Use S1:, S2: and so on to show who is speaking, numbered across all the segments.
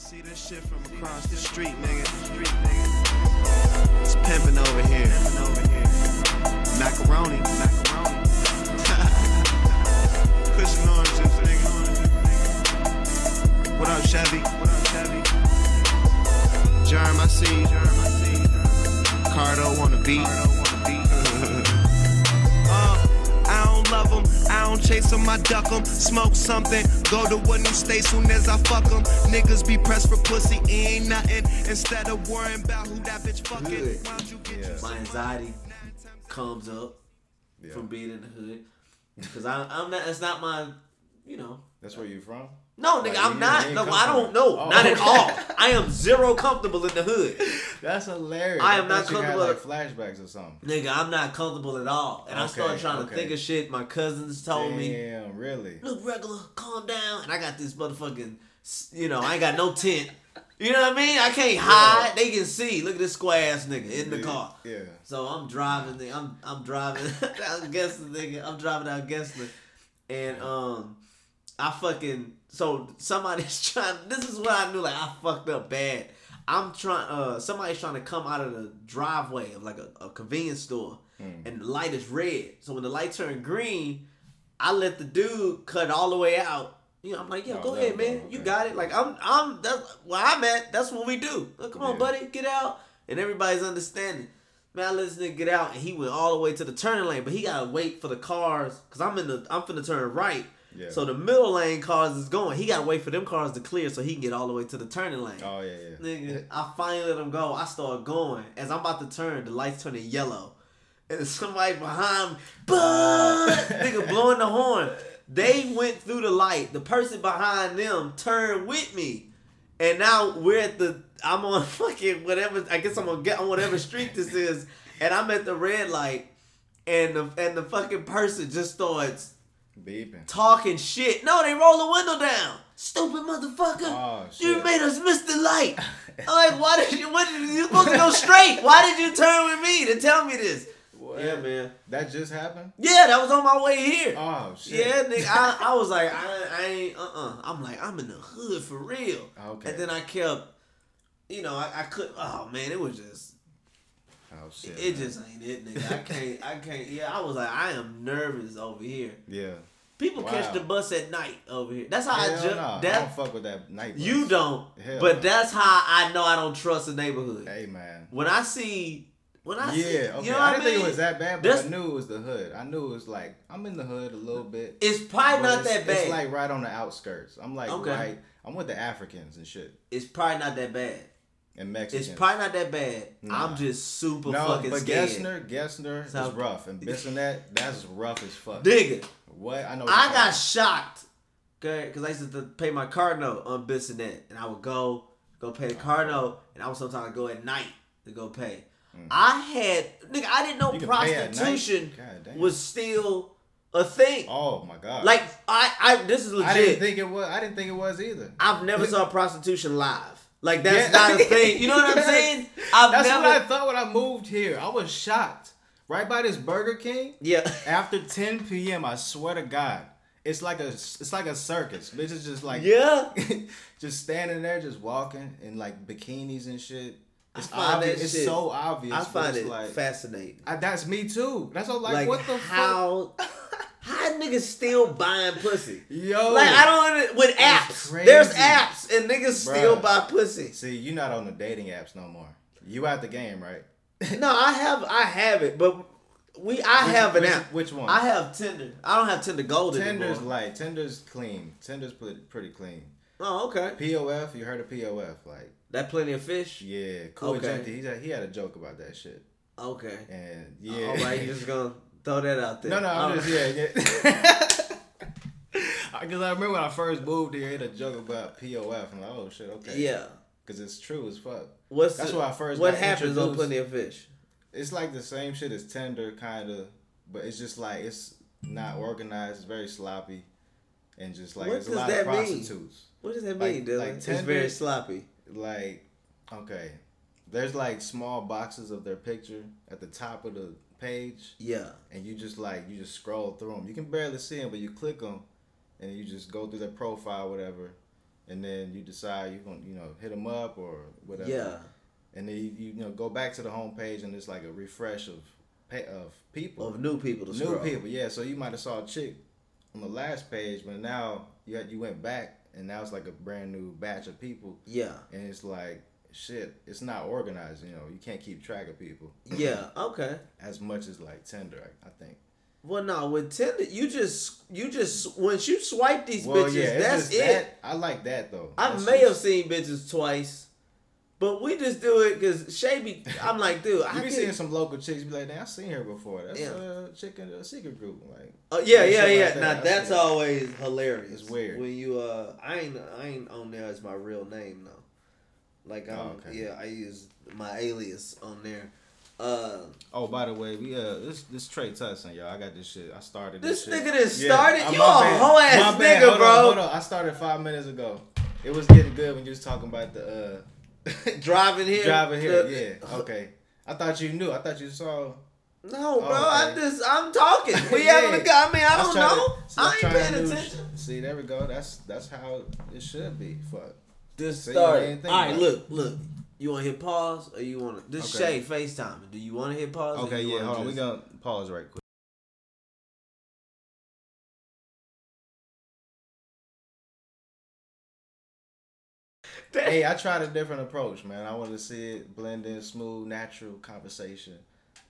S1: See this shit from across the street, nigga. Street, nigga. It's pimping over here. Macaroni. Macaroni. Cushion oranges, nigga. What up, Chevy? What up, Chevy? Germ, I see. Germ, I see. Cardo on the beat. Uh, chase 'em, I duck 'em. Smoke something, go to a new state soon as I fuck 'em. Niggas be pressed for pussy, ain't nothing. Instead of worrying about who that bitch fucking. Why you get
S2: Yeah.
S3: My anxiety comes up
S2: Yeah.
S3: from being in the hood because I'm not. It's not my. You know.
S2: That's where you from?
S3: No, nigga,
S2: Like,
S3: I'm not. No, I don't know.
S2: Oh,
S3: not at all. I am zero comfortable in the hood.
S2: That's hilarious.
S3: I am
S2: I
S3: not
S2: you had,
S3: comfortable-
S2: like flashbacks or something.
S3: Nigga, I'm not comfortable at all. And I
S2: Okay,
S3: started trying to think of shit my cousins told me.
S2: Damn, really?
S3: Look, regular, calm down. And I got this motherfucking, you know, I ain't got no tent. You know what I mean? I can't hide. They can see. Look at this square ass nigga in the car.
S2: Yeah.
S3: So I'm driving. The, I'm I'm driving down Gessner, nigga. I'm driving down Gessner, and um, I fucking so somebody's trying. This is what I knew. Like I fucked up bad. I'm trying. Uh, somebody's trying to come out of the driveway of like a, a convenience store, and the light is red. So when the light turned green, I let the dude cut all the way out. You know, I'm like, yeah,
S2: Oh,
S3: go ahead, man. You
S2: okay.
S3: got it. Like I'm, I'm. That's where I'm at. That's what we do. Like, come on, buddy, get out. And everybody's understanding. Man, I let this nigga get out, and he went all the way to the turning lane, but he gotta wait for the cars, cause I'm in the, I'm finna turn right.
S2: Yeah.
S3: So the middle lane cars is going. He gotta wait for them cars to clear, so he can get all the way to the turning lane.
S2: Oh yeah, yeah.
S3: Nigga, I finally let him go. I start going. As I'm about to turn, the lights turning yellow. And somebody behind me, but nigga blowing the horn. They went through the light. The person behind them turned with me. And now we're at the I'm on fucking whatever I guess I'm gonna get on whatever street this is. And I'm at the red light and the and the fucking person just starts
S2: Beeping.
S3: talking shit. No, they roll the window down. Stupid motherfucker.
S2: Oh,
S3: You made us miss the light. I'm like, why did you? What did you supposed to go straight? Why did you turn with me to tell me this?
S2: What?
S3: Yeah, man.
S2: That just happened?
S3: Yeah, that was on my way here.
S2: Oh shit.
S3: yeah, nigga. I, I was like, I, I ain't. Uh, uh I'm like, I'm in the hood for real.
S2: Okay.
S3: And then I kept, you know, I, I could. Oh man, it was just.
S2: Oh shit.
S3: It
S2: man.
S3: just ain't it, nigga. I can't. I can't. Yeah, I was like, I am nervous over here.
S2: Yeah.
S3: People catch the bus at night over here. That's how I
S2: Hell
S3: jump.
S2: nah, I don't fuck with that night. bus.
S3: You don't,
S2: Hell
S3: but
S2: no.
S3: that's how I know I don't trust the neighborhood.
S2: Hey man.
S3: When I see, when I see,
S2: Yeah, okay.
S3: you know
S2: I didn't
S3: I mean?
S2: think it was that bad, but
S3: That's-
S2: I knew it was the hood. I knew it was like I'm in the hood a little bit.
S3: It's probably not
S2: it's-
S3: that bad.
S2: It's like right on the outskirts. I'm like
S3: Okay.
S2: right. I'm with the Africans and shit
S3: it's probably not that bad.
S2: And Mexicans.
S3: It's probably not that bad.
S2: Nah.
S3: I'm just super
S2: no,
S3: fucking
S2: but
S3: scared.
S2: Gessner, Gessner is
S3: So-
S2: rough, and Bissonnet, that's rough as fuck.
S3: Nigga,
S2: What I know. what
S3: I got shocked. Okay, because I used to pay my car note on Bissonnet, and I would go go pay the car note, and I would sometimes go at night to go pay. I had nigga, I didn't know
S2: Mm. You can pay at night?
S3: prostitution was still a thing.
S2: Oh my god.
S3: Like I, I this is legit.
S2: I didn't think it was. I didn't think it was either.
S3: I've never saw prostitution live. Like that's
S2: Yeah.
S3: not a thing. You know what I'm saying? I've
S2: That's
S3: never.
S2: what I thought when I moved here. I was shocked. Right by this Burger King.
S3: yeah.
S2: After 10 p.m., I swear to God, it's like a it's like a circus. Bitches just like
S3: Yeah.
S2: just standing there, just walking in like bikinis and shit. It's obvious. It's
S3: shit-
S2: so obvious.
S3: I find it
S2: like
S3: fascinating.
S2: I, that's me too. That's all like,
S3: Like,
S2: what the fuck,
S3: how niggas still buying pussy?
S2: yo?
S3: Like I don't with apps. There's apps and niggas still buy pussy.
S2: See, you're not on the dating apps no more. You out the game, right?
S3: No, I have I have it, but we I
S2: Which-
S3: have an
S2: which-
S3: app.
S2: which one?
S3: I have Tinder. I don't have Tinder Gold
S2: Tinder's
S3: anymore.
S2: light. Tinder's clean. Tinder's pretty, clean.
S3: Oh, okay.
S2: POF, you heard of POF? Like,
S3: That plenty of fish.
S2: yeah, cool.
S3: Okay.
S2: Agenti, He, had- he had a joke about that shit.
S3: Okay.
S2: And yeah.
S3: All right, you just gonna throw that out there.
S2: no, no, I'm
S3: All
S2: just, yeah, yeah. Because I remember when I first moved here, he had a joke about POF. I'm like, oh shit, okay.
S3: Yeah.
S2: Because it's true as fuck.
S3: What's
S2: That's
S3: the-
S2: why I first
S3: What happens on Plenty of Fish?
S2: It's like the same shit as Tinder, kind of, but it's just like it's not organized. It's very sloppy, and just like
S3: What
S2: a lot of
S3: mean?
S2: prostitutes.
S3: What does that
S2: Like-
S3: mean, Dillon?
S2: like
S3: it's very sloppy.
S2: Like, okay, there's like small boxes of their picture at the top of the page,
S3: Yeah.
S2: and you just like you just scroll through them. You can barely see them, but you click them, and you just go through their profile, whatever, and then you decide you're gonna you know hit them up or whatever.
S3: Yeah.
S2: And then you, you know go back to the homepage and it's like a refresh of of people
S3: Of new people to
S2: new
S3: scroll.
S2: people. Yeah, so you might have saw a chick on the last page, but now you had, you went back and now it's like a brand new batch of people,
S3: Yeah.
S2: and it's like shit. It's not organized. You know, you can't keep track of people
S3: Yeah. Okay.
S2: as much as like Tinder. I, I think.
S3: Well, no, with Tinder, you just you just once you swipe these
S2: Well,
S3: bitches,
S2: yeah,
S3: that's it.
S2: that. I like that though.
S3: I
S2: That's
S3: may have seen bitches twice, but we just do it because Shay. I'm like, dude, I
S2: You be
S3: can,
S2: seeing some local chicks be like, "Damn, I seen her before. That's
S3: Yeah.
S2: a chick in a secret group." Like,
S3: Oh yeah, yeah,
S2: like
S3: yeah.
S2: that.
S3: Now
S2: That's
S3: always hilarious.
S2: It's weird.
S3: when you uh, I ain't I ain't on there as my real name though. Like I'm,
S2: Oh, okay.
S3: yeah, I use my alias on there. Uh,
S2: oh, by the way, we uh, this this Tre Tutson, y'all. I got this shit. I started
S3: this
S2: this.
S3: nigga that started,
S2: I'm
S3: you a hoe ass nigga,
S2: Hold
S3: bro.
S2: On, hold on. I started five minutes ago. It was getting good when you was talking about the uh,
S3: Driving here,
S2: driving here.
S3: the-
S2: yeah. Okay. I thought you knew. I thought you saw.
S3: No, bro,
S2: Oh,
S3: I
S2: okay.
S3: just I'm talking. We
S2: Yeah.
S3: having a. I mean, I
S2: was
S3: don't
S2: trying to-
S3: know. I ain't paying attention.
S2: See, there we go. That's that's how it should be. Fuck.
S3: This started. All right, look, look. You want to hit pause or you want to? This
S2: Okay.
S3: Shay FaceTime. Do you want to hit pause?
S2: Okay. Yeah. Hold on. We gonna pause right quick. Hey, I tried a different approach, man. I wanted to see it blend in smooth, natural conversation.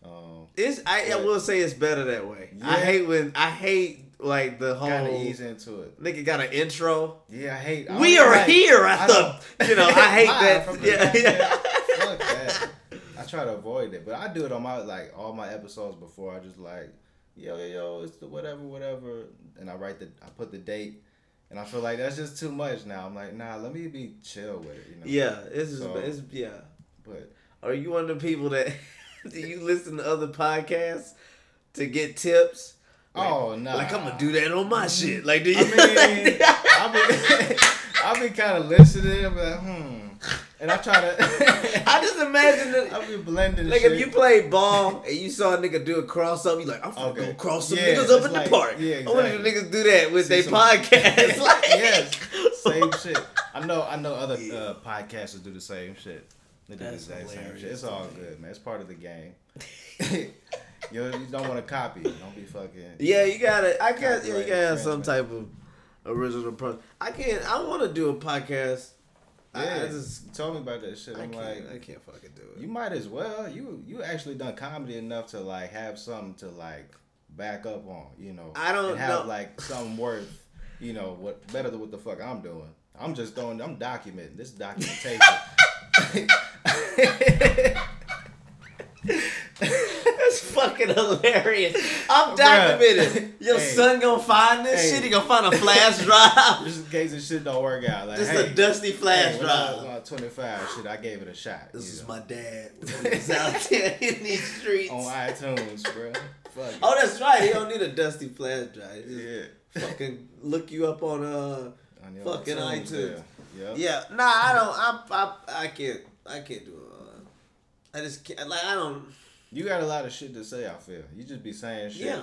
S2: Um,
S3: It's I, I will say it's better that way. I hate when I hate like the whole
S2: kind of ease into it.
S3: nigga got an intro.
S2: Yeah, I hate. I
S3: We are
S2: like-
S3: here
S2: I
S3: at the you know I hate that. Yeah, yeah.
S2: Fuck that. I try to avoid it, but I do it on my like all my episodes before. I just like, yo, yo, yo, it's the whatever, whatever, and I write the, I put the date, and I feel like that's just too much now. I'm like, nah, let me be chill with it, you know.
S3: Yeah, it's
S2: So-
S3: it's yeah.
S2: But
S3: Are you one of the people that do you listen to other podcasts to get tips?
S2: Oh no,
S3: Like I'm gonna do that on my shit. Like do you?
S2: I mean, I be, I be kind of listening, I'm like, hmm, and I try to.
S3: I just imagine that.
S2: I be blending.
S3: Like
S2: shit.
S3: if you played ball and you saw a nigga do a cross up, you like, I'm gonna
S2: Okay.
S3: go cross some
S2: Yeah,
S3: niggas up in
S2: like-
S3: the park.
S2: yeah,
S3: I wonder if niggas do that with their podcast. like,
S2: yes, same shit. I know. I know other uh, podcasters do the same shit. They do
S3: That's
S2: the same shit. It's all good, man. It's part of the game. You, you don't want to copy. Don't be fucking.
S3: Yeah, you gotta. I got. Yeah, you gotta have some type of original approach. I can't. I want to do a podcast.
S2: Yeah,
S3: I, just.
S2: told me about that shit. I'm like,
S3: I can't fucking do it.
S2: you might as well. You you actually done comedy enough to like have something to like back up on. You know.
S3: I don't
S2: and have
S3: know.
S2: like something worth. You know what? Better than what the fuck I'm doing. I'm just throwing. I'm documenting. This documentation.
S3: That's fucking hilarious. I'm documenting. Your
S2: Hey.
S3: son gonna find this
S2: Hey.
S3: shit. He gonna find a flash drive.
S2: just in case this shit don't work out. Like,
S3: Just
S2: hey,
S3: a dusty flash
S2: when I was
S3: drive.
S2: 25, shit, I gave it a shot.
S3: This is
S2: know,
S3: my dad. He's out there in these streets.
S2: on iTunes, bro. Fuck.
S3: Oh, that's right. He don't need a dusty flash drive.
S2: Yeah.
S3: Fucking look you up on uh.
S2: On
S3: Fucking iTunes.
S2: there. Yep.
S3: Yeah. Nah, I don't. I I I can't. I can't do it. Uh, I just can't. Like I don't.
S2: You got a lot of shit to say. I feel you just be saying shit.
S3: Yeah.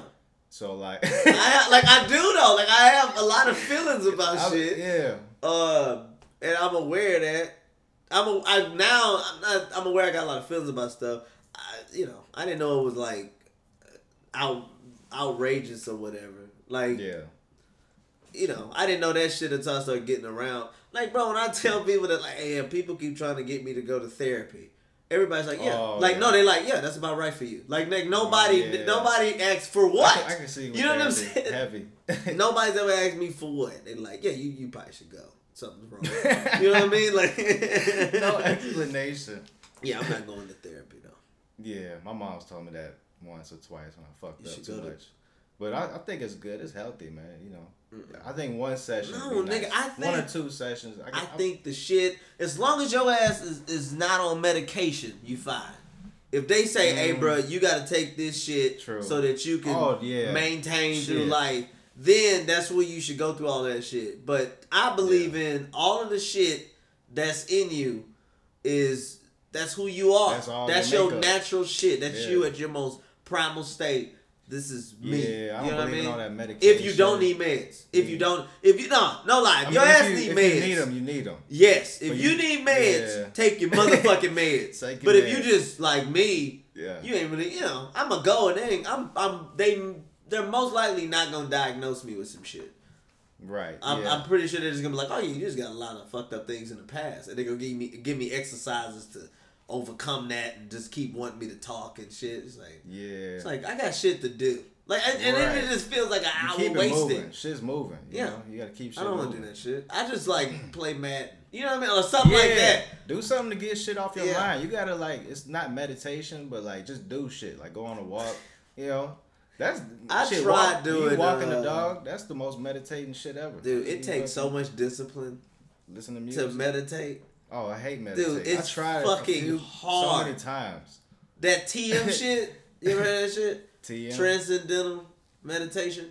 S2: So like,
S3: I like I do though. Like I have a lot of feelings about
S2: I-
S3: shit.
S2: Yeah.
S3: Uh, and I'm aware that I'm a, I now I'm not I'm aware I got a lot of feelings about stuff. I, you know, I didn't know it was like out outrageous or whatever. Like
S2: Yeah.
S3: you know, I didn't know that shit until I started getting around. Like, bro, when I tell people that, like, hey, people keep trying to get me to go to therapy. Everybody's like, yeah,
S2: Oh,
S3: like,
S2: yeah.
S3: no, they like, yeah, that's about right for you. Like, like nobody,
S2: yeah.
S3: nobody asks for what.
S2: I can, I can see.
S3: You know what I'm saying?
S2: Heavy.
S3: Nobody's ever asked me for what. They're like, yeah, you, you probably should go. Something's wrong. you know what I mean? Like,
S2: no explanation.
S3: yeah, I'm not going to therapy though.
S2: Yeah, my mom's told me that once or twice when I fucked
S3: You
S2: up too
S3: go to-
S2: much. But I, I think it's good. It's healthy, man. You know, I think one session.
S3: No, nigga. I
S2: one or two sessions.
S3: I think the shit, as long as your ass is, is not on medication, you fine. If they say, hey,
S2: Mm.
S3: bro, you got to take this shit
S2: True.
S3: so that you can
S2: Oh, yeah.
S3: maintain through life, then that's where you should go through all that shit. But I believe in all of the shit that's in you is that's who you are.
S2: That's all
S3: That's
S2: your
S3: your natural shit. That's
S2: Yeah.
S3: you at your most primal state. This is me.
S2: Yeah, I
S3: you
S2: don't
S3: know what I
S2: believe in all that medication.
S3: If you don't need meds, if you don't, if you no, no lie,
S2: I
S3: if
S2: mean,
S3: your
S2: if
S3: ass
S2: you,
S3: need
S2: if
S3: meds.
S2: you need them, you need them.
S3: Yes, if you,
S2: you-
S3: need meds,
S2: yeah.
S3: take your motherfucking meds.
S2: Your
S3: but if you just like me,
S2: Yeah.
S3: you ain't really, you know, I'm a go and they I'm, I'm, they, they're most likely not gonna diagnose me with some shit.
S2: Right.
S3: I'm,
S2: yeah.
S3: I'm pretty sure they're just gonna be like, oh, yeah, you just got a lot of fucked up things in the past, and they're gonna give me, give me exercises to overcome that and just keep wanting me to talk and shit. It's like,
S2: yeah.
S3: it's like I got shit to do. Like, and, and then it just feels like an
S2: you
S3: hour
S2: keep
S3: wasted.
S2: moving. Shit's moving. You
S3: Yeah.
S2: Know? You gotta keep shit
S3: I don't want to do that shit. I just like play Madden. You know what I mean, or something like that.
S2: Do something to get shit off your
S3: Yeah.
S2: mind. You gotta like it's not meditation, but like just do shit. Like go on a walk. You know, that's
S3: I
S2: shit,
S3: tried
S2: walk,
S3: doing,
S2: You walking
S3: uh,
S2: the dog. That's the most meditating shit ever.
S3: Dude,
S2: You
S3: it takes so much discipline
S2: listen to music.
S3: to meditate.
S2: Oh, I hate meditation.
S3: it's
S2: I tried
S3: fucking
S2: few,
S3: hard.
S2: so many times.
S3: That TM shit, you ever heard that shit?
S2: TM.
S3: Transcendental meditation.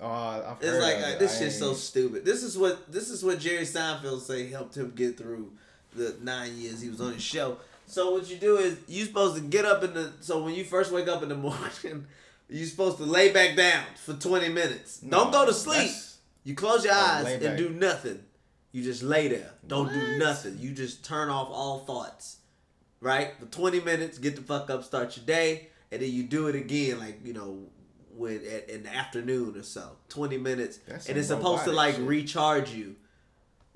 S2: Oh, I've
S3: It's
S2: heard
S3: like
S2: of
S3: uh,
S2: it.
S3: this
S2: I
S3: shit's so stupid. This is what this is what Jerry Seinfeld say helped him get through the nine years he was on his show. So what you do is you supposed to get up in the so when you first wake up in the morning, you're supposed to lay back down for twenty minutes. Don't go to sleep. You close your
S2: Oh,
S3: eyes and do nothing. You just lay there. Don't do nothing. You just turn off all thoughts. Right? For 20 minutes, get the fuck up, start your day, and then you do it again, like, you know, when at, in the afternoon or so. 20 minutes.
S2: That's
S3: and it's supposed to, like,
S2: shit.
S3: recharge you.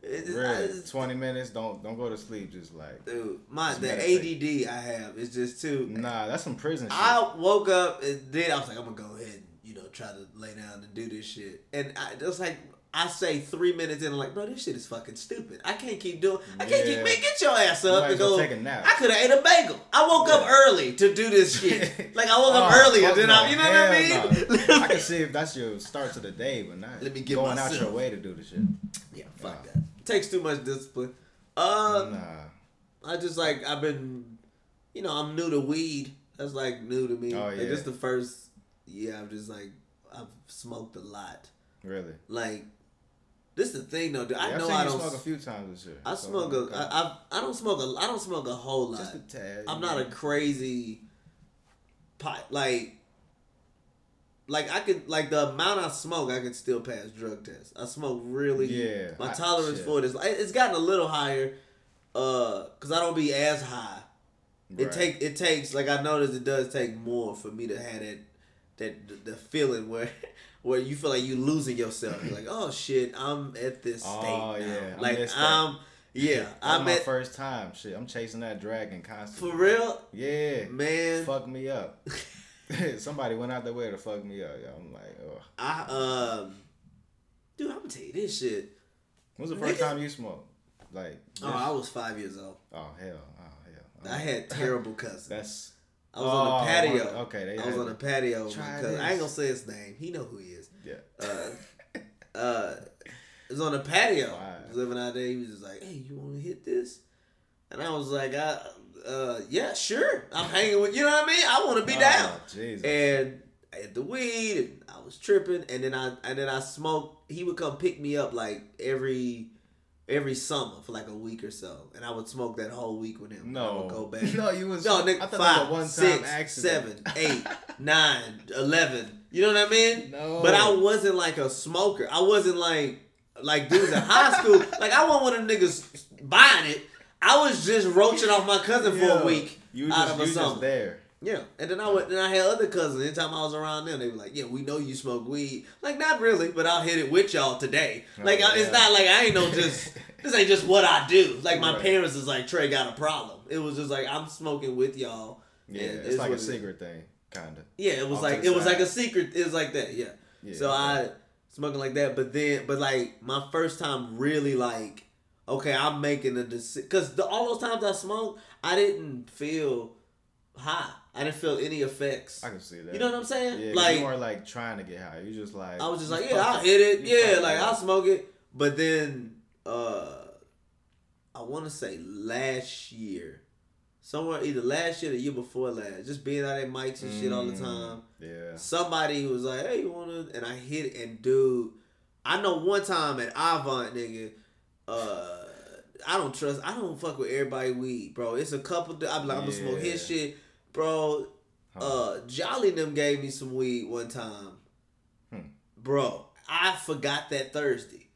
S3: It's,
S2: Really,
S3: it's-
S2: twenty minutes. Don't don't go to sleep. Just like
S3: dude, my,
S2: Just
S3: the
S2: meditate.
S3: ADD I have is just too.
S2: nah, that's some prison shit.
S3: I woke up and then I was like, I'm gonna go ahead and you know try to lay down and do this shit. And I it was like I say three minutes in, I'm like, bro, this shit is fucking stupid. I can't keep doing. I can't keep man, get your ass up and go.
S2: take a nap.
S3: I could have ate a bagel. I woke up early to do this shit. like I woke up
S2: Oh,
S3: earlier
S2: fuck
S3: than
S2: no.
S3: I, you know what I mean?
S2: no. I can see if that's your start to the day, but not
S3: Let me get
S2: going out your way to do the shit.
S3: yeah, fuck that. Takes too much discipline. Uh,
S2: nah.
S3: I just like I've been, you know, I'm new to weed. That's like new to me.
S2: Oh,
S3: Like,
S2: yeah.
S3: this the first Yeah, I'm just like I've smoked a lot.
S2: Really?
S3: Like this is the thing though. dude. I
S2: Yeah, I've
S3: know I don't.
S2: smoke a few times this year.
S3: I
S2: so,
S3: smoke a. I, I I don't smoke a. I don't smoke a whole lot.
S2: just a tad.
S3: I'm not a crazy. Pot like. Like I could like the amount I smoke, I could still pass drug tests. I smoke really.
S2: Yeah,
S3: My
S2: I-
S3: tolerance
S2: shit.
S3: for it is it's gotten a little higher, uh, cause I don't be as high. It
S2: Right.
S3: take it takes like I noticed it does take more for me to have that that the feeling where where you feel like you losing yourself. You're like, oh shit, I'm at this state
S2: Oh,
S3: now.
S2: yeah,
S3: like
S2: that.
S3: I'm yeah, I'm
S2: my
S3: at
S2: first time. Shit, I'm chasing that dragon constantly.
S3: for real,
S2: Yeah.
S3: man.
S2: Fuck me up. Somebody went out their way to fuck me up. Yo. I'm like, oh.
S3: I um, dude, I'm gonna tell you this shit.
S2: When was the first time you smoked? Like,
S3: Oh, I was five years old.
S2: oh hell, oh hell.
S3: I had terrible cousins.
S2: That's
S3: I was on
S2: Oh,
S3: the patio.
S2: okay, they
S3: I was on the patio. my I ain't gonna say his name. He know who he is.
S2: Yeah.
S3: Uh, uh, it was on the patio.
S2: Wow.
S3: Was living out there. He was just like, "Hey, you want to hit this?" And I was like, "I, uh, yeah, sure. I'm hanging with you. Know what I mean? I want to be down."
S2: Oh, Jesus.
S3: And I had the weed, and I was tripping. And then I, and then I smoked. He would come pick me up like every, every summer for like a week or so, and I would smoke that whole week with him. I
S2: no.
S3: would go back.
S2: No, you was.
S3: No,
S2: I
S3: nigga, five,
S2: a
S3: six,
S2: accident.
S3: seven, eight, nine, eleven. You know what I mean?
S2: No.
S3: But I wasn't like a smoker. I wasn't like like dudes in high school. Like I wasn't one of them niggas buying it. I was just roaching off my cousin for
S2: Yeah.
S3: a week
S2: You
S3: out
S2: just,
S3: of a
S2: you
S3: summer.
S2: just there.
S3: Yeah, and then I went. Then I had other cousins. Anytime I was around them, they were like, "Yeah, we know you smoke weed." Like, not really, but I'll hit it with y'all today.
S2: Oh,
S3: Like, I- it's not like I ain't no just. this ain't just what I do. Like my
S2: Right.
S3: parents is like Tre got a problem. It was just like I'm smoking with y'all.
S2: Yeah,
S3: and
S2: it's like a secret thing, kind of.
S3: Yeah, it was like it was like a secret. It was like that. Yeah.
S2: Yeah,
S3: so I smoking like that, but then but like my first time really like okay, I'm making a decision because all those times I smoked, I didn't feel high. I didn't feel any effects.
S2: I can see that.
S3: You know what I'm saying?
S2: Yeah,
S3: like
S2: you weren't like trying to get high. You just like.
S3: I was just like, yeah, I'll hit it. Yeah, like. I'll smoke it. But then uh I want to say last year, somewhere either last year or the year before last, just being out at mics and shit all the
S2: Mm,
S3: time.
S2: Yeah.
S3: Somebody was like, "Hey, you wanna?" And I hit it, and dude, I know one time at Avant, nigga, uh, I don't trust. I don't fuck with everybody weed, bro. It's a couple. I'm like, I'm gonna smoke his shit, bro. Uh, Jolly and them gave me some weed one time,
S2: Hmm.
S3: bro. I forgot that Thursday.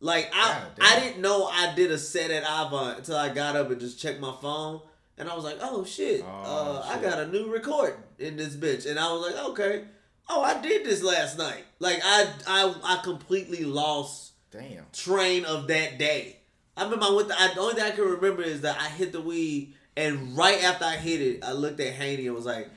S3: Like I,
S2: God.
S3: I didn't know I did a set at Avant until I got up and just checked my phone, and I was like, oh shit,
S2: Oh,
S3: uh, I got a new recording in this bitch, and I was like, okay, oh, I did this last night. Like I, I, I completely lost
S2: Damn.
S3: train of that day. I remember I went. The, I, the only thing I can remember is that I hit the weed, and right after I hit it, I looked at Haney and was like,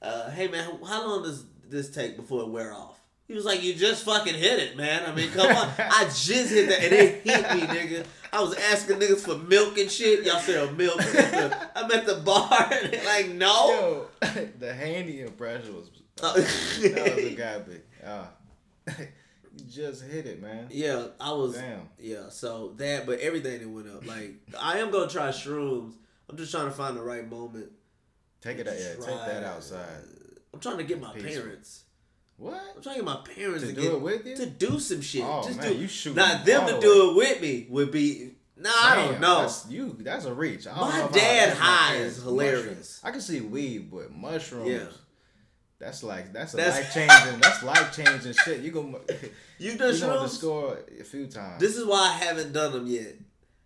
S3: uh, "Hey man, how long does this take before it wear off?" He was like, "You just fucking hit it, man. I mean, come on. I just hit that, and it hit me, nigga. I was asking niggas for milk and shit. Y'all sell milk. I'm at the bar, and they like, no.
S2: Yo, the Haney impression was.
S3: Oh.
S2: that was a guy big. Uh, you just hit it, man.
S3: Yeah, I was.
S2: Damn.
S3: Yeah, so that, but everything that went up. Like, I am gonna try shrooms. I'm just trying to find the right moment.
S2: Take it. Yeah, take that outside.
S3: I'm trying to get my
S2: Peaceful.
S3: parents.
S2: What?
S3: I'm trying to get my parents
S2: To
S3: to,
S2: do
S3: get,
S2: it with you?
S3: to do some shit.
S2: Oh,
S3: just
S2: man,
S3: do.
S2: you shooting
S3: Not them to do it with me would be. Nah, I don't know.
S2: That's, you. That's a reach.
S3: My dad
S2: that's my
S3: high is hilarious.
S2: Mushrooms. I can see weed, but mushrooms.
S3: Yeah.
S2: That's like that's a life changing. that's life changing shit. You gonna
S3: You've done
S2: you
S3: shrooms.
S2: score a few times.
S3: This is why I haven't done them yet.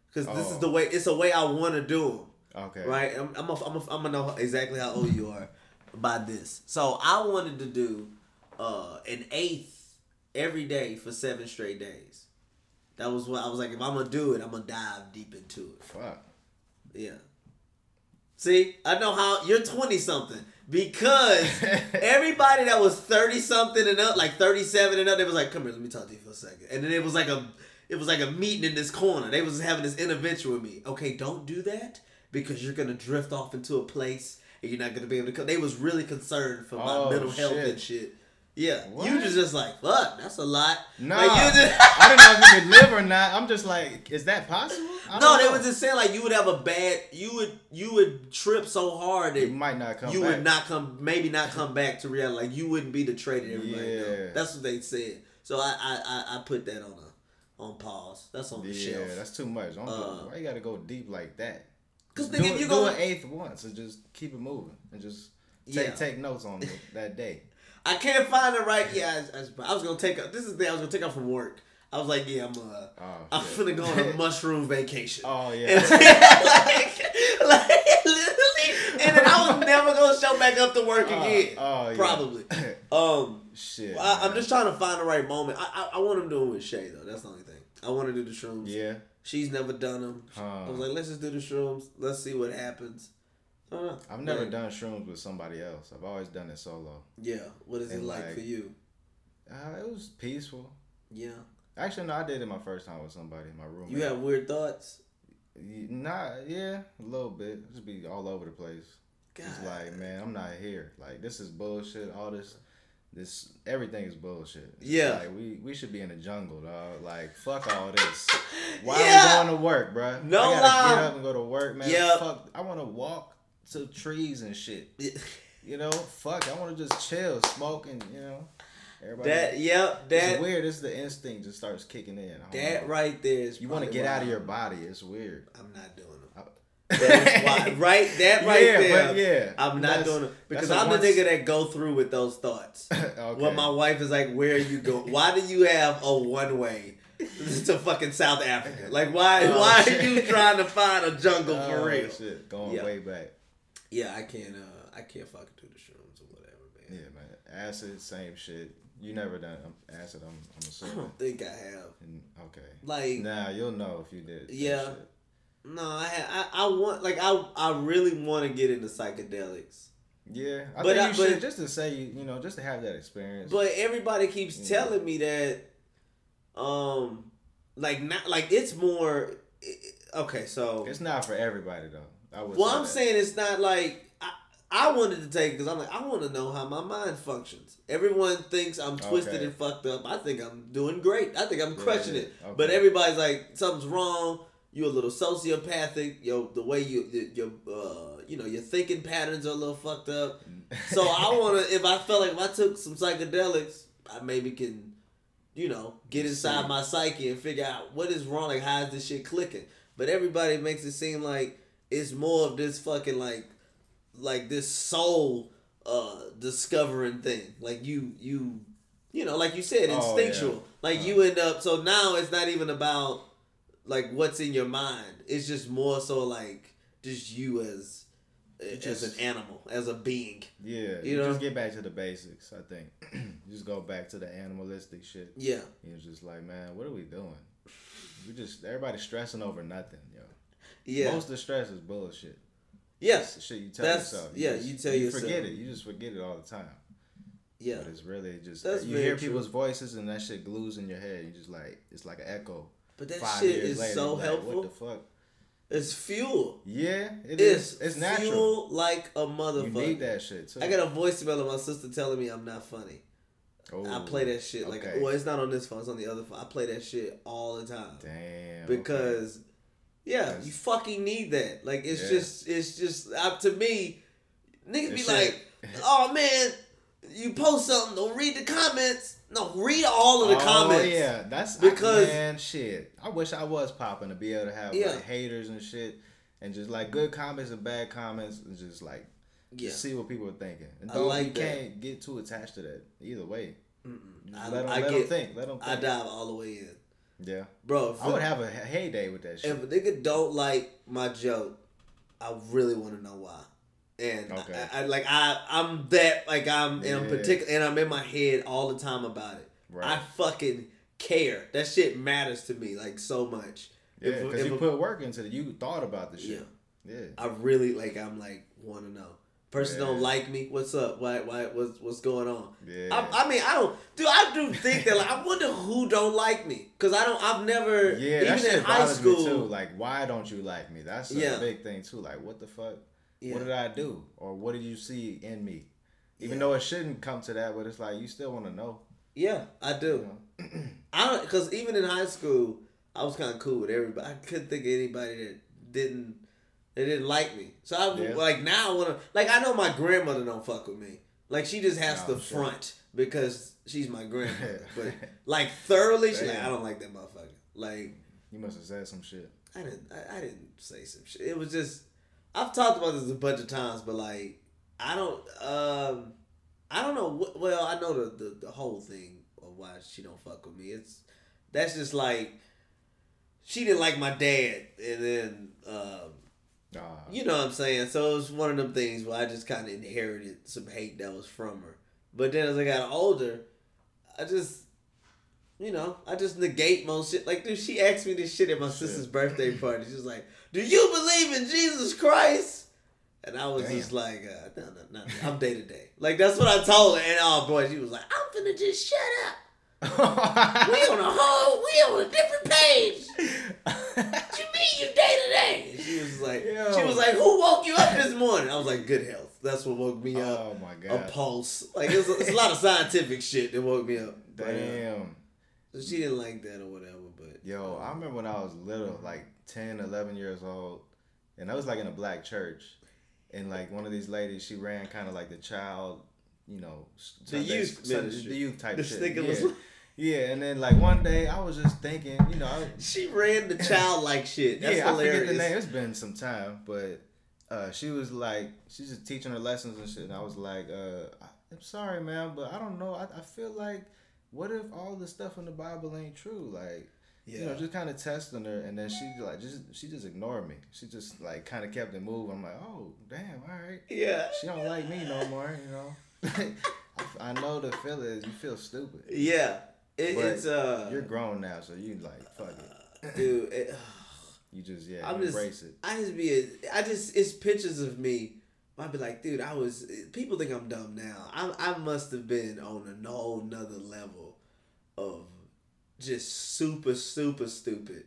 S3: Because this is
S2: Oh.
S3: the way. It's a way I want to do them.
S2: Okay.
S3: Right? I'm, I'm, a, I'm, a, I'm gonna know exactly how old you are by this. So I wanted to do uh, an eighth every day for seven straight days. That was what I was like. If I'm gonna do it, I'm gonna dive deep into it.
S2: Fuck.
S3: Yeah. See, I know how you're 20 something because everybody that was 30 something and up, like 37 and up, they was like, "Come here, let me talk to you for a second. And then it was like a, it was like a meeting in this corner. They was having this intervention with me. Okay, don't do that because you're gonna drift off into a place and you're not gonna be able to come. They was really concerned for my
S2: Oh,
S3: mental health
S2: shit.
S3: and shit. Yeah,
S2: What?
S3: you just just like fuck. That's a lot.
S2: Nah,
S3: Like, just-
S2: I didn't know if you could live or not. I'm just like, is that possible?
S3: No, they was just saying like you would have a bad. You would you would trip so hard that
S2: You might not come.
S3: you
S2: back.
S3: would not come, maybe not come back to reality. Like you wouldn't be the trade that everybody know.
S2: Yeah.
S3: That's what they said. So I, I, I, I put that on a, on pause. That's on the
S2: Yeah,
S3: shelf.
S2: that's too much. Don't
S3: Uh,
S2: go, why you gotta go deep like that?
S3: 'Cause
S2: do,
S3: you
S2: do
S3: gonna-
S2: an eighth once and just keep it moving and just take
S3: Yeah.
S2: take notes on it that day.
S3: I can't find the right. Yeah, I, I, I was gonna take. This is the day I was gonna take off from work. I was like, yeah, I'm. Uh,
S2: Oh,
S3: I'm finna go on a mushroom vacation.
S2: Oh
S3: And,
S2: yeah.
S3: like, like literally, and then I was never gonna show back up to work
S2: Oh,
S3: again.
S2: oh, yeah.
S3: Probably. Um,
S2: Shit.
S3: I, I'm just trying to find the right moment. I, I, I want him doing with Shay though. That's the only thing. I want to do the shrooms.
S2: Yeah.
S3: She's never done them.
S2: Huh.
S3: I was like, let's just do the shrooms. Let's see what happens.
S2: I've never
S3: Like,
S2: done shrooms with somebody else. I've always done it solo.
S3: Yeah. What is it like,
S2: like-
S3: for you?
S2: Uh, it was peaceful.
S3: Yeah.
S2: Actually, no, I did it my first time with somebody, in my roommate.
S3: You have weird thoughts.
S2: Nah, yeah, a little bit. Just be all over the place.
S3: God.
S2: It's like, man, I'm not here. Like, this is bullshit. All this, this, everything is bullshit.
S3: Yeah.
S2: Like, we, we should be in the jungle, dog. Like, fuck all this. Why
S3: Yeah.
S2: are we going to work, bruh?
S3: No
S2: I gotta
S3: lie.
S2: get up and go to work, man.
S3: Yep.
S2: Fuck. I want to walk to trees and shit. You know, fuck. I want to just chill, smoke, and you know, everybody.
S3: that. Yep.
S2: it's
S3: That.
S2: weird. It's the instinct just starts kicking in.
S3: That
S2: know.
S3: right there is.
S2: You want to get out of your body. It's weird.
S3: I'm not doing them.
S2: I-
S3: That's why, right? That right
S2: Yeah,
S3: there.
S2: yeah,
S3: I'm not doing it because I'm
S2: once-
S3: the nigga that go through with those thoughts.
S2: okay.
S3: When my wife is like, "Where are you going? Why do you have a one way to fucking South Africa? Like, why?
S2: Oh,
S3: why
S2: shit.
S3: are you trying to find a jungle for
S2: Oh,
S3: real?
S2: Shit, going
S3: Yeah.
S2: way back.
S3: Yeah, I can't. Uh, I can't fucking do the shrooms or whatever, man.
S2: Yeah,
S3: man.
S2: Acid, same shit. You never done um, acid. I'm, I'm
S3: I don't think I have.
S2: And- okay.
S3: Like,
S2: Nah, you'll know if you did.
S3: Yeah.
S2: shit.
S3: No, I, I, I want, like, I, I really want to get into psychedelics,
S2: Yeah, I
S3: But
S2: think
S3: I-
S2: you should
S3: but-
S2: just to say you, you know, just to have that experience.
S3: but everybody keeps
S2: Yeah.
S3: telling me that, um, like, not like it's more. Okay, so
S2: it's not for everybody though. I would.
S3: Well,
S2: say
S3: I'm
S2: that.
S3: saying it's not like I, I wanted to take because I'm like I want to know how my mind functions. Everyone thinks I'm twisted
S2: Okay.
S3: and fucked up. I think I'm doing great. I think I'm crushing
S2: yeah,
S3: it.
S2: okay.
S3: But everybody's like something's wrong. You're a little sociopathic. Yo, the way you your uh you know your thinking patterns are a little fucked up. So I want to. If I felt like if I took some psychedelics, I maybe can, you know, get inside my psyche and figure out what is wrong. Like how is this shit clicking? But everybody makes it seem like it's more of this fucking like, like this soul uh discovering thing. Like you you you know, like you said,
S2: Oh,
S3: instinctual.
S2: yeah.
S3: Like you end up so now it's not even about like what's in your mind. It's just more so like just you as as
S2: just-
S3: an animal, as a being.
S2: Yeah,
S3: You
S2: you,
S3: know?
S2: just get back to the basics. I think just go back to the animalistic shit.
S3: Yeah.
S2: Was just like, man, what are we doing? We just everybody stressing over nothing, yo.
S3: Yeah.
S2: Most of the stress is bullshit.
S3: yes.
S2: The shit you tell
S3: That's-
S2: yourself.
S3: yeah,
S2: just-
S3: you tell
S2: you
S3: yourself.
S2: forget it. You just forget it all the time.
S3: Yeah.
S2: But it's really just
S3: That's
S2: you hear
S3: true.
S2: people's voices and that shit glues in your head. You just like it's like an echo.
S3: But that
S2: Five
S3: shit is
S2: later,
S3: so
S2: like,
S3: helpful.
S2: What the fuck?
S3: It's fuel.
S2: Yeah, it
S3: It's
S2: is. It's natural.
S3: fuel like a motherfucker.
S2: You need that shit too.
S3: I got a voicemail of my sister telling me I'm not funny. I
S2: Oh,
S3: play that shit like
S2: okay.
S3: well, it's not on this phone, it's on the other phone. I play that shit all the time
S2: Damn. okay.
S3: because yeah,
S2: That's-
S3: you fucking need that. Like it's
S2: Yeah.
S3: just it's just up to me. Niggas be
S2: shit-
S3: like, oh man, you post something, don't read the comments. No, read all of the
S2: oh,
S3: comments.
S2: yeah, that's
S3: Because-
S2: because man, shit. I wish I was popping to be able to have
S3: Yeah.
S2: like haters and shit, and just like good comments and bad comments, and just like
S3: Yeah.
S2: just see what people are thinking. And
S3: I
S2: don't,
S3: like
S2: you
S3: that.
S2: can't get too attached to that either way.
S3: I,
S2: let them,
S3: I
S2: let
S3: get,
S2: them think. Let them
S3: I dive all the way in,
S2: Yeah,
S3: bro. If,
S2: I would have a heyday with that shit.
S3: if a nigga don't like my joke, I really want to know why. And
S2: Okay.
S3: I, I like I I'm that like I'm in
S2: Yeah.
S3: particular and I'm in my head all the time about it.
S2: Right.
S3: I fucking care. That shit matters to me like so much.
S2: yeah, because you put work into it. You thought about the shit. Yeah. yeah.
S3: I really like. I'm like want to know. Person
S2: Yeah.
S3: don't like me. What's up? Why? Why? What's What's going on?
S2: Yeah.
S3: I, I mean, I don't. Dude, I do think that. Like, I wonder who don't like me. Cause I don't. I've never.
S2: Yeah, that
S3: even
S2: shit
S3: in high school.
S2: me too. Like, why don't you like me? That's a
S3: Yeah.
S2: big thing too. Like, what the fuck?
S3: Yeah.
S2: What did I do? Or what did you see in me? Even
S3: Yeah.
S2: though it shouldn't come to that, but it's like you still want to know.
S3: Yeah, I do.
S2: You know?
S3: I don't because even in high school, I was kind of cool with everybody. I couldn't think of anybody that didn't that didn't like me. So I
S2: Yeah.
S3: like now I wanna like I know my grandmother don't fuck with me. Like she just has
S2: Oh,
S3: to
S2: shit.
S3: front because she's my grandmother. but like thoroughly, she like I don't like that motherfucker. Like
S2: You must have said some shit.
S3: I didn't I, I didn't say some shit. It was just I've talked about this a bunch of times, but like I don't um I don't know well, I know the, the the whole thing of why she don't fuck with me. It's that's just like she didn't like my dad and then um
S2: Uh,
S3: you know what I'm saying? So it was one of them things where I just kind of inherited some hate that was from her. But then as I got older, I just, you know, I just negate most shit. Like, dude, she asked me this shit at my
S2: Shit.
S3: sister's birthday party. She was like, "Do you believe in Jesus Christ?" And I was
S2: Damn.
S3: just like, uh, "No, no, no, I'm day to day." Like that's what I told her. And oh boy, she was like, "I'm finna just shut up. We on a whole, we on a different page." What you mean you day to day? She was like,
S2: Yo.
S3: she was like, who woke you up this morning? I was like, good health. That's what woke me up.
S2: oh my god, A
S3: pulse. Like it's a, it's a lot of scientific shit that woke me up. But, uh,
S2: Damn.
S3: so she didn't like that or whatever. But
S2: Yo, I remember when I was little, like 10, 11 years old, and I was like in a black church, and like one of these ladies, she ran kind of like the child, you know,
S3: The youth
S2: Sunday- the youth type
S3: This
S2: shit. yeah. yeah, and then like one day I was just thinking, you know, I,
S3: she ran the child like shit. That's
S2: yeah, I forget the name. It's been some time, but uh, she was like, she's just teaching her lessons and shit. And I was like, uh, I'm sorry, man, but I don't know. I, I feel like, what if all the stuff in the Bible ain't true? Like, you know, just kind of testing her, and then she like just she just ignored me. She just like kind of kept it moving. I'm like, oh damn, all right.
S3: Yeah.
S2: She don't like me no more, you know. I, I know the feeling. You feel stupid.
S3: Yeah. It, it's uh
S2: You're grown now, so you like fuck it.
S3: dude, it,
S2: You just yeah,
S3: I'm
S2: you
S3: just
S2: embrace it.
S3: I just be a, I just it's pictures of me. I'd be like, dude, I was. People think I'm dumb now. I I must have been on a whole nother level of just super super stupid.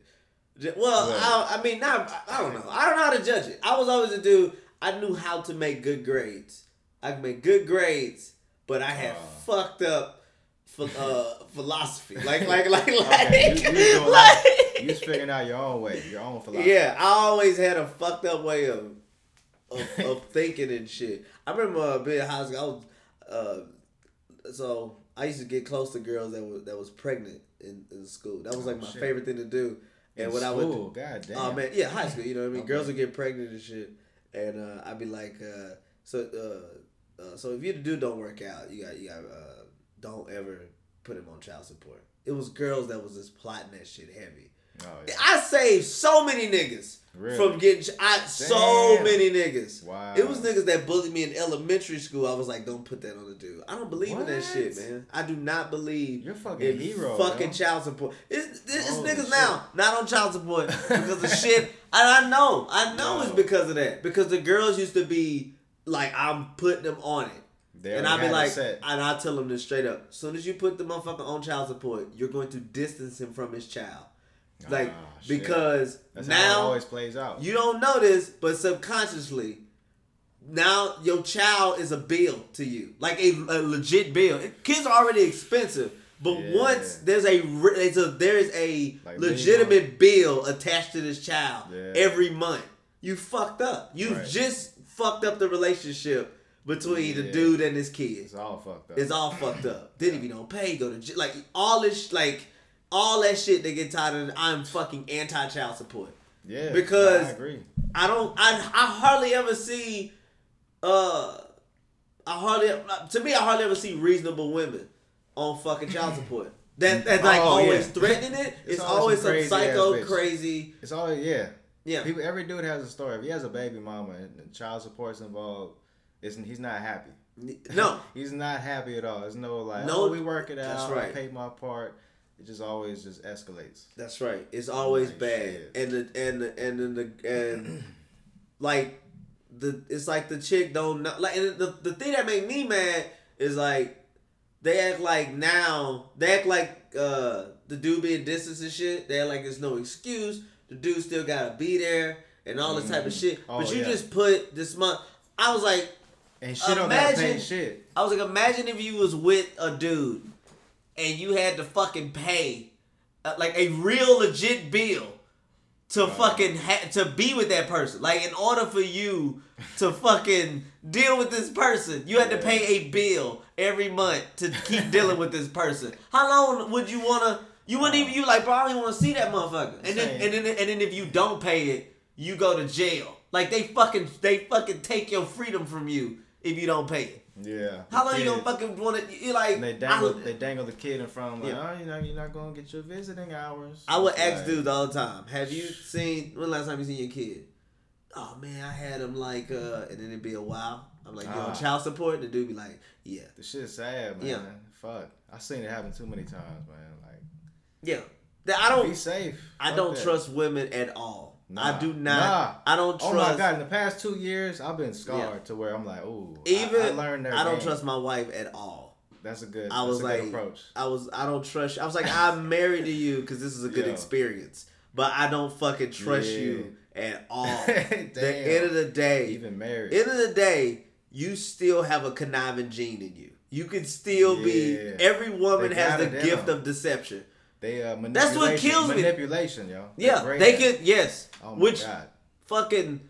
S3: Ju- Well,
S2: Right.
S3: I, I mean, not I don't know. I don't know how to judge it. I was always a dude. I knew how to make good grades. I could make good grades, but I had
S2: Oh.
S3: fucked up. ph- Uh, philosophy, like, like, like, like,
S2: Okay, you- you
S3: like,
S2: You just figuring out your own way, your own philosophy.
S3: yeah, I always had a fucked up way of of, of thinking and shit. I remember uh, being in high school. I was, uh, so I used to get close to girls that was that was pregnant in, in school. That was like
S2: Oh,
S3: my
S2: shit.
S3: favorite thing to do. And
S2: In
S3: when I would,
S2: school, god damn.
S3: oh man, yeah, high school. You know what I mean?
S2: Okay.
S3: Girls would get pregnant and shit, and uh, I'd be like, uh, so uh, Uh, so if you dude don't work out, you got you got uh, don't ever put him on child support. It was girls that was just plotting that shit heavy.
S2: Oh, yeah.
S3: I saved so many niggas
S2: Really?
S3: from getting. I so many niggas.
S2: Wow.
S3: It was niggas that bullied me in elementary school. I was like, don't put that on the dude. I don't believe in that shit, man. I do not believe
S2: You're fucking
S3: in
S2: hero,
S3: fucking
S2: yo.
S3: child support. It's, it's
S2: Holy
S3: niggas
S2: shit.
S3: now not on child support because of shit. And I know, I know it's because of that. Because the girls used to be like, I'm putting them on it.
S2: They
S3: and I'll be like, and I tell them this straight up. As soon as you put the motherfucker on child support, you're going to distance him from his child. Like,
S2: Ah,
S3: because
S2: That's how it
S3: now
S2: always plays out.
S3: you don't know this, but subconsciously, now your child is a bill to you, like a, a legit bill. Kids are already expensive, but
S2: Yeah.
S3: once there's a there's a there's a
S2: Like
S3: legitimate bill attached to this child
S2: Yeah.
S3: every month, you fucked up. You
S2: Right.
S3: just fucked up the relationship between the dude and his kids.
S2: It's all fucked up.
S3: It's all fucked up. Then if you don't pay, go to like all this like all that shit they get tired of. I'm fucking anti child support.
S2: yeah,
S3: because-
S2: I agree.
S3: I don't. I I hardly ever see. Uh, I hardly to me I hardly ever see reasonable women on fucking child support. That that's like
S2: Oh,
S3: always
S2: yeah.
S3: threatening it. It's,
S2: It's
S3: always some
S2: crazy
S3: psycho crazy.
S2: It's always yeah.
S3: Yeah.
S2: People, every dude has a story. If he has a baby mama and child support's involved, it's, he's not happy.
S3: No.
S2: he's not happy at all. There's no like,
S3: No,
S2: no, we work it out.
S3: that's right.
S2: I pay my part. It just always just escalates.
S3: That's right. It's always
S2: Like,
S3: bad,
S2: shit.
S3: and the and the, and then the and like the it's like the chick don't know. Like and the the thing that make me mad is like they act like now they act like uh the dude being distance and shit. They act like there's no excuse. The dude still gotta be there and all this type of
S2: Mhm.
S3: shit.
S2: Oh,
S3: but you
S2: yeah.
S3: just put this month. I was like,
S2: And shit don't gotta pay shit.
S3: I was like, imagine if you was with a dude and you had to fucking pay uh, like a real legit bill to fucking ha- to be with that person. Like in order for you to fucking deal with this person, you had to pay a bill every month to keep dealing with this person. How long would you wanna? You wouldn't even. You like, bro, I don't even want to see that motherfucker. And then, and then, and then, if you don't pay it, you go to jail. Like they fucking, they fucking take your freedom from you if you don't pay it.
S2: Yeah.
S3: How long you gonna fucking want to? You like?
S2: And they dangle,
S3: would-
S2: they dangle the kid in front of like,
S3: Yeah.
S2: oh, you know, you're not gonna get your visiting hours.
S3: I would ask
S2: like,
S3: dudes all the time. Have you seen when last time you seen your kid? Oh man, I had him like, uh, and then it'd be a while. I'm like, you on
S2: Ah.
S3: child support? The dude be like, yeah,
S2: The shit's sad, man.
S3: Yeah.
S2: Fuck. I seen it happen too many times, man. Like,
S3: yeah. That I don't.
S2: be safe.
S3: I
S2: Fuck
S3: don't
S2: that.
S3: trust women at all. I do not.
S2: Nah.
S3: I don't trust.
S2: Oh my god! In the past two years, I've been scarred
S3: Yeah.
S2: to where I'm like, ooh.
S3: Even
S2: I, I learned that.
S3: I don't trust my wife at all.
S2: That's a good.
S3: I was like,
S2: good approach.
S3: I was, I don't trust. You. I was like, I'm married to you because this is a good
S2: Yeah.
S3: experience, but I don't fucking trust
S2: Yeah.
S3: you at all. The end of the day,
S2: Even married.
S3: end of the day, you still have a conniving gene in you. You can still be. Every woman
S2: They
S3: has the gift of deception.
S2: they uh,
S3: That's what
S2: manipulation-
S3: kills me.
S2: Manipulation, yo. They're
S3: Yeah, they can. Yes,
S2: Oh
S3: which
S2: god.
S3: fucking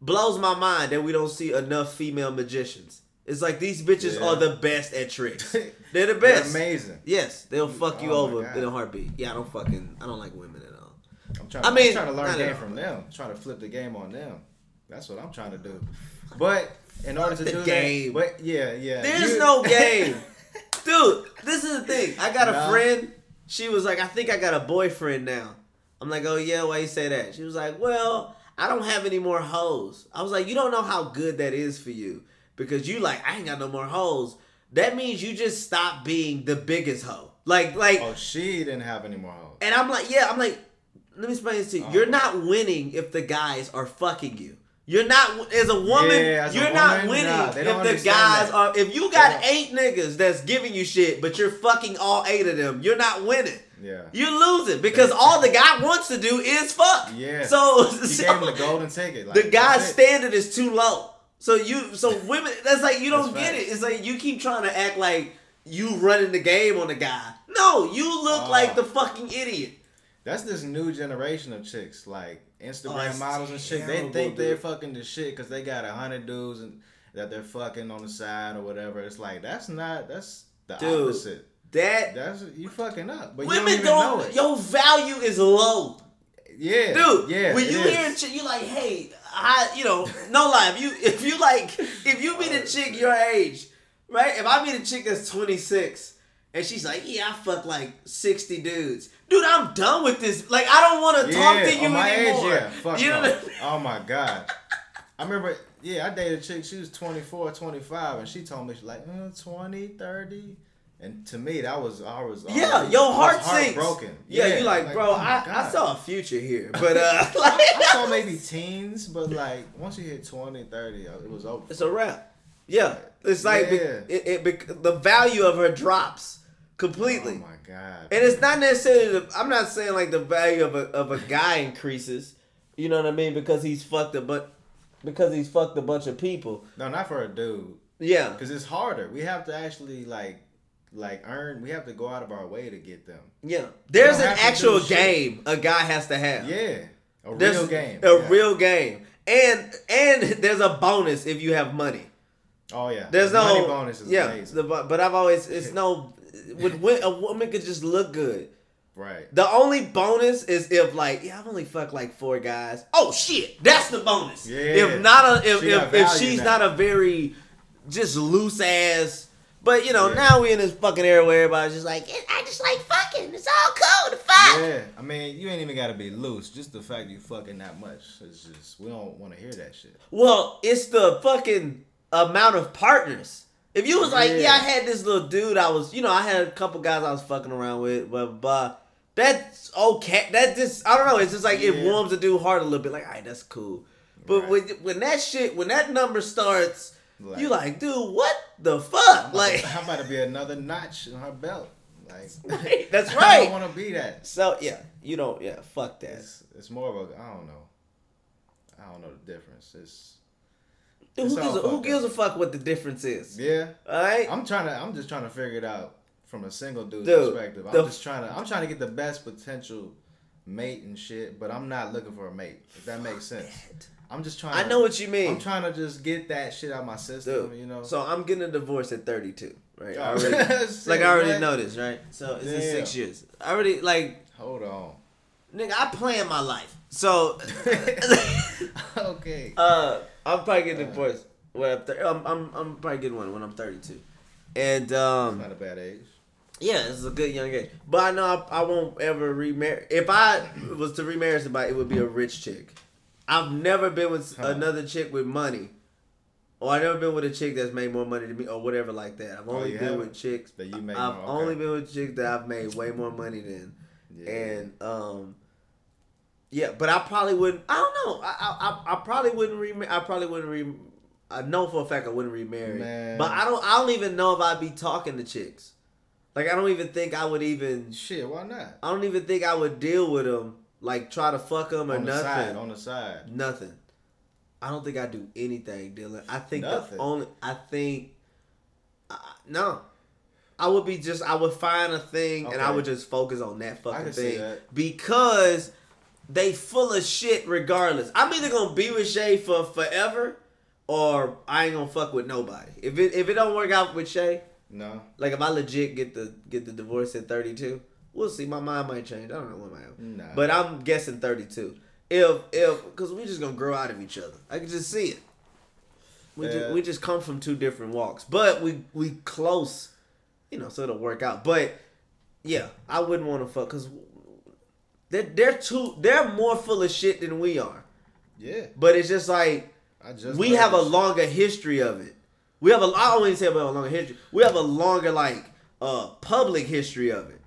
S3: blows my mind that we don't see enough female magicians. It's like these bitches
S2: Yeah.
S3: are the best at tricks. They're the
S2: They're
S3: best.
S2: amazing.
S3: Yes, they'll fuck you
S2: Oh
S3: over in a heartbeat. Yeah, I don't fucking. I don't like women at all.
S2: I'm trying.
S3: I
S2: I
S3: mean,
S2: am trying to learn game
S3: all.
S2: from them. trying to flip the game on them. That's what I'm trying to do. But in order to
S3: The
S2: do
S3: game.
S2: that, but yeah, yeah.
S3: There's
S2: you-
S3: no game. Dude, this is the thing. I got a
S2: Nah.
S3: friend. She was like, I think I got a boyfriend now. I'm like, oh yeah, why you say that? She was like, well, I don't have any more hoes. I was like, you don't know how good that is for you because you like, I ain't got no more hoes. That means you just stop being the biggest hoe. Like, like,
S2: Oh, she didn't have any more hoes.
S3: and I'm like, yeah, I'm like, let me explain this to you.
S2: Oh.
S3: You're not winning if the guys are fucking you. You're not as a woman.
S2: Yeah, as a
S3: you're not
S2: woman,
S3: winning
S2: nah,
S3: if the guys
S2: that.
S3: are. If you got
S2: They
S3: eight niggas that's giving you shit, but you're fucking all eight of them, you're not winning.
S2: Yeah.
S3: You're losing because all the guy wants to do is fuck.
S2: Yeah.
S3: So,
S2: He
S3: so
S2: gave him the golden ticket. Like,
S3: the guy's standard is too low. So you, so women, that's like you don't
S2: That's
S3: get it. It's like you keep trying to act like you running the game on the guy. No, you look
S2: Ah.
S3: like the fucking idiot.
S2: That's this new generation of chicks, like Instagram
S3: Oh,
S2: models and shit. They think they're fucking the shit because they got a hundred dudes and that they're fucking on the side or whatever. It's like that's not. That's the
S3: Dude,
S2: opposite.
S3: That
S2: That's you fucking up, but you
S3: women
S2: don't
S3: don't.
S2: know it.
S3: Your value is low.
S2: Yeah,
S3: dude.
S2: Yeah,
S3: when you
S2: is.
S3: hear a chick, you like, hey, I, you know, no lie. If you if you like, if you meet a chick your age, right? If I meet a chick that's twenty six and she's like, yeah, I fuck like sixty dudes, dude, I'm done with this. Like, I don't want to talk to you
S2: my
S3: anymore.
S2: age, yeah. Fuck
S3: you know
S2: no.
S3: I mean?
S2: Oh my god. I remember, yeah, I dated a chick, she was 24, 25, and she told me, she's like, uh, 20, 30. And to me, that was, I was,
S3: Yeah,
S2: already-
S3: your heart sinks.
S2: heartbroken.
S3: Yeah, you like, bro,
S2: oh
S3: I, I saw a future here, but uh, like,
S2: I saw maybe teens, but like, once you hit 20, 30, uh, it was over.
S3: it's a wrap. Yeah, it's like
S2: Yeah.
S3: it, it, the value of her drops completely.
S2: Oh my god.
S3: And it's not necessarily. The, I'm not saying like the value of a of a guy increases. You know what I mean? Because he's fucked a but because he's fucked a bunch of people.
S2: no, not for a dude.
S3: Yeah,
S2: Because it's harder. We have to actually, like, like earn, we have to go out of our way to get them.
S3: yeah. There's an actual
S2: do shit.
S3: game a guy has to have.
S2: Yeah. A
S3: There's
S2: real game.
S3: A
S2: Yeah.
S3: real game. And and there's a bonus if you have money.
S2: Oh, yeah.
S3: There's
S2: The
S3: no
S2: money bonus is
S3: yeah.
S2: amazing.
S3: The, bu- but I've always it's no. With, when a woman could just look good.
S2: Right.
S3: The only bonus is if like yeah I've only fucked like four guys. Oh shit, that's the bonus.
S2: Yeah.
S3: If not a if
S2: She
S3: if, if she's
S2: now.
S3: not a very just loose ass. But you know
S2: Yeah.
S3: now we in this fucking era where everybody's just like I just like fucking. It's all cool to fuck.
S2: Yeah, I mean, you ain't even gotta be loose. Just the fact you fucking that much. It's just we don't want to hear that shit.
S3: Well, it's the fucking amount of partners. If you was like, yeah.
S2: Yeah.
S3: I had this little dude, I was, you know, I had a couple guys I was fucking around with, but, but that's okay. That just, I don't know. It's just like it warms the dude heart a little bit. Like, all right, that's cool. But
S2: Right.
S3: when when that shit, when that number starts,
S2: Like-
S3: you like, dude, what the fuck? Like,
S2: how about to be another notch in her belt? Like,
S3: Right, that's
S2: I
S3: right.
S2: don't want to be that.
S3: so yeah, you don't, yeah, fuck that.
S2: It's it's more of a I don't know. I don't know the difference. It's
S3: Dude,
S2: it's
S3: who gives, a, who gives a fuck what the difference is?
S2: yeah.
S3: All right.
S2: I'm trying to. I'm just trying to figure it out from a single dude's
S3: Dude,
S2: perspective. I'm just trying to. I'm trying to get the best potential mate and shit, but I'm not looking for a mate. If that makes sense. I'm just trying.
S3: I
S2: to-
S3: know what you mean.
S2: I'm trying to just get that shit out my system.
S3: Dude,
S2: you know.
S3: So I'm getting a divorce at 32, right? I
S2: Oh,
S3: already,
S2: shit,
S3: like I already
S2: man.
S3: know this, right? So it's in six years. I already like,
S2: Hold on.
S3: nigga, I plan my life. So,
S2: okay.
S3: uh, I'm probably getting divorced when I'm, thir- I'm, I'm I'm probably getting one when I'm 32, and um,
S2: Not a bad age.
S3: Yeah, it's a good young age. But I know I, I won't ever remarry. If I was to remarry somebody, it would be a rich chick. I've never been with
S2: Huh.
S3: another chick with money. Or I've never been with a chick that's made more money than me, or whatever like that. I've
S2: Oh,
S3: only
S2: you
S3: been
S2: haven't?
S3: with chicks
S2: That you made
S3: I've
S2: more,
S3: only been with chicks that I've made way more money than,
S2: Yeah.
S3: and um, yeah. But I probably wouldn't. I don't know. I I, I, I probably wouldn't remarry. I probably wouldn't re. I know for a fact I wouldn't remarry.
S2: Man.
S3: But I don't. I don't even know if I'd be talking to chicks. Like I don't even think I would even.
S2: Shit, why not?
S3: I don't even think I would deal with them. Like try to fuck them or nothing.
S2: on the
S3: nothing.
S2: side, on the side.
S3: Nothing. I don't think I do anything, Dillon. I think
S2: Nothing.
S3: the only I think I, no. I would be just I would find a thing and I would just focus on that fucking thing
S2: that.
S3: because they full of shit regardless. I'm either gonna be with Shay for forever or I ain't gonna fuck with nobody. If it if it don't work out with Shay,
S2: No.
S3: like if I legit get the get the divorce at 32, we'll see. My mind might change. I don't know what my
S2: Nah.
S3: but I'm guessing 32. If if because we just gonna grow out of each other. I can just see it. We
S2: Yeah.
S3: just we just come from two different walks, but we we close, you know, so it'll work out. But yeah, I wouldn't want to fuck because they're they're too they're more full of shit than we are.
S2: Yeah.
S3: But it's just like
S2: I just
S3: we have a
S2: shit.
S3: longer history of it. We have a I don't say about a longer history. We have a longer like uh public history of it.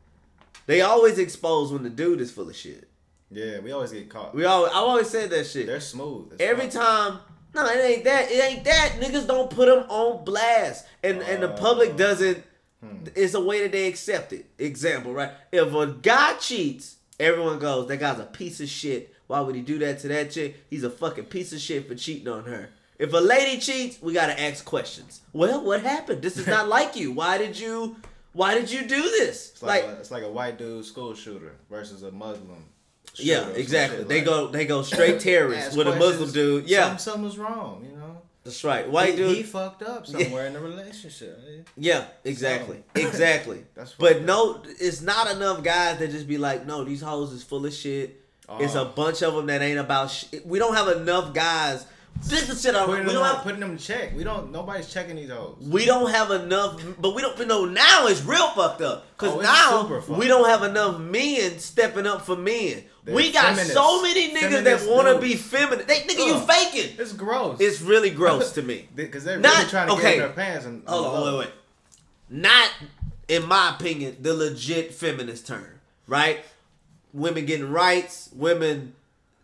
S3: They always expose when the dude is full of shit.
S2: Yeah, we always get caught.
S3: We always I always said that shit.
S2: They're smooth. as
S3: Every time, no, it ain't that. It ain't that. Niggas don't put them on blast, and and the public
S2: Oh.
S3: doesn't.
S2: Hmm.
S3: It's a way that they accept it. Example, right? If a guy cheats, everyone goes, "That guy's a piece of shit. Why would he do that to that chick? He's a fucking piece of shit for cheating on her." If a lady cheats, we gotta ask questions. Well, what happened? This is not like you. Why did you? Why did you do this?
S2: It's like,
S3: Like,
S2: a, it's like a white dude school shooter versus a Muslim. shooter
S3: yeah, exactly. They
S2: like-
S3: go, they go straight terrorist with a Muslim dude. Yeah,
S2: Something, something was wrong, you know.
S3: that's right. White
S2: he,
S3: dude.
S2: He fucked up somewhere in the relationship. Eh?
S3: Yeah, exactly, exactly.
S2: That's
S3: but no, it's not enough guys that just be like, no, these hoes is full of shit. It's a
S2: Oh.
S3: bunch of them that ain't about. Sh- we don't have enough guys. This is shit. We
S2: them,
S3: don't
S2: on-
S3: have.
S2: putting them in check. We don't. Nobody's checking these hoes.
S3: We don't have enough, but we don't know now it's real fucked up. Cause
S2: Oh,
S3: now we don't have enough men stepping up for men.
S2: They're
S3: we got
S2: feminists.
S3: so many niggas
S2: Feminist
S3: that want to be feminine. They nigga, you faking.
S2: It's gross.
S3: It's really gross to me.
S2: because they're
S3: Not-
S2: really trying to
S3: okay.
S2: get in their pants and
S3: Hold on, wait, wait, wait. Not, in my opinion, the legit feminist term, right? Women getting rights, women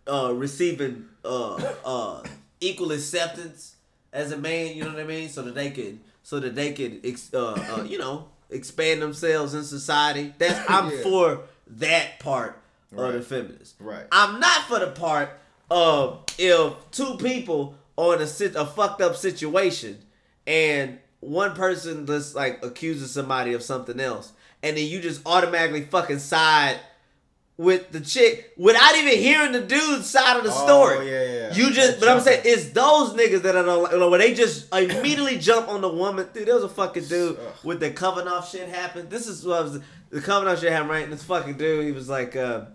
S3: uh, receiving uh, uh, equal acceptance as a man. You know what I mean? So that they could, so that they could, ex- uh, uh, you know, expand themselves in society. That's I'm
S2: Yeah.
S3: for that part of the feminist.
S2: Right.
S3: I'm not for the part of if two people are in a, sit- a fucked up situation and one person just like accuses somebody of something else and then you just automatically fucking side with the chick without even hearing the dude's side of the
S2: Oh,
S3: story.
S2: yeah, yeah.
S3: You just, but I'm saying it's those niggas that are the, you know, where they just immediately jump on the woman. Dude, there was a fucking dude
S2: Ugh.
S3: with the coming off shit happened. This is what was the coming off shit happened, right? And this fucking dude, he was like, uh,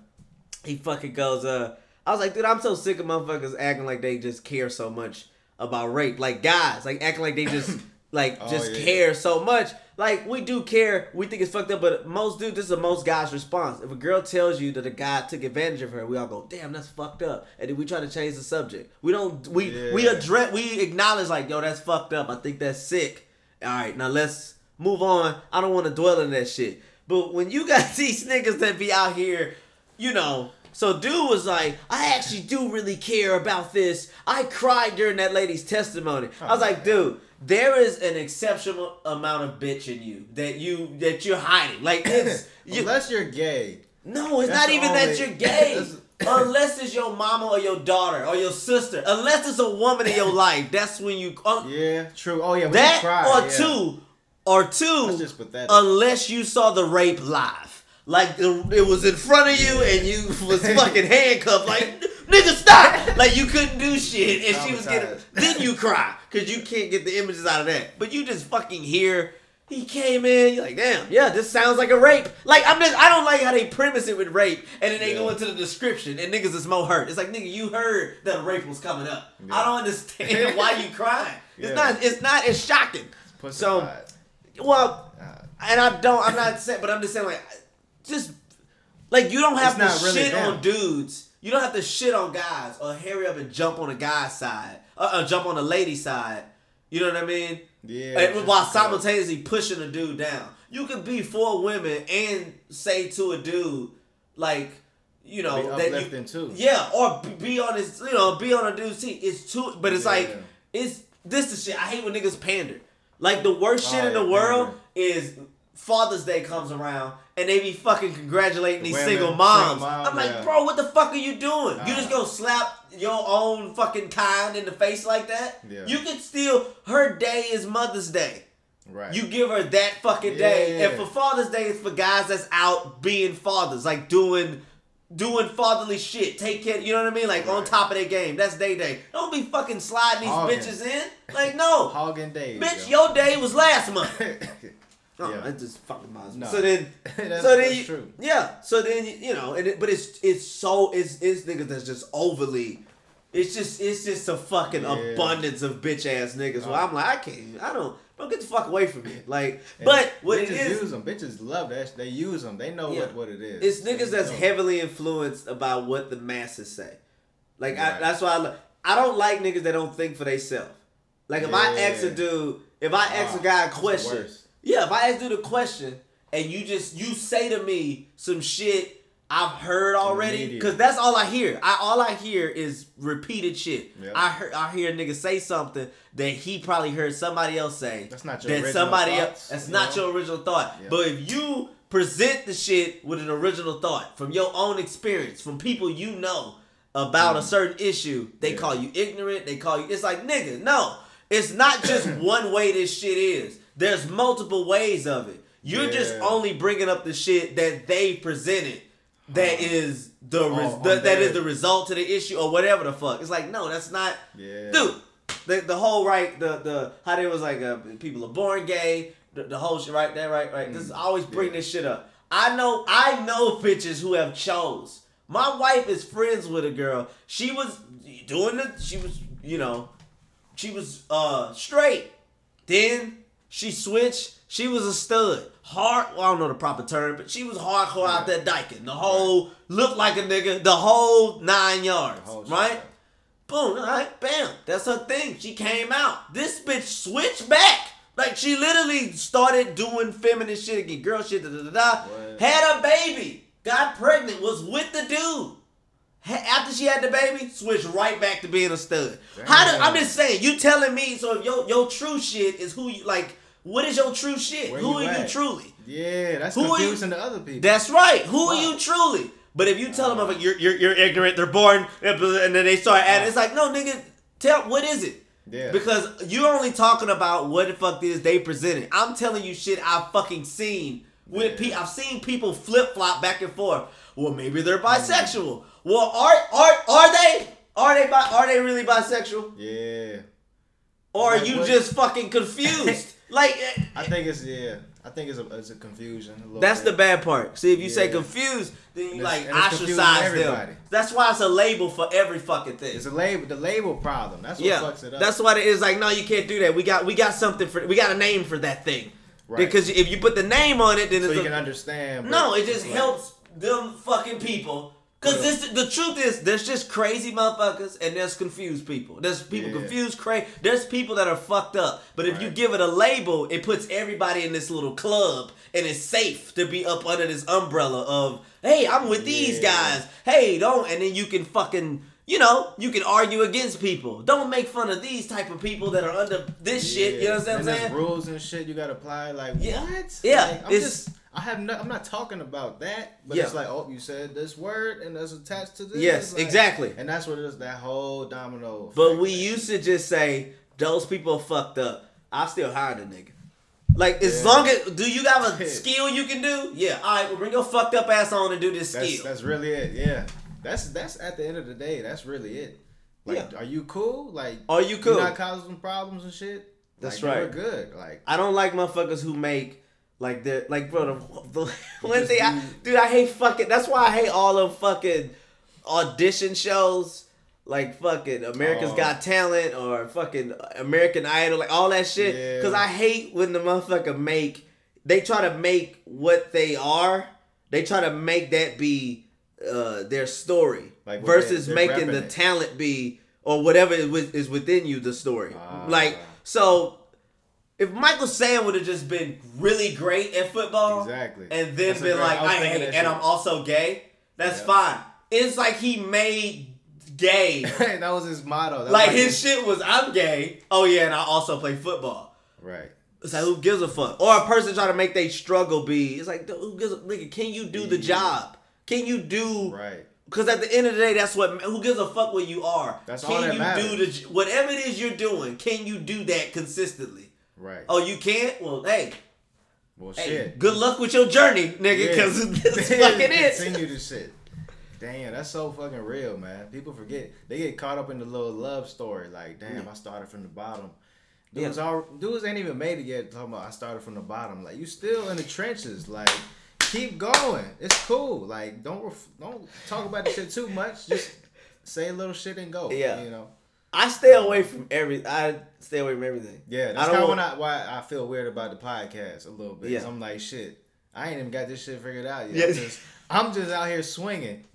S3: he fucking goes, uh, I was like, dude, I'm so sick of motherfuckers acting like they just care so much about rape. Like guys, like acting like they just like
S2: Oh,
S3: just
S2: yeah.
S3: care so much. Like we do care, we think it's fucked up, but most dude, this is a most guys' response. If a girl tells you that a guy took advantage of her, we all go, damn, that's fucked up, and then we try to change the subject. We don't, we we address, we acknowledge like, yo, that's fucked up. I think that's sick. All right, now let's move on. I don't want to dwell in that shit. But when you got these niggas that be out here, you know. So dude was like, I actually do really care about this. I cried during that lady's testimony. I was
S2: Oh,
S3: like, dude, there is an exceptional amount of bitch in you that you that you're hiding. Like it's you,
S2: Unless you're gay.
S3: no, it's not even
S2: the
S3: that you're gay. Unless it's your mama or your daughter or your sister. Unless it's a woman in your life. That's when you un-
S2: Yeah, true. Oh yeah,
S3: that
S2: cry,
S3: or
S2: yeah.
S3: two or two
S2: That's just pathetic.
S3: unless you saw the rape live. Like the, it was in front of you and you was fucking handcuffed. Like nigga, stop! Like you couldn't do shit, and she was getting. Then you cry because you can't get the images out of that. But you just fucking hear. He came in, you're like, damn, yeah, this sounds like a rape. Like, I'm just, I don't like how they premise it with rape, and then they go into the description, and niggas is more hurt. It's like, nigga, you heard that a rape was coming up. I don't understand why you crying. It's
S2: Yeah.
S3: not, it's not as shocking. So, well,
S2: Uh,
S3: and I don't. I'm not saying, but I'm just saying, like, just like you don't have to
S2: really
S3: shit on dudes. You don't have to shit on guys or hurry up and jump on a guy's side, or, uh, jump on the lady's side. You know what I mean?
S2: Yeah,
S3: And while simultaneously pushing a dude down, you could be for women and say to a dude like, you know,
S2: Be
S3: that you,
S2: too.
S3: yeah, or be- on his, you know, be on a dude's team. It's too, but it's
S2: Yeah.
S3: like, it's this is shit. I hate when niggas pander. Like the worst shit
S2: Oh,
S3: in the
S2: yeah,
S3: world
S2: pander.
S3: is Father's Day comes around and they be fucking congratulating these
S2: Women,
S3: single moms.
S2: single moms,
S3: I'm like,
S2: yeah.
S3: bro, what the fuck are you doing? you just
S2: Nah.
S3: gonna slap your own fucking kind in the face like that?
S2: Yeah.
S3: You could still. Her day is Mother's Day.
S2: Right.
S3: You give her that fucking day.
S2: Yeah.
S3: And for Father's Day, it's for guys that's out being fathers, like doing doing fatherly shit. Take care, you know what I mean? Like on top of their game. That's day day. Don't be fucking sliding these
S2: Hogging.
S3: bitches in. Like no.
S2: Hogging days.
S3: Bitch,
S2: yo.
S3: your day was last month. Oh,
S2: Yeah.
S3: that just fucking bothers me.
S2: No.
S3: So then,
S2: That's-
S3: so then,
S2: that's
S3: you,
S2: true.
S3: yeah. So then, you, you know, and it, but it's it's so it's it's niggas that's just overly. It's just it's just a fucking
S2: Yeah.
S3: abundance of bitch ass niggas. Where
S2: Oh.
S3: I'm like, I can't. I don't. Don't get the fuck away from me. Like,
S2: And
S3: but what it
S2: bitches use them. Bitches love that. sh- They use them. They know
S3: Yeah.
S2: what, what it is.
S3: it's niggas
S2: They
S3: that's
S2: know.
S3: heavily influenced about what the masses say. Like I, that's why I, I don't like niggas that don't think for themselves. Like if I ask a dude, if I ask a
S2: Ah,
S3: guy a question,
S2: worst.
S3: Yeah, if I ask you the question and you just you say to me some shit I've heard already, because that's all I hear. I all I hear is repeated shit.
S2: Yep.
S3: I heard I hear a nigga say something that he probably heard somebody else say.
S2: That's not your
S3: that
S2: original
S3: somebody else.
S2: thoughts,
S3: That's
S2: you
S3: not
S2: know?
S3: your original thought.
S2: Yeah.
S3: But if you present the shit with an original thought from your own experience, from people you know about a certain issue, they
S2: Mm. Yeah.
S3: call you ignorant. They call you. It's like nigga, no. It's not just one way this shit is. There's multiple ways of it. You're just only bringing up the shit that they presented. That is the,
S2: Oh,
S3: res- the that is the result to the issue or whatever the fuck. It's like no, that's not.
S2: Yeah.
S3: Dude, the, the whole right the the how they was like uh, people are born gay the, the whole shit right there right right this is always bring
S2: Mm. Yeah.
S3: this shit up I know I know bitches who have chose My wife is friends with a girl. She was doing the. She was, you know, she was uh straight. Then she switched. She was a stud. Hard. Well, I don't know the proper term, but she was hardcore out there dyking. The whole looked like a nigga. The whole nine yards.
S2: whole
S3: right?
S2: right.
S3: Boom. All right. Bam. That's her thing. She came out. This bitch switched back. Like she literally started doing feminine shit again, girl shit. Da da da da.
S2: What?
S3: Had a baby. Got pregnant. Was with the dude. After she had the baby, switched right back to being a stud. How do, I'm just saying, you telling me, so if your, your true shit is who you, like, what is your true shit?
S2: Where
S3: who
S2: you
S3: are you truly?
S2: Yeah, that's
S3: Who are you-
S2: confusing to other people.
S3: That's right. Who are you truly? But if you tell them, like, you're, you're, you're ignorant, they're born, and then they start adding, it's like, no, nigga, tell, what is it?
S2: Yeah.
S3: Because you're only talking about what the fuck is they presented. I'm telling you shit I've fucking seen. With
S2: Yeah.
S3: pe- I've seen people flip flop back and forth. Well, maybe they're
S2: Mm.
S3: bisexual. Well, are are are they? Are they bi- are they really bisexual?
S2: yeah.
S3: Or are
S2: Like
S3: you
S2: what?
S3: just fucking confused? like
S2: I think it's yeah. I think it's a it's a confusion. A
S3: that's
S2: bit.
S3: the bad part. See, if you say confused, then you like
S2: it's- and it's confusing
S3: ostracize them. That's why it's a label for every fucking thing.
S2: It's a label. The label problem. That's what
S3: yeah,
S2: fucks it up.
S3: that's what it is. Like, no, you can't do that. We got we got something for we got a name for that thing.
S2: Right.
S3: Because if you put the name on it, then
S2: so
S3: it's
S2: you
S3: a,
S2: can understand.
S3: no. It just
S2: like-
S3: helps them fucking people. Cause this the truth is there's just crazy motherfuckers and there's confused people. There's people
S2: Yeah.
S3: confused, crazy. There's people that are fucked up. But if you give it a label, it puts everybody in this little club and it's safe to be up under this umbrella of hey, I'm with these guys. Hey, don't and then you can fucking you know, you can argue against people. Don't make fun of these type of people that are under this shit. You know what I'm
S2: And
S3: saying?
S2: rules and shit you gotta apply. Like
S3: Yeah.
S2: what?
S3: Yeah,
S2: Like, I'm
S3: it's-
S2: just. I have no. I'm not talking about that. But
S3: Yeah.
S2: it's like, oh, you said this word and that's attached to this.
S3: Yes,
S2: Like-
S3: exactly.
S2: And that's what it is. That whole domino.
S3: But we used to just say those people are fucked up. I still hire the nigga. Like as
S2: Yeah.
S3: long as do you have a skill you can do? Yeah, all right. Well, bring your fucked up ass on and do this
S2: That's
S3: skill.
S2: that's really it. Yeah. That's that's at the end of the day. That's really it. Like,
S3: Yeah.
S2: are you cool? Like,
S3: Are you cool?
S2: You're not causing problems and shit.
S3: That's
S2: Like,
S3: right.
S2: You're good. Like,
S3: I don't like motherfuckers who make like the like bro the, the one thing I, dude I hate fucking that's why I hate all of fucking audition shows like fucking America's
S2: Oh.
S3: Got Talent or fucking American Idol like all that shit
S2: Yeah.
S3: because I hate when the motherfucker make they try to make what they are they try to make that be uh their story
S2: Like
S3: versus
S2: they- they're
S3: making the
S2: it.
S3: talent be or whatever is is within you the story
S2: Ah.
S3: like so if Michael Sam would have just been really great at football,
S2: Exactly.
S3: and then
S2: That's
S3: been
S2: great-
S3: like,
S2: I
S3: I,
S2: that
S3: and
S2: shit.
S3: I'm also gay, that's
S2: Yeah.
S3: fine. It's like he made gay.
S2: that was his motto. That
S3: like
S2: was
S3: his shit was, I'm gay. Oh yeah, and I also play football.
S2: Right.
S3: It's like who gives a fuck? Or a person trying to make they struggle be. It's like who gives a nigga? Can you do the job? Can you do?
S2: Right.
S3: Because at the end of the day, that's what. Who gives a fuck what you are?
S2: That's
S3: can
S2: all that
S3: you
S2: matters.
S3: do the whatever it is you're doing? Can you do that consistently?
S2: Right.
S3: Oh, you can't? Well, hey,
S2: well,
S3: hey,
S2: shit.
S3: good luck with your journey, nigga,
S2: Yeah.
S3: because this fucking is.
S2: Continue this shit. Damn, that's so fucking real, man. People forget. They get caught up in the little love story. Like, damn, I started from the bottom. Dudes, all, dudes ain't even made it yet. Talking about I started from the bottom. Like, you still in the trenches. Like, keep going. It's cool. Like, don't ref- don't talk about the shit too much. Just say a little shit and go.
S3: Yeah.
S2: You know.
S3: I stay away from every. I stay away from everything.
S2: Yeah,
S3: I
S2: that's
S3: don't
S2: kind of
S3: want-
S2: why I feel weird about the podcast a little bit.
S3: Yeah.
S2: I'm like, shit, I ain't even got this shit figured out yet.
S3: Yeah.
S2: I'm, just, I'm just out here swinging.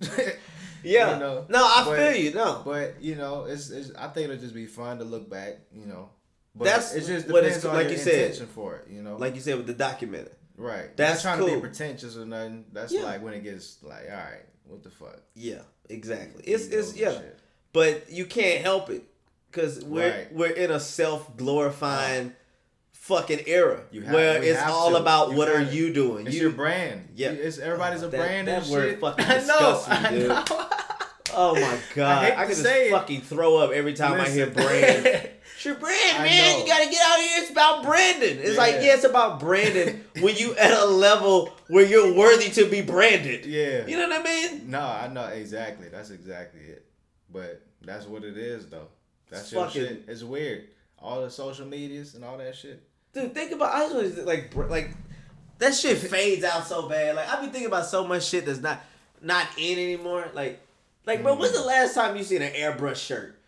S3: Yeah.
S2: You know,
S3: no, I
S2: but-
S3: feel you. No,
S2: But you know, it's, it's I think it'll just be fun to look back. You know, but
S3: That's
S2: it just
S3: what
S2: depends
S3: it's-
S2: on
S3: like
S2: your
S3: you said.
S2: intention for it. You know,
S3: like you said with the documentary.
S2: right.
S3: that's
S2: Not trying to be pretentious or nothing. That's
S3: Yeah.
S2: like when it gets like, all right, what the fuck?
S3: Yeah, exactly. It's it's yeah,
S2: shit.
S3: But you can't help it because we're
S2: Right.
S3: we're in a self glorifying uh, fucking era
S2: have-
S3: where it's all
S2: to.
S3: about
S2: You
S3: what are
S2: gotta-
S3: you doing.
S2: It's
S3: you
S2: your brand.
S3: Yeah.
S2: It's everybody's
S3: Oh,
S2: a
S3: that-
S2: brand
S3: that
S2: and
S3: word
S2: shit.
S3: fucking
S2: I know.
S3: disgusts me,
S2: I
S3: dude.
S2: know.
S3: Oh my god! I,
S2: to
S3: can just
S2: say it.
S3: fucking throw up every time I hear brand. It's your brand, man. You gotta get out of here. It's about branding. It's like
S2: Yeah.
S3: yeah, it's about branding when you at a level where you're worthy to be branded.
S2: yeah.
S3: You know what I mean?
S2: No, I know exactly. That's exactly it. But that's what it is, though. That's your
S3: fucking-
S2: shit. It's weird. All the social medias and all that shit.
S3: Dude, think about I was like like that shit fades out so bad. Like I be thinking about so much shit that's not not in anymore. Like, like, bro, when's the mm. last time you seen an airbrush shirt?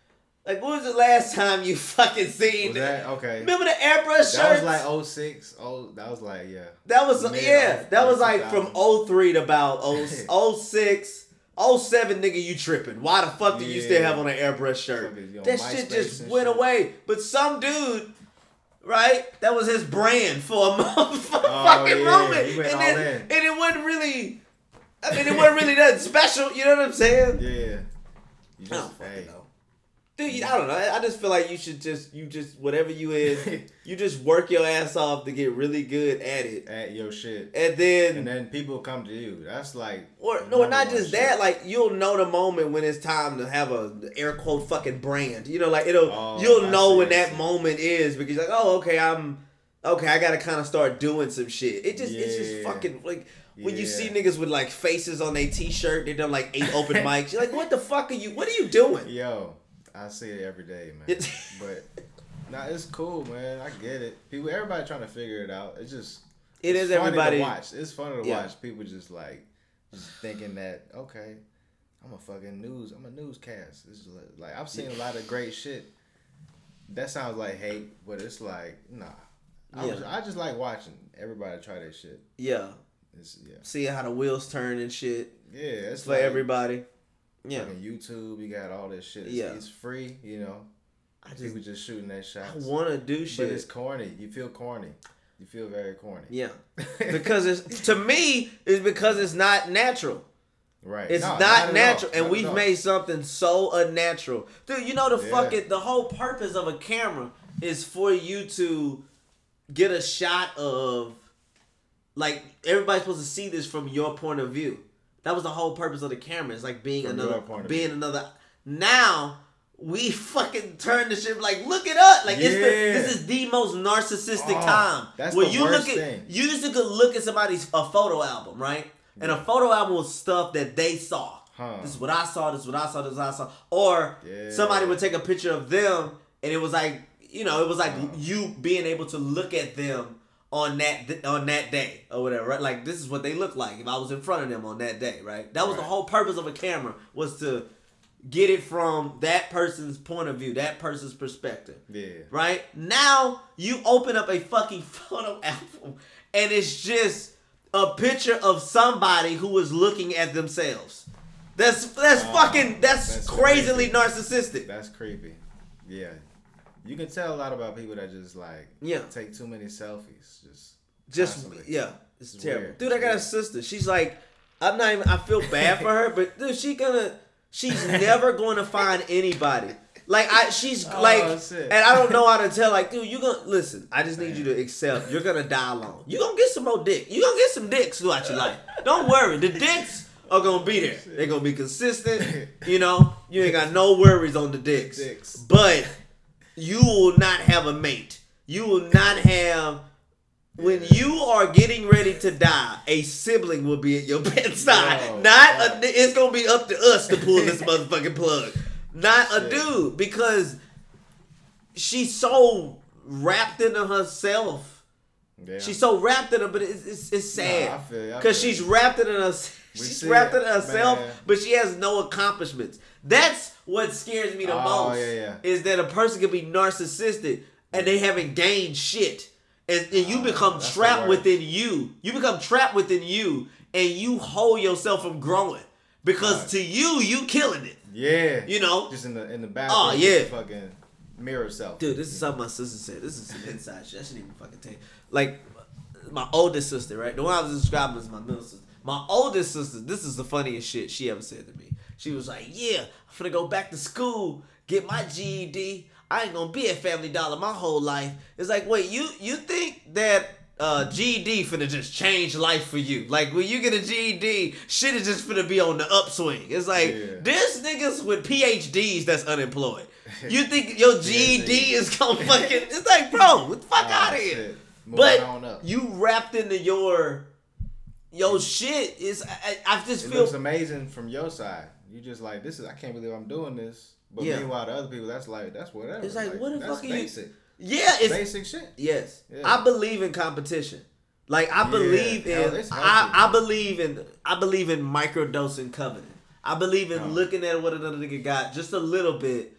S3: Like, when was the last time you fucking seen?
S2: Was that okay?
S3: Remember the airbrush shirt?
S2: That was like 06. Oh, that was like yeah.
S3: That was
S2: Mid-
S3: yeah. That was like from 03 to about 0, 06, 07, nigga, you tripping. Why the fuck do you still have on an airbrush shirt?
S2: You
S3: That shit just went
S2: shit.
S3: away. But some dude, right? That was his brand for a motherfucking
S2: Oh, yeah.
S3: moment. And, then, and it wasn't really I mean it wasn't really that special, you know what I'm saying?
S2: Yeah. You
S3: I don't fucking
S2: hey,
S3: know. Dude, I don't know. I just feel like you should just you just whatever you is, you just work your ass off to get really good at it.
S2: at your shit.
S3: And then
S2: And then people come to you. That's like
S3: Or no, not just
S2: shit.
S3: that. Like you'll know the moment when it's time to have a air quote fucking brand. You know, like it'll
S2: Oh,
S3: you'll
S2: I
S3: know
S2: see,
S3: when that moment is because you're like, oh, okay, I'm okay. I gotta kind of start doing some shit. It just it's just fucking like when you see niggas with like faces on their t-shirt, they done like eight open mics. You're like, what the fuck are you? What are you doing?
S2: Yo, I see it every day, man. But nah, it's cool, man. I get it. People, everybody trying to figure it out. It's just
S3: It
S2: it's
S3: is everybody.
S2: to watch. It's funny to
S3: Yeah.
S2: watch. People just like just thinking that okay, I'm a fucking news. I'm a newscast. It's just like, like I've seen a lot of great shit. That sounds like hate, but it's like nah. I,
S3: Yeah.
S2: was, I just like watching everybody try their shit.
S3: Yeah,
S2: It's yeah,
S3: seeing how the wheels turn and shit
S2: yeah. It's
S3: for
S2: like
S3: everybody. Yeah,
S2: fucking YouTube. You got all this shit. It's,
S3: Yeah.
S2: it's free. You know,
S3: I just
S2: people just shooting their
S3: I want to do shit.
S2: But it's corny. You feel corny. You feel very corny.
S3: Yeah, because it's to me it's because it's not natural.
S2: right.
S3: It's
S2: No,
S3: not,
S2: all.
S3: natural, and
S2: Not
S3: we've made something so unnatural, dude. You know the
S2: Yeah.
S3: fucking the whole purpose of a camera is for you to get a shot of, like everybody's supposed to see this from your point of view. That was the whole purpose of the camera. It's like being
S2: From
S3: another,
S2: your point of
S3: being another. Now we fucking turn the shit like look it up like it's the, this is the most narcissistic
S2: Oh,
S3: time
S2: that's
S3: where
S2: the
S3: you
S2: worst
S3: look at
S2: thing.
S3: you used to could look at somebody's a photo album right and a photo album was stuff that they saw
S2: Huh.
S3: this is what I saw this is what I saw this is what I saw or
S2: Yeah.
S3: somebody would take a picture of them and it was like you know it was like you being able to look at them on that on that day or whatever right like this is what they look like if I was in front of them on that day right that was the whole purpose of a camera was to get it from that person's point of view that person's perspective
S2: Yeah.
S3: right? Now you open up a fucking photo album and it's just a picture of somebody who is looking at themselves. That's that's fucking that's,
S2: That's
S3: crazily
S2: crazy.
S3: narcissistic.
S2: That's creepy. Yeah. You can tell a lot about people that just like
S3: Yeah.
S2: take too many selfies. Just
S3: Just
S2: constantly.
S3: yeah, it's,
S2: It's
S3: terrible.
S2: weird.
S3: Dude, I got a sister. She's like, I'm not even. I feel bad for her, but dude, she gonna. She's never going to find anybody. Like I, she's
S2: Oh,
S3: like,
S2: shit.
S3: and I don't know how to tell. Like, dude, you gonna listen. I just need you to accept. You're gonna die alone. You gonna get some more dick. You gonna get some dicks throughout your life. Don't worry. The dicks are gonna be there. They're gonna be consistent. You know, you ain't got no worries on the dicks.
S2: Dicks.
S3: But you will not have a mate. You will not have. When you are getting ready to die, a sibling will be at your bedside. Not a, it's gonna be up to us to pull this motherfucking plug. Not a dude because she's so wrapped into herself.
S2: Yeah.
S3: She's so wrapped in her, but it's it's, it's sad
S2: I feel you,
S3: because
S2: feel
S3: she's wrapped in her.
S2: We
S3: She's wrapped
S2: it,
S3: in herself,
S2: man.
S3: but she has no accomplishments. That's what scares me the
S2: Oh,
S3: most.
S2: yeah, yeah.
S3: Is that a person can be narcissistic and they haven't gained shit, and, and you
S2: Oh,
S3: become trapped within you. You become trapped within you, and you hold yourself from growing because
S2: Right.
S3: to you, you killing it.
S2: Yeah.
S3: You know,
S2: Just in the in the bathroom.
S3: Oh, yeah.
S2: Fucking mirror self.
S3: Dude, this is something my sister said. This is some inside shit. I shouldn't even fucking tell you. Like, my oldest sister, right? The one I was describing is my middle sister. My oldest sister, this is the funniest shit she ever said to me. She was like, Yeah, I'm finna go back to school, get my GED. I ain't gonna be at Family Dollar my whole life. It's like, wait, you you think that uh, GED finna just change life for you? Like when you get a GED, shit is just finna be on the upswing. It's like
S2: Yeah.
S3: there's niggas with PhDs that's unemployed. You think your GED is gonna fucking? It's like, bro, what the fuck
S2: Oh,
S3: out of here? But you wrapped into your your shit is. I, I just
S2: it
S3: feel
S2: amazing from your side. You just like this is. I can't believe I'm doing this. But
S3: Yeah.
S2: meanwhile, the other people, that's like that's whatever.
S3: It's like, what the fuck are you- yeah. It's
S2: Basic shit.
S3: yes.
S2: Yeah.
S3: I believe in competition, Like I
S2: Yeah,
S3: believe
S2: hell,
S3: in
S2: it's
S3: I. I believe in I believe in microdosing covenant. I believe in
S2: Oh.
S3: looking at what another nigga got just a little bit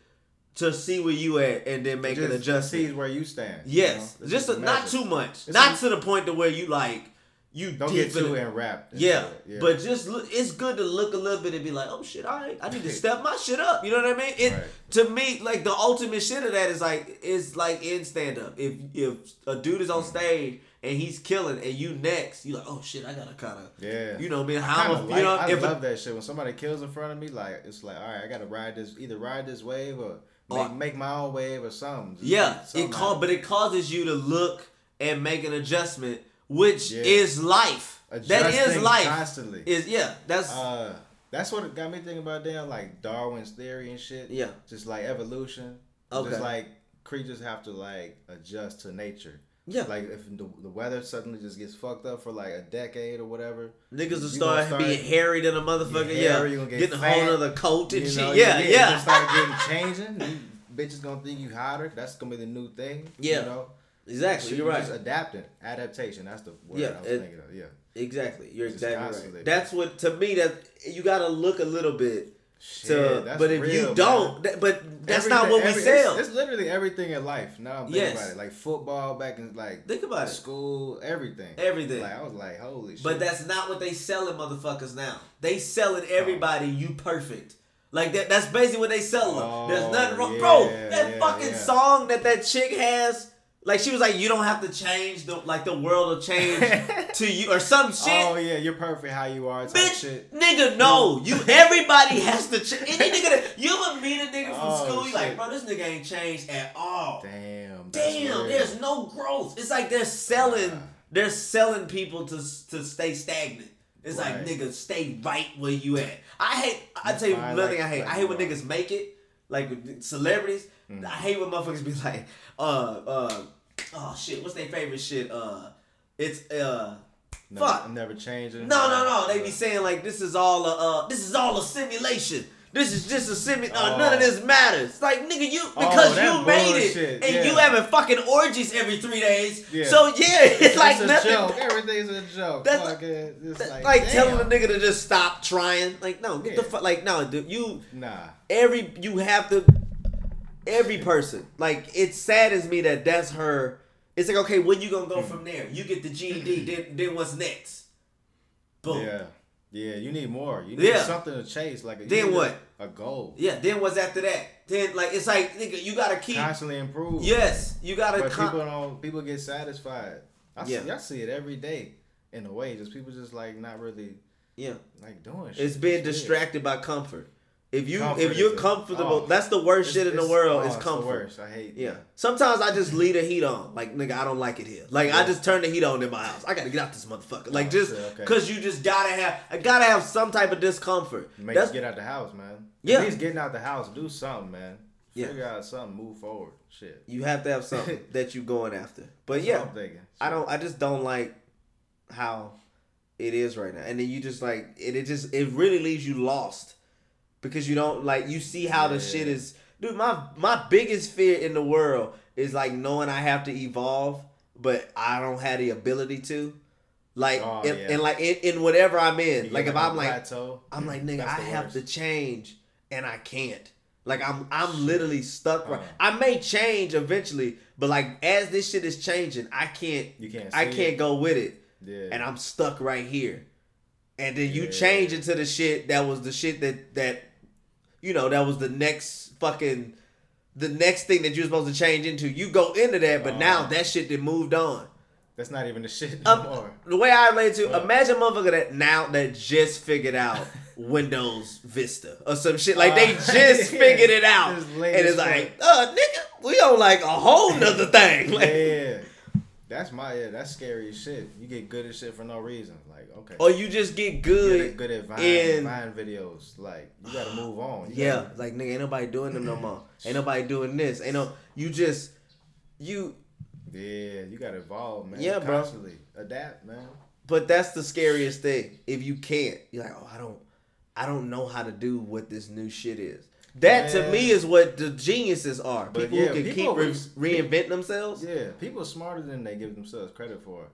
S3: to see where you at and then make an
S2: Just
S3: adjustment.
S2: see where you stand. you
S3: Yes,
S2: know?
S3: Just
S2: a,
S3: not too much,
S2: It's
S3: not
S2: a-
S3: to the point to where you like you
S2: Don't get too
S3: in
S2: enwrapped. into
S3: Yeah, but just look, it's good to look a little bit and be like, oh shit, all right, I need to step my shit up. You know what I mean? It
S2: Right.
S3: to me like the ultimate shit of that is like is like in stand up. If if a dude is on mm. stage and he's killing and you next, you like, oh shit, I gotta kind of
S2: yeah,
S3: you know, man,
S2: I mean?
S3: how
S2: kinda
S3: you know
S2: I
S3: if a-
S2: love that shit. When somebody kills in front of me, like it's like, all right, I gotta ride this, either ride this wave or make,
S3: Or-
S2: make my own wave or something. Just
S3: Yeah,
S2: something
S3: it
S2: out
S3: call, but it causes you to look and make an adjustment, which
S2: Yeah.
S3: is life. that is life.
S2: constantly.
S3: Is yeah, that's
S2: Uh, that's what got me thinking about damn like Darwin's theory and shit.
S3: yeah.
S2: Just like evolution.
S3: Okay.
S2: Just like creatures have to like adjust to nature.
S3: Yeah,
S2: Like if the, the weather suddenly just gets fucked up for like a decade or whatever.
S3: niggas will start,
S2: start-
S3: being harried in a motherfucker.
S2: Get
S3: Yeah,
S2: hairy, you gonna get
S3: getting a whole other coat and
S2: You
S3: shit.
S2: know,
S3: yeah, yeah.
S2: Start getting changing. You bitches gonna think you hotter. That's gonna be the new thing.
S3: Yeah.
S2: You know?
S3: Exactly. You're
S2: you
S3: right.
S2: Just adapting. Adaptation. That's the word
S3: Yeah,
S2: I was
S3: it-
S2: thinking of. Yeah.
S3: Exactly. You're
S2: Just
S3: exactly
S2: constantly.
S3: right. That's what to me that you got to look a little bit
S2: Shit,
S3: to.
S2: that's
S3: But if
S2: real,
S3: you
S2: man.
S3: don't, that, but that's not
S2: Everything-
S3: what we sell.
S2: It's, it's literally everything in life. Now I'm thinking
S3: Yes.
S2: about it. Like football back in like
S3: Think about it.
S2: school, everything.
S3: Everything.
S2: Like I was like, holy shit.
S3: But that's not what they selling motherfuckers now. They selling everybody you perfect. Like that. That's basically what they selling.
S2: Oh,
S3: There's nothing wrong, bro. That
S2: yeah,
S3: fucking
S2: yeah.
S3: song that that chick has. Like she was like, you don't have to change the like the world will change to you or some shit.
S2: Oh yeah, you're perfect how you are.
S3: Bitch,
S2: shit.
S3: nigga, no. You everybody has to change. Any nigga that you ever meet a nigga from
S2: Oh,
S3: school, you like, bro, this nigga ain't changed at all.
S2: Damn.
S3: Damn,
S2: real.
S3: there's no growth. It's like they're selling,
S2: Nah.
S3: they're selling people to to stay stagnant. It's like nigga, stay right where you at. I hate. I tell you another
S2: like-
S3: thing I hate.
S2: like
S3: I hate when niggas make it, like celebrities.
S2: Mm.
S3: I hate when motherfuckers be like, uh, uh, oh shit, what's their favorite shit? Uh, it's uh.
S2: Never,
S3: Fuck.
S2: Never changing.
S3: No, no, no. They be saying like this is all a uh, this is all a simulation. This is just a simu. Uh, None of
S2: Oh.
S3: this matters. Like nigga, you
S2: Oh,
S3: because
S2: that
S3: you made
S2: bullshit,
S3: it and
S2: yeah.
S3: you having fucking orgies every three days.
S2: Yeah.
S3: So yeah, it's,
S2: It's
S3: like nothing.
S2: joke. Everything's a joke.
S3: That's-
S2: it. It's
S3: That's
S2: like,
S3: like telling a nigga to just stop trying. Like no, get the
S2: Yeah.
S3: fuck. Like no, dude, you
S2: Nah.
S3: every you have to every person like it saddens me that that's her it's like okay when you gonna go
S2: Hmm.
S3: from there you get the ged then then what's next boom
S2: Yeah. Yeah, you need more. You need
S3: Yeah.
S2: something to chase. Like a,
S3: Then what?
S2: A goal.
S3: yeah then what's after that then like it's like nigga you gotta keep
S2: Constantly improve.
S3: yes you gotta
S2: But
S3: con-
S2: people don't. People get satisfied. I
S3: Yeah.
S2: see. I see it every day. In a way, just people just like not really
S3: yeah
S2: like doing shit.
S3: it's being distracted by comfort if you
S2: Comfort
S3: if you're comfortable
S2: oh.
S3: that's the worst shit in the world
S2: oh,
S3: is
S2: the
S3: comfort
S2: worst. I hate.
S3: Yeah. Sometimes I just leave the heat on. Like, nigga, I don't like it here. Like, I just turn the heat on in my house. I gotta get out this motherfucker. Like,
S2: Oh,
S3: just
S2: okay.
S3: cause you just gotta have, I gotta have some type of discomfort.
S2: Make
S3: That's
S2: get out the house, man.
S3: Yeah.
S2: At least getting out the house, do something, man.
S3: Yeah.
S2: Figure out something, move forward. Shit.
S3: you have to have something that you're going after. But
S2: That's
S3: yeah,
S2: what I'm thinking.
S3: I don't. I just don't like how it is right now. And then you just like it. It just it really leaves you lost because you don't like you see how the shit is. Dude, my my biggest fear in the world is like knowing I have to evolve, but I don't have the ability to. Like
S2: Oh,
S3: and,
S2: yeah.
S3: and like in, in whatever I'm in,
S2: You
S3: like if I'm like
S2: plateau,
S3: I'm like nigga, I have
S2: worst.
S3: to change and I can't. Like I'm I'm literally stuck. Right.
S2: Uh.
S3: I may change eventually, but like as this shit is changing, I can't.
S2: You can't.
S3: I can't
S2: it.
S3: go with it,
S2: Yeah.
S3: and I'm stuck right here. And then you
S2: Yeah.
S3: change into the shit that was the shit that that, you know, that was the next fucking, the next thing that you're supposed to change into. You go into that, but now
S2: Uh.
S3: that shit that moved on.
S2: That's not even the shit no
S3: Um,
S2: more.
S3: the way I relate to, imagine a motherfucker that now that just figured out Windows Vista or some shit. Like they
S2: Uh,
S3: just
S2: yeah.
S3: figured it out, and it's like, uh, nigga, we on like a whole nother thing. Like,
S2: yeah. That's my yeah. That's scary as shit. You get good at shit for no reason. Like okay.
S3: or you just get
S2: Good,
S3: good.
S2: good at Vine,
S3: in-
S2: Vine videos. Like you gotta move on. You
S3: Yeah,
S2: gotta-
S3: like nigga, ain't nobody doing them no more. Ain't nobody doing this. Ain't no. You just you.
S2: yeah. You gotta evolve, man.
S3: Yeah, bro.
S2: Constantly adapt, man.
S3: But that's the scariest thing. If you can't, you're like, oh, I don't, I don't know how to do what this new shit is. That to me is what the geniuses are.
S2: But
S3: People
S2: yeah,
S3: who can
S2: people
S3: keep re-
S2: was-
S3: reinvent themselves.
S2: Yeah, people are smarter than they give themselves credit for.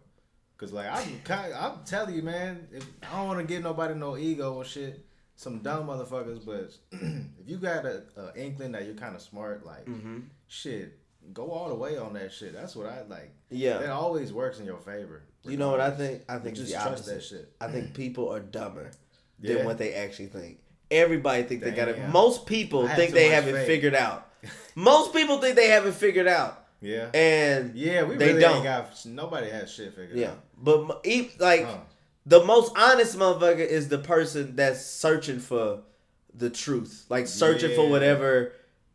S2: Cause like I'm, kind I'm telling you, man, if, I don't want to give nobody no ego or shit. Some dumb motherfuckers, but if you got a, a inkling that you're kind of smart, like
S3: Mm-hmm.
S2: shit, go all the way on that shit. That's what I like.
S3: Yeah.
S2: That always works in your favor.
S3: You know what I think? I think
S2: just trust that shit.
S3: I think people are dumber
S2: Yeah.
S3: than what they actually think. Everybody think they got it. Most people think they
S2: much
S3: have it
S2: faith.
S3: figured out. Most people think they have it figured out,
S2: Yeah.
S3: and
S2: yeah, we
S3: they
S2: really
S3: don't.
S2: got nobody has shit figured
S3: yeah.
S2: out.
S3: But m- e- like
S2: Huh.
S3: the most honest motherfucker is the person that's searching for the truth, like searching for whatever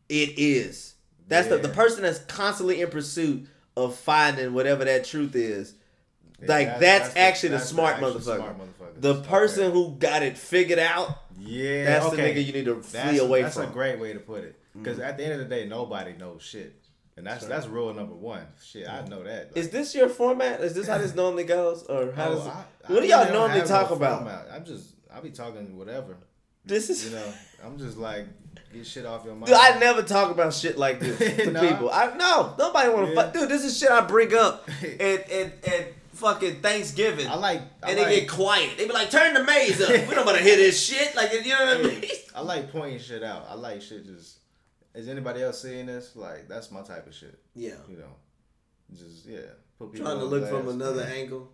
S3: it is. That's the the person that's constantly in pursuit of finding whatever that truth is.
S2: Yeah,
S3: like
S2: that-
S3: that's,
S2: the-
S3: actually the
S2: that's
S3: smart
S2: actual
S3: motherfucker.
S2: smart motherfuckers.
S3: The person
S2: Okay.
S3: who got it figured out,
S2: Yeah,
S3: that's
S2: okay.
S3: the nigga you need to
S2: That's,
S3: flee away
S2: that's
S3: from. Mm-hmm.
S2: a great way to put it. Because at the end of the day, nobody knows shit, and that's that's rule number one. Shit, I know that.
S3: Is this your format? Is this how this normally goes, or how
S2: Oh,
S3: does? It,
S2: I- I
S3: what do y'all normally talk
S2: no
S3: about?
S2: format. I'm just I'll be talking whatever.
S3: This is.
S2: You know, I'm just like get shit off your mind.
S3: Dude, I never talk about shit like this to people. I no, nobody want to
S2: Yeah.
S3: fuck. Dude, this is shit I bring up at at, at fucking Thanksgiving.
S2: I like I
S3: and they
S2: like,
S3: get quiet. They be like, "Turn the maze up." we don't want to hear this shit. Like, you know what I mean?
S2: I like pointing shit out. I like shit just. Is anybody else seeing this? Like that's my type of shit.
S3: Yeah,
S2: You know, just yeah. Put people
S3: trying to look from
S2: blast.
S3: another angle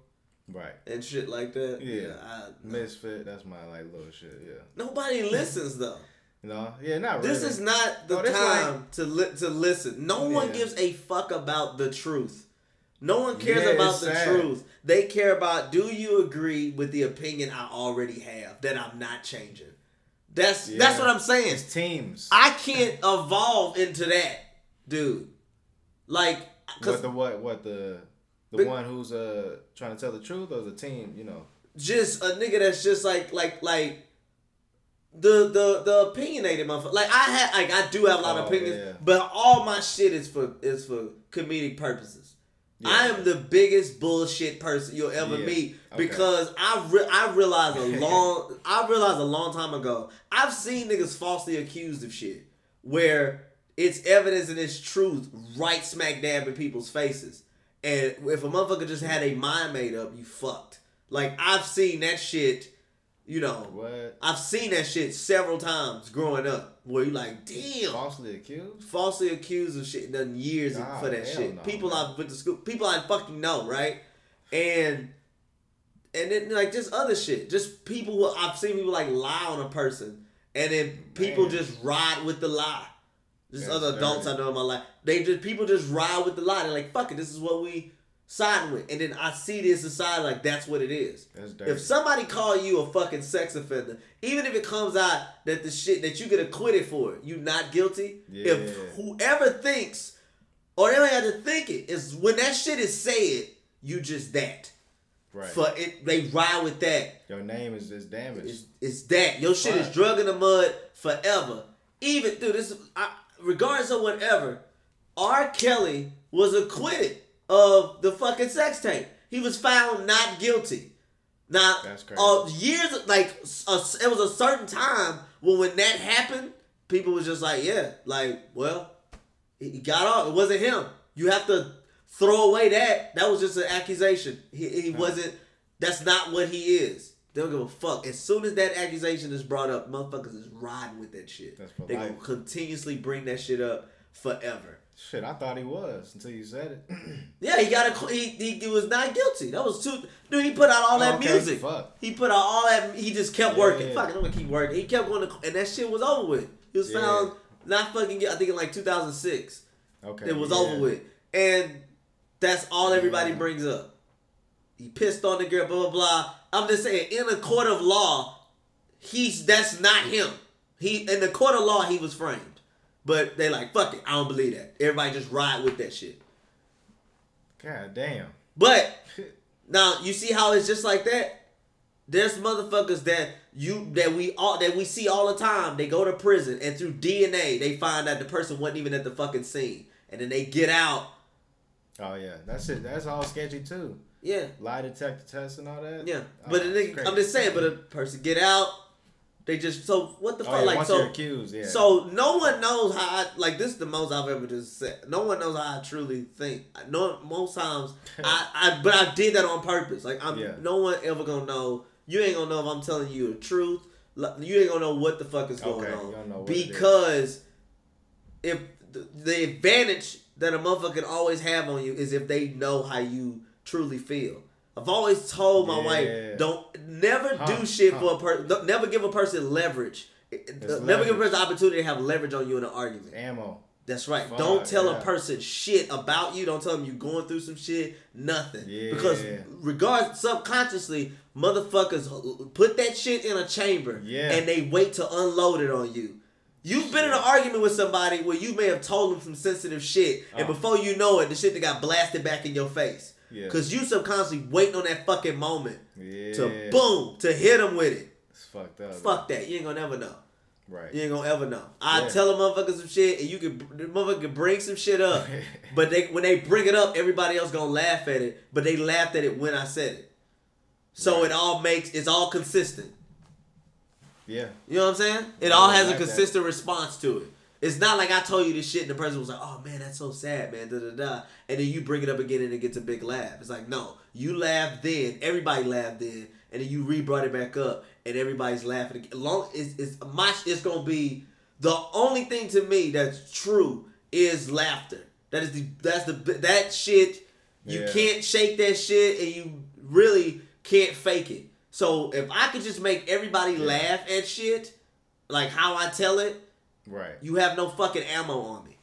S2: Right.
S3: and shit like that.
S2: Yeah.
S3: I,
S2: Misfit. That's my like little shit. Yeah.
S3: nobody listens though.
S2: No. Yeah. Not really.
S3: This is not the
S2: No, this
S3: time to li- to listen. No one
S2: Yeah.
S3: gives a fuck about the truth. No one cares
S2: Yeah,
S3: about the
S2: sad.
S3: truth. They care about do you agree with the opinion I already have that I'm not changing. That's that's what I'm saying.
S2: It's teams.
S3: I can't evolve into that, dude. Like,
S2: What the what what the the
S3: But-
S2: one who's uh trying to tell the truth or the team? You know.
S3: just a nigga that's just like like like the the the opinionated motherfucker. Like I had like I do have a lot of
S2: Oh,
S3: opinions,
S2: yeah.
S3: but all my shit is for is for comedic purposes.
S2: Yeah.
S3: I am the biggest bullshit person you'll ever
S2: Yeah.
S3: meet
S2: Okay.
S3: because I re- I realized a long I realized a long time ago. I've seen niggas falsely accused of shit where it's evidence and it's truth right smack dab in people's faces. And if a motherfucker just had a mind made up, you fucked. Like I've seen that shit, you know.
S2: What?
S3: I've seen that shit several times growing up where you like, damn
S2: Falsely accused?
S3: falsely accused of shit done years
S2: Nah,
S3: for that shit.
S2: no,
S3: people
S2: man.
S3: I went to school, people I fucking know, right? And and then like just other shit, just people who I've seen people like lie on a person, and then people
S2: Man.
S3: just ride with the lie. Just
S2: That's
S3: other adults
S2: dirty.
S3: I know in my life, they just people just ride with the lie. They're like, fuck it, this is what we siding with, and then I see this society like that's what it is. If somebody call you a fucking sex offender, even if it comes out that the shit that you get acquitted for, you not guilty.
S2: Yeah.
S3: If whoever thinks, or they don't have to think it, is when that shit is said, you just that.
S2: right.
S3: For it, they ride with that.
S2: Your name is just damaged.
S3: It's, it's that your shit is drug in the mud forever. Even dude, this I, regardless of whatever, R. Kelly was acquitted of the fucking sex tape. He was found not guilty. Now,
S2: That's crazy.
S3: uh, years like a, it was a certain time when when that happened, people was just like, yeah, like, well, he got off. It wasn't him. You have to throw away that. That was just an accusation. He, he wasn't. That's not what he is. They don't give a fuck. As soon as that accusation is brought up, motherfuckers is riding with that shit.
S2: That's
S3: they gonna continuously bring that shit up forever.
S2: Shit, I thought he was until you said it.
S3: Yeah, he got a. He, he, he was not guilty. That was too. Dude, he put out all that
S2: Okay,
S3: music.
S2: fuck.
S3: He put out all that. He just kept
S2: Yeah,
S3: working.
S2: yeah.
S3: Fuck, I'm gonna keep working. He kept going to, and that shit was over with. He was
S2: Yeah.
S3: found not fucking. I think in like 2006.
S2: Okay.
S3: It was over with, and that's all everybody brings up. He pissed on the girl. Blah blah blah. I'm just saying, in a court of law, he's that's not him. He in the court of law, he was framed, but they like fuck it. I don't believe that. Everybody just ride with that shit.
S2: God damn.
S3: But now you see how it's just like that. There's motherfuckers that you that we all that we see all the time. They go to prison and through DNA they find that the person wasn't even at the fucking scene, and then they get out.
S2: Oh yeah, that's it. That's all sketchy too.
S3: Yeah,
S2: Lie detector test and all that.
S3: yeah.
S2: Oh,
S3: But the nigga. I'm just saying. But a person get out, They just so what the
S2: Oh,
S3: fuck
S2: yeah,
S3: like so
S2: accused, yeah.
S3: so no one knows how I like this is the most I've ever just said. No one knows how I truly think. I know most times I, I but I did that on purpose. Like I'm
S2: Yeah.
S3: no one ever gonna know. You ain't gonna know if I'm telling you the truth. You ain't gonna know what the fuck is going
S2: Okay,
S3: on
S2: you don't know what it is.
S3: because if the, the advantage that a motherfucker can always have on you is if they know how you truly feel. I've always told my
S2: Yeah.
S3: wife, don't never
S2: Huh,
S3: do shit
S2: huh.
S3: for a person. Never give a person leverage. Never give a person the opportunity to have leverage on you in an argument.
S2: ammo.
S3: That's right.
S2: Fuck,
S3: Don't tell a person shit about you. Don't tell them you're going through some shit. Nothing.
S2: Yeah.
S3: Because regard subconsciously, motherfuckers put that shit in a chamber
S2: Yeah.
S3: and they wait to unload it on you. You've been in an argument with somebody where you may have told them some sensitive shit, and
S2: Oh.
S3: before you know it, the shit that got blasted back in your face.
S2: Yeah.
S3: Cause you subconsciously waiting on that fucking moment
S2: Yeah.
S3: to boom to hit them with it.
S2: It's fucked up.
S3: Fuck that. You ain't gonna never know.
S2: Right.
S3: You ain't gonna ever know. I
S2: Yeah.
S3: tell a motherfucker some shit, and you can the motherfucker can bring some shit up, but they when they bring it up, everybody else gonna laugh at it. But they laughed at it when I said it, so
S2: Right.
S3: it all makes it's all consistent.
S2: Yeah.
S3: You know what I'm saying? It
S2: Yeah,
S3: all
S2: I
S3: has a
S2: like that.
S3: consistent response to it. It's not like I told you this shit and the person was like, "Oh man, that's so sad, man." Da da da. And then you bring it up again and it gets a big laugh. It's like, no, you laughed then, everybody laughed then, and then you re brought it back up, and everybody's laughing. again. Long it's it's my it's gonna be the only thing to me that's true is laughter. That is the that's the that shit. You
S2: Yeah.
S3: can't shake that shit, and you really can't fake it. So if I could just make everybody laugh at shit, like how I tell it,
S2: Right.
S3: you have no fucking ammo on me.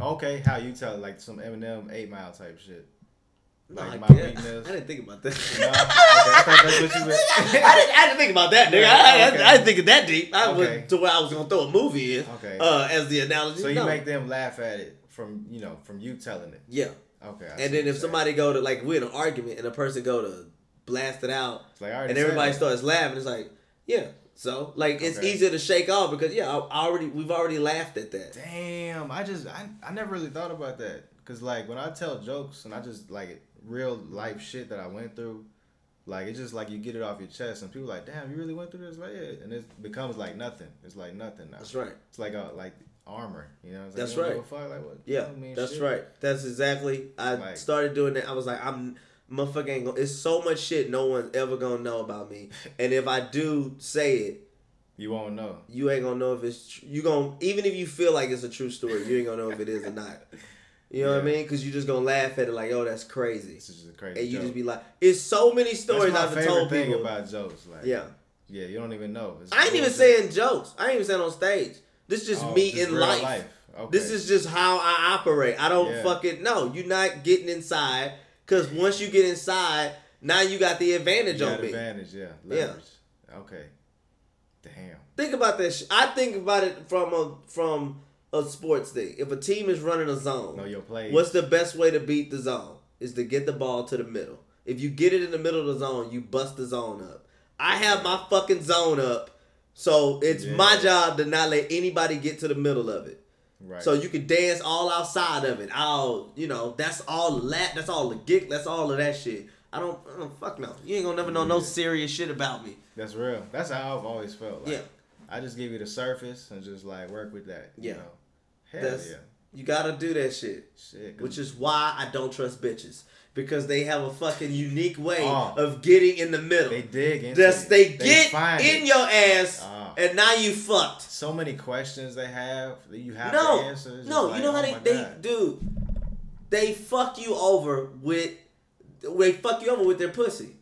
S2: Okay, how you tell like some Eminem Eight Mile type shit.
S3: No,
S2: Like
S3: I,
S2: my
S3: didn't-
S2: weakness.
S3: I didn't think about that.
S2: No? Okay, I thought that's what you meant.
S3: I, didn't, I didn't think about that, nigga.
S2: Yeah,
S3: I, I-
S2: okay.
S3: I, didn't think of that deep. I
S2: Okay.
S3: went to where I was gonna throw a movie in.
S2: Okay.
S3: Uh, as the analogy.
S2: So you
S3: No.
S2: make them laugh at it from you know from you telling it.
S3: yeah.
S2: Okay. I
S3: And then if somebody go to like we're in an argument and a person go to blast it out,
S2: like,
S3: and everybody starts laughing, it's like, yeah. So like it's
S2: Okay.
S3: easier to shake off because yeah, I, already we've already laughed at that.
S2: Damn, I just I, I never really thought about that because like when I tell jokes and I just like real life shit that I went through, like it's just like you get it off your chest and people like, damn, you really went through this, like yeah, and it becomes like nothing. It's like nothing now.
S3: That's right.
S2: It's like a like armor, you know. It's like,
S3: That's right.
S2: like what?
S3: Yeah, that's
S2: shit.
S3: right. That's exactly. I
S2: Like-
S3: started doing that. I was like, I'm motherfucker ain't gonna. It's so much shit no one's ever gonna know about me. And if I do say it,
S2: You won't know.
S3: you ain't gonna know if it's. Tr- you gonna even if you feel like it's a true story, you ain't gonna know if it is or not. You know what I mean? Because you just gonna laugh at it like, oh, that's crazy,
S2: This is just a crazy.
S3: and you
S2: joke.
S3: just be like, it's so many stories I've told
S2: thing
S3: people.
S2: about jokes. Like
S3: yeah,
S2: yeah, you don't even know. It's
S3: I ain't even
S2: bullshit.
S3: saying jokes. I ain't even saying on stage. This is just
S2: Oh,
S3: me
S2: just
S3: in
S2: real
S3: life.
S2: Okay.
S3: This is just how I operate. I don't
S2: Yeah.
S3: fucking know. You're not getting inside because once you get inside, now you got the advantage
S2: You
S3: on me.
S2: advantage. Yeah.
S3: Yeah.
S2: Okay. Damn.
S3: Think about that. Sh- I think about it from a from a sports thing. If a team is running a zone,
S2: Know your plays.
S3: what's the best way to beat the zone? Is to get the ball to the middle. If you get it in the middle of the zone, you bust the zone up. I have my fucking zone up, so it's my job to not let anybody get to the middle of it.
S2: Right.
S3: So you can dance all outside of it. All you know, that's all lat. That's all the gig. That's all of that shit. I don't, I don't. Fuck no. You ain't gonna never know no serious shit about me.
S2: That's real. That's how I've always felt. Like,
S3: Yeah.
S2: I just give you the surface and just like work with that. You
S3: Yeah.
S2: know? Hell
S3: That's
S2: yeah.
S3: you gotta do that shit.
S2: Shit.
S3: Which is why I don't trust bitches because they have a fucking unique way
S2: Oh.
S3: of getting in the middle.
S2: they dig into
S3: That's
S2: it.
S3: they get in
S2: it.
S3: your ass,
S2: Oh.
S3: and now you fucked.
S2: so many questions they have that you have
S3: No,
S2: to answer. It's
S3: no,
S2: just
S3: you know
S2: like,
S3: how
S2: oh
S3: they, they do. They fuck you over with. They fuck you over with their pussy.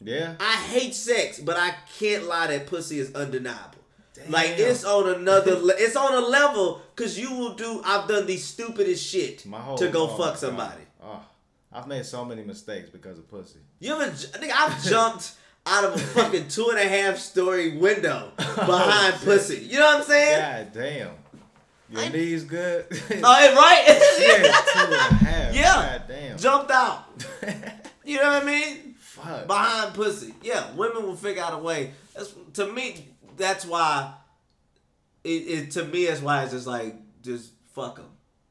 S2: Yeah.
S3: I hate sex, but I can't lie that pussy is undeniable.
S2: Damn.
S3: Like it's on another. le- it's on a level because you will do. I've done the stupidest shit
S2: whole
S3: to go fuck somebody.
S2: I've made so many mistakes because of pussy.
S3: You ever? think I've jumped out of a fucking two and a half story window behind
S2: Oh,
S3: pussy. You know what I'm saying?
S2: God damn. Your
S3: I-
S2: knees good?
S3: Oh, it right?
S2: yeah, two and a half.
S3: Yeah.
S2: God damn.
S3: Jumped out. You know what I mean?
S2: Fuck.
S3: behind pussy. Yeah, women will figure out a way. That's to me. That's why. It, it to me that's why it's just like just fuck them.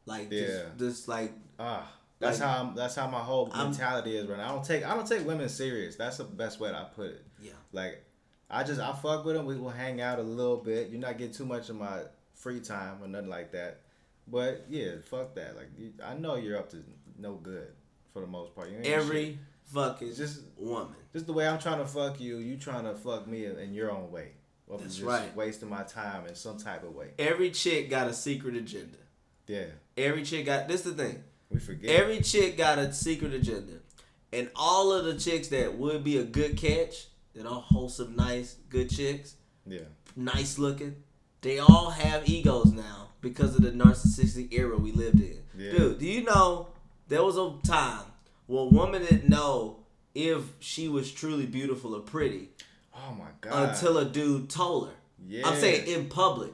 S3: Like
S2: Yeah.
S3: just, just like
S2: Ah, that's
S3: Like-
S2: how I'm, that's how my whole
S3: I'm-
S2: mentality is right now. I don't take I don't take women serious. That's the best way that I put it.
S3: yeah.
S2: Like I just I fuck with them. We will hang out a little bit. You're not getting too much of my free time or nothing like that. But yeah, fuck that. Like you, I know you're up to no good for the most part. You ain't
S3: Every
S2: shit.
S3: fucking
S2: It's just
S3: woman.
S2: just the way I'm trying to fuck you. You trying to fuck me in, in your own way. Or
S3: That's
S2: just
S3: right.
S2: Wasting my time in some type of way.
S3: Every chick got a secret agenda.
S2: Yeah,
S3: Every chick got this. The thing.
S2: We forget.
S3: Every chick got a secret agenda, and all of the chicks that would be a good catch, that are wholesome, nice, good chicks,
S2: yeah,
S3: nice looking, they all have egos now because of the narcissistic era we lived in.
S2: Yeah.
S3: Dude, do you know there was a time where a woman didn't know if she was truly beautiful or pretty
S2: oh my god.
S3: until a dude told her.
S2: yeah,
S3: I'm saying in public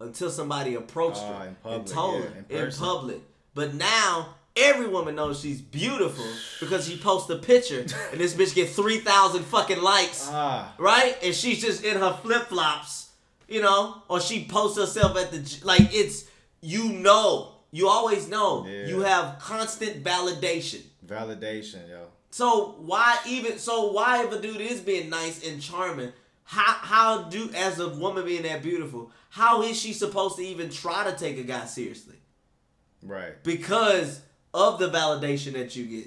S3: until somebody approached
S2: Oh,
S3: her
S2: in public,
S3: and told
S2: yeah,
S3: her
S2: in
S3: in, public. But now every woman knows she's beautiful because she posts a picture and this bitch get three thousand fucking likes,
S2: ah,
S3: right? And she's just in her flip flops, you know, or she posts herself at the like it's you know, you always know
S2: Yeah.
S3: you have constant validation.
S2: validation, yo.
S3: So why even so why if a dude is being nice and charming, how how do as a woman being that beautiful, how is she supposed to even try to take a guy seriously?
S2: Right.
S3: Because of the validation that you get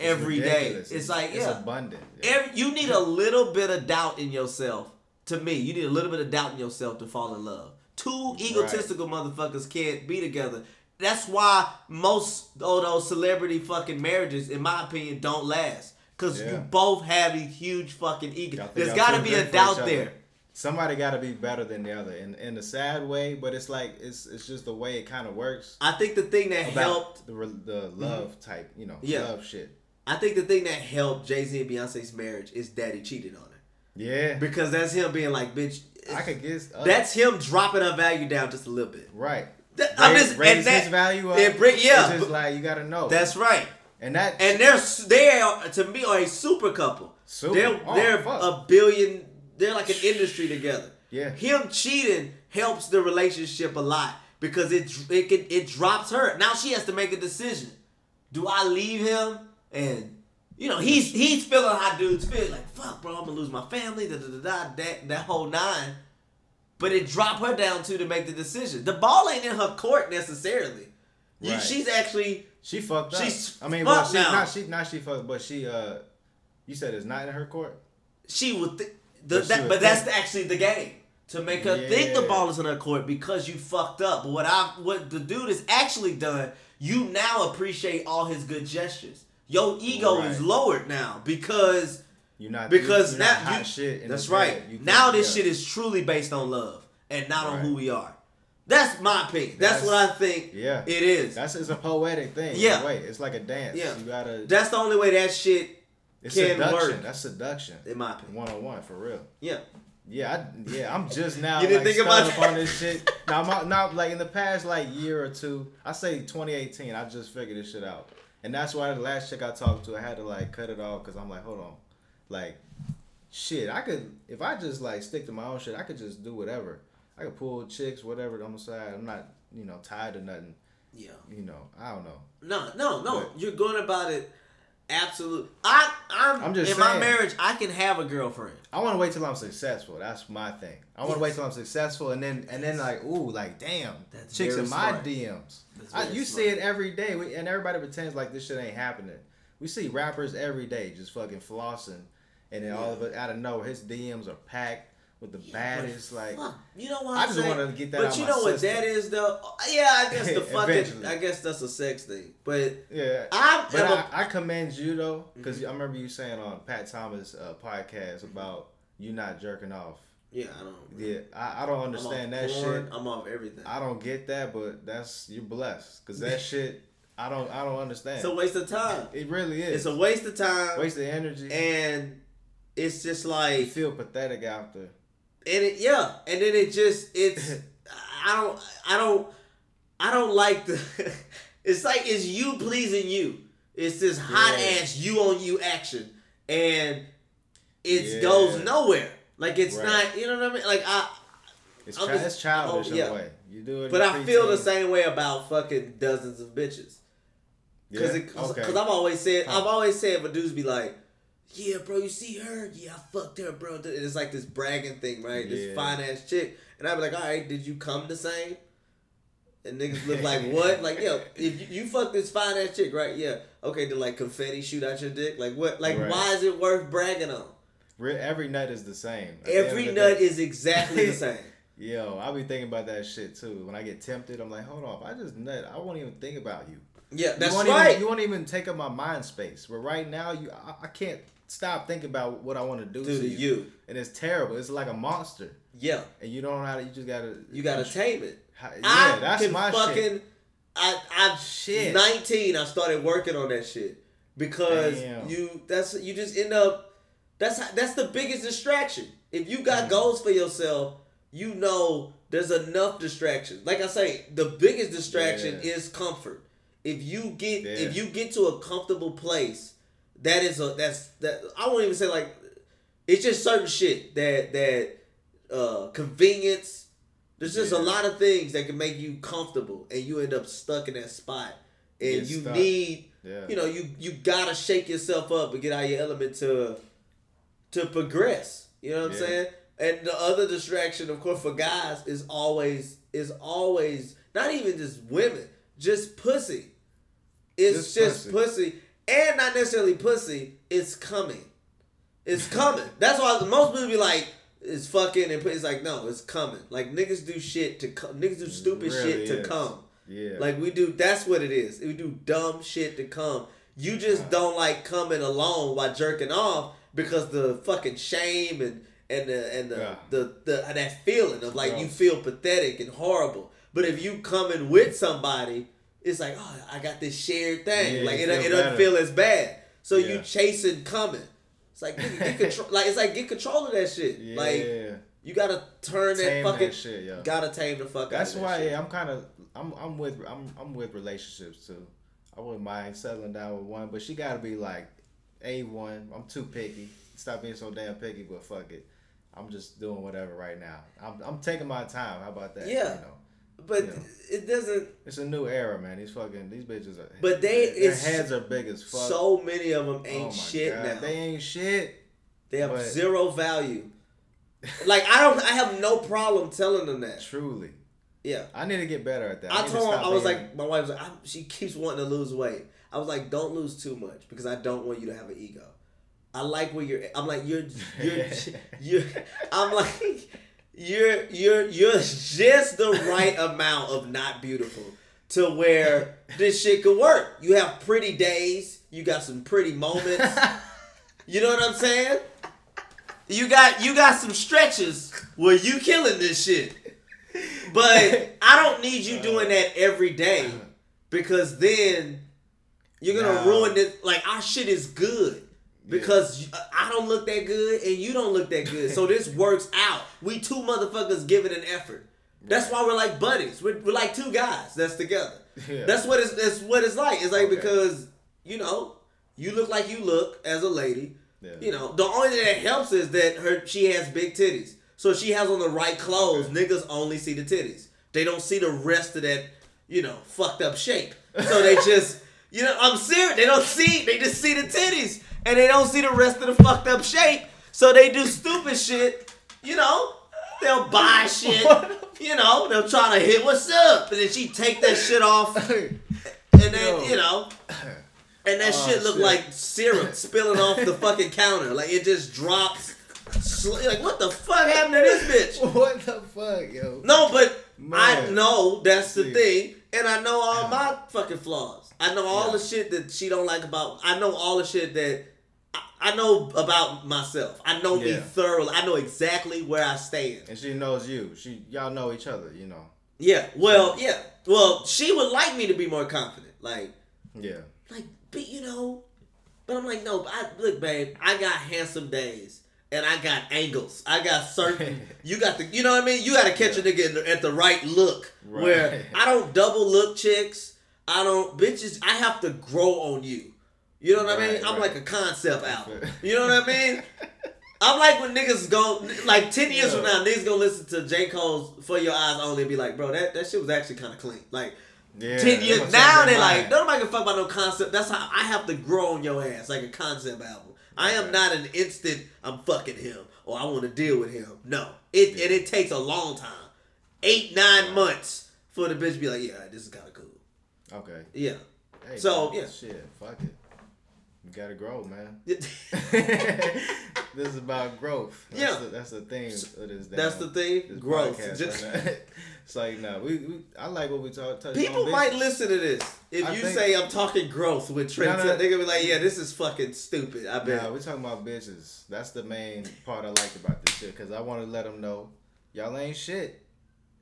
S3: every day.
S2: ridiculous.
S3: It's, like
S2: it's
S3: yeah.
S2: abundant. yeah.
S3: Every, you need a little bit of doubt in yourself. To me, you need a little bit of doubt in yourself to fall in love. Two egotistical motherfuckers can't be together. That's why most of those celebrity fucking marriages, in my opinion, don't last. Cause
S2: Yeah.
S3: you both have these huge fucking
S2: think
S3: There's
S2: y'all
S3: gotta be a doubt there.
S2: Somebody got to be better than the other, in in a sad way, but it's like it's it's just the way it kind of works.
S3: I think the thing that helped
S2: the the love type, you know,
S3: Yeah.
S2: love shit.
S3: I think the thing that helped Jay Z and Beyonce's marriage is Daddy cheated on her.
S2: Yeah,
S3: Because that's him being like, bitch.
S2: I could guess. Uh,
S3: That's him dropping her value down just a little bit.
S2: right.
S3: That- I'm just
S2: raise
S3: and that,
S2: his value up.
S3: it bring- yeah,
S2: it's just like you gotta know.
S3: That's right.
S2: and that
S3: And they're they are to me are a super couple.
S2: Super.
S3: They're
S2: Oh,
S3: they're
S2: fuck.
S3: a billion. They're like an industry together.
S2: Yeah.
S3: Him cheating helps the relationship a lot because it it can, it drops her. Now she has to make a decision. Do I leave him and you know he's he's feeling how dudes feel like fuck bro I'm gonna lose my family da da da da that that whole nine. But it dropped her down too to make the decision. The ball ain't in her court necessarily. You,
S2: Right.
S3: she's actually
S2: she fucked up.
S3: She's
S2: I mean, well,
S3: fucked
S2: she
S3: now.
S2: not she not she fucked, but she uh, you said it's not in her court.
S3: she would think, the,
S2: But
S3: that, but that's actually the game to make her think the ball is in her court because you fucked up. But what I what the dude has actually done, you now appreciate all his good gestures. Your ego is lowered now because
S2: You're not
S3: because
S2: you're
S3: now
S2: not
S3: you,
S2: shit.
S3: that's right. Now this
S2: yeah.
S3: shit is truly based on love and not on who we are. That's my opinion. That's,
S2: That's-
S3: what I think.
S2: yeah.
S3: it is.
S2: That's it's a poetic thing.
S3: Yeah.
S2: Yeah. Wait, it's like a dance.
S3: Yeah.
S2: You gotta.
S3: That's the only way that shit
S2: it's
S3: can
S2: seduction.
S3: work.
S2: That's seduction.
S3: in my opinion.
S2: One on one for real.
S3: Yeah.
S2: Yeah, I, yeah. I'm just now
S3: You didn't
S2: like
S3: think about
S2: stuck
S3: that?
S2: up on this shit. Now, I'm now, like in the past like year or two, I say 2018. I just figured this shit out, and that's why the last chick I talked to, I had to like cut it off because I'm like, hold on, like, shit. I could if I just like stick to my own shit, I could just do whatever. I could pull chicks, whatever on the side. I'm not, you know, tied to nothing.
S3: Yeah.
S2: You know, I don't know.
S3: No, no, no.
S2: But-
S3: You're going about it absolute. I, I'm,
S2: I'm just
S3: in my marriage. I can have a girlfriend.
S2: I want to wait till I'm successful. That's my thing. I want to wait till I'm successful, and then and then like, ooh, like damn,
S3: That's
S2: chicks in my
S3: smart.
S2: DMs. I, you
S3: smart.
S2: see it every day, we, and everybody pretends like this shit ain't happening. We see rappers every day just fucking flossing, and then all of it out of nowhere, his DMs are packed with the
S3: Yeah,
S2: baddest. Like,
S3: fuck, you know what
S2: I
S3: I'm
S2: just
S3: saying?
S2: wanted to get that
S3: But you know what
S2: system.
S3: that is though? Yeah, I guess the fucking. I guess that's a sex thing. But
S2: yeah.
S3: I'm.
S2: But
S3: am a-
S2: I, I commend you though, because
S3: Mm-hmm.
S2: I remember you saying on Pat Thomas' uh, podcast about you not jerking off.
S3: yeah, I don't.
S2: Yeah, I, I don't understand that
S3: porn,
S2: shit.
S3: I'm off everything.
S2: I don't get that, but that's you're blessed because that shit I don't I don't understand.
S3: It's a waste of time.
S2: it really is.
S3: It's a waste of time.
S2: waste of energy.
S3: and it's just
S2: you
S3: like
S2: feel pathetic after.
S3: And it yeah and then it just it's i don't i don't i don't like the it's like it's you pleasing you it's this hot
S2: Yeah.
S3: ass you on you action and it
S2: Yeah.
S3: goes nowhere like it's
S2: Right.
S3: not you know what i mean like i
S2: It's,
S3: I'm just-
S2: it's childish
S3: oh, yeah.
S2: in a way. You do it.
S3: but i feel the same way about fucking dozens of bitches because
S2: Yeah?
S3: because
S2: okay.
S3: i'm always saying
S2: Huh.
S3: i've always said but dudes be like yeah, bro, you see her? Yeah, I fucked her, bro. And it's like this bragging thing, right? This
S2: Yeah.
S3: fine ass chick. And I'd be like, all right, did you come the same? And niggas look like what? Like, yo, if you, you fuck this fine ass chick, right? Yeah. Okay, did like confetti shoot out your dick? Like what? Like
S2: Right.
S3: why is it worth bragging on?
S2: Every nut is the same.
S3: Every
S2: the
S3: nut is exactly the same.
S2: Yo, I be thinking about that shit too. When I get tempted, I'm like, hold on, I just nut, I won't even think about you.
S3: Yeah, that's
S2: you
S3: right.
S2: Even, you won't even take up my mind space. But right now, you, I, I can't stop thinking about what I want to do
S3: Do
S2: to you.
S3: you.
S2: and it's terrible. It's like a monster,
S3: Yeah,
S2: and you don't know how to. You just gotta.
S3: you gotta tame it.
S2: Yeah,
S3: I
S2: that's my
S3: fucking.
S2: shit.
S3: I I
S2: Shit.
S3: nineteen. I started working on that shit because
S2: Damn.
S3: you. That's you just end up. That's how- that's the biggest distraction. If you
S2: Mm.
S3: got goals for yourself, you know there's enough distractions. Like I say, the biggest distraction
S2: Yeah.
S3: is comfort. If you get
S2: Yeah.
S3: if you get to a comfortable place, that is a that's that. I won't even say like it's just certain shit that that uh convenience. There's just a lot of things that can make you comfortable, and you end up stuck in that spot. And
S2: Get
S3: you
S2: stuck.
S3: need,
S2: Yeah.
S3: you know, you you gotta shake yourself up and get out of your element to to progress. You know what I'm saying? And the other distraction, of course, for guys is always is always not even just women, just pussy. It's
S2: Just
S3: just,
S2: pussy.
S3: pussy. And not necessarily pussy. It's coming. It's coming. That's why most people be like, "It's fucking," and it's like, no, it's coming. Like niggas do shit to come. Niggas do stupid
S2: really
S3: shit to come.
S2: Yeah.
S3: Like we do. That's what it is. We do dumb shit to come. You just don't like coming alone while jerking off because the fucking shame and and the and the
S2: Yeah.
S3: the, the and that feeling of like you feel pathetic and horrible. But if you coming with somebody, it's like oh I got this shared thing.
S2: Yeah,
S3: like
S2: you
S3: it, it doesn't feel as bad. So you
S2: Yeah.
S3: chasing coming. It's like nigga, get control. like it's like get control of that shit.
S2: yeah.
S3: Like you gotta turn that
S2: Tame
S3: fucking.
S2: that shit, yo.
S3: Gotta tame the fuck.
S2: That's
S3: that
S2: why
S3: shit.
S2: yeah, I'm kind of I'm I'm with I'm I'm with relationships too. I wouldn't mind settling down with one, but she got to be like a one. I'm too picky. Stop being so damn picky, but fuck it. I'm just doing whatever right now. I'm I'm taking my time. How about that?
S3: Yeah.
S2: You know,
S3: But
S2: Yeah.
S3: it doesn't.
S2: it's a new era, man. These fucking these bitches are.
S3: But they-
S2: their heads are big as fuck.
S3: So many of them
S2: Oh
S3: ain't
S2: my
S3: shit
S2: God,
S3: now.
S2: They ain't shit.
S3: They have
S2: but-
S3: zero value. Like I don't. I have no problem telling them that.
S2: Truly,
S3: Yeah.
S2: I need to get better at that.
S3: I
S2: to
S3: told her I was
S2: being-
S3: like, my wife was like, she keeps wanting to lose weight. I was like, don't lose too much because I don't want you to have an ego. I like where you're. I'm like you're you're you're. I'm like you're you're you're just the right amount of not beautiful to where this shit could work. You have pretty days. You got some pretty moments. You know what I'm saying? You got you got some stretches where you killing this shit. But I don't need you doing that every day uh-huh. because then you're gonna
S2: Nah.
S3: ruin it. Like our shit is good because you- uh, I don't look that good and you don't look that good. So this works out. We two motherfuckers giving an effort. That's why we're like buddies. We're, we're like two guys that's together.
S2: Yeah.
S3: That's what it's that's what it's like. It's like
S2: Okay.
S3: because you know you look like you look as a lady.
S2: Yeah.
S3: You know the only thing that helps is that her she has big titties. So she has on the right clothes. Niggas only see the titties. They don't see the rest of that you know fucked up shape. So they just you know I'm serious. They don't see. They just see the titties and they don't see the rest of the fucked up shape. So they do stupid shit. You know they'll buy shit. You know they'll try to hit what's up, and then she take that shit off and then
S2: Yo.
S3: you know, and that
S2: Oh,
S3: shit look
S2: shit.
S3: like syrup spilling off the fucking counter. Like it just drops. Sl- like what the fuck happened to this bitch?
S2: what the fuck, yo?
S3: No, but I
S2: Man.
S3: know that's the thing, and I know all my fucking flaws. I know all
S2: Yeah.
S3: the shit that she don't like about. I know all the shit that. I- know about myself. I know me thoroughly. I know exactly where I stand.
S2: And she knows you. She y'all know each other. You know.
S3: Yeah. Well, yeah. Well, she would like me to be more confident. Like,
S2: Yeah.
S3: like, but you know, but I'm like, no, but I look, babe, I got handsome days. And I got angles. I got certain. you got the. You know what I mean. You got to catch a nigga the, at the right look.
S2: Right.
S3: Where I don't double look chicks. I don't bitches. I have to grow on you. You know what I mean?
S2: Right,
S3: I'm like a concept album. You know what I mean? I'm like when niggas go like ten years from now, niggas gonna listen to J. Cole's "4 Your Eyez Only" and be like, bro, that, that shit was actually kind of clean. Like
S2: Yeah.
S3: ten years now, they like, don't nobody give a fuck about no concept. That's how I have to grow on your ass like a concept album. I am not an instant. I'm fucking him or I want to deal with him. No, it and it takes a long time, eight nine months for the bitch to be like, yeah, this is kind of cool.
S2: Okay.
S3: Yeah.
S2: Hey,
S3: So,
S2: man,
S3: yeah.
S2: shit, fuck it. You gotta grow, man. This is about growth. That's
S3: Yeah.
S2: the, that's the thing. Of this
S3: the thing. Growth. Just-
S2: right it's like no, we, we I like what we talk. touched
S3: People might listen to this. If
S2: I
S3: you
S2: think-
S3: say I'm talking growth with Trent,
S2: No, no.
S3: they're gonna be like, "Yeah, this is fucking stupid." I bet.
S2: Nah, we talking about bitches. That's the main part I like about this shit. Cause I want to let them know, y'all ain't shit,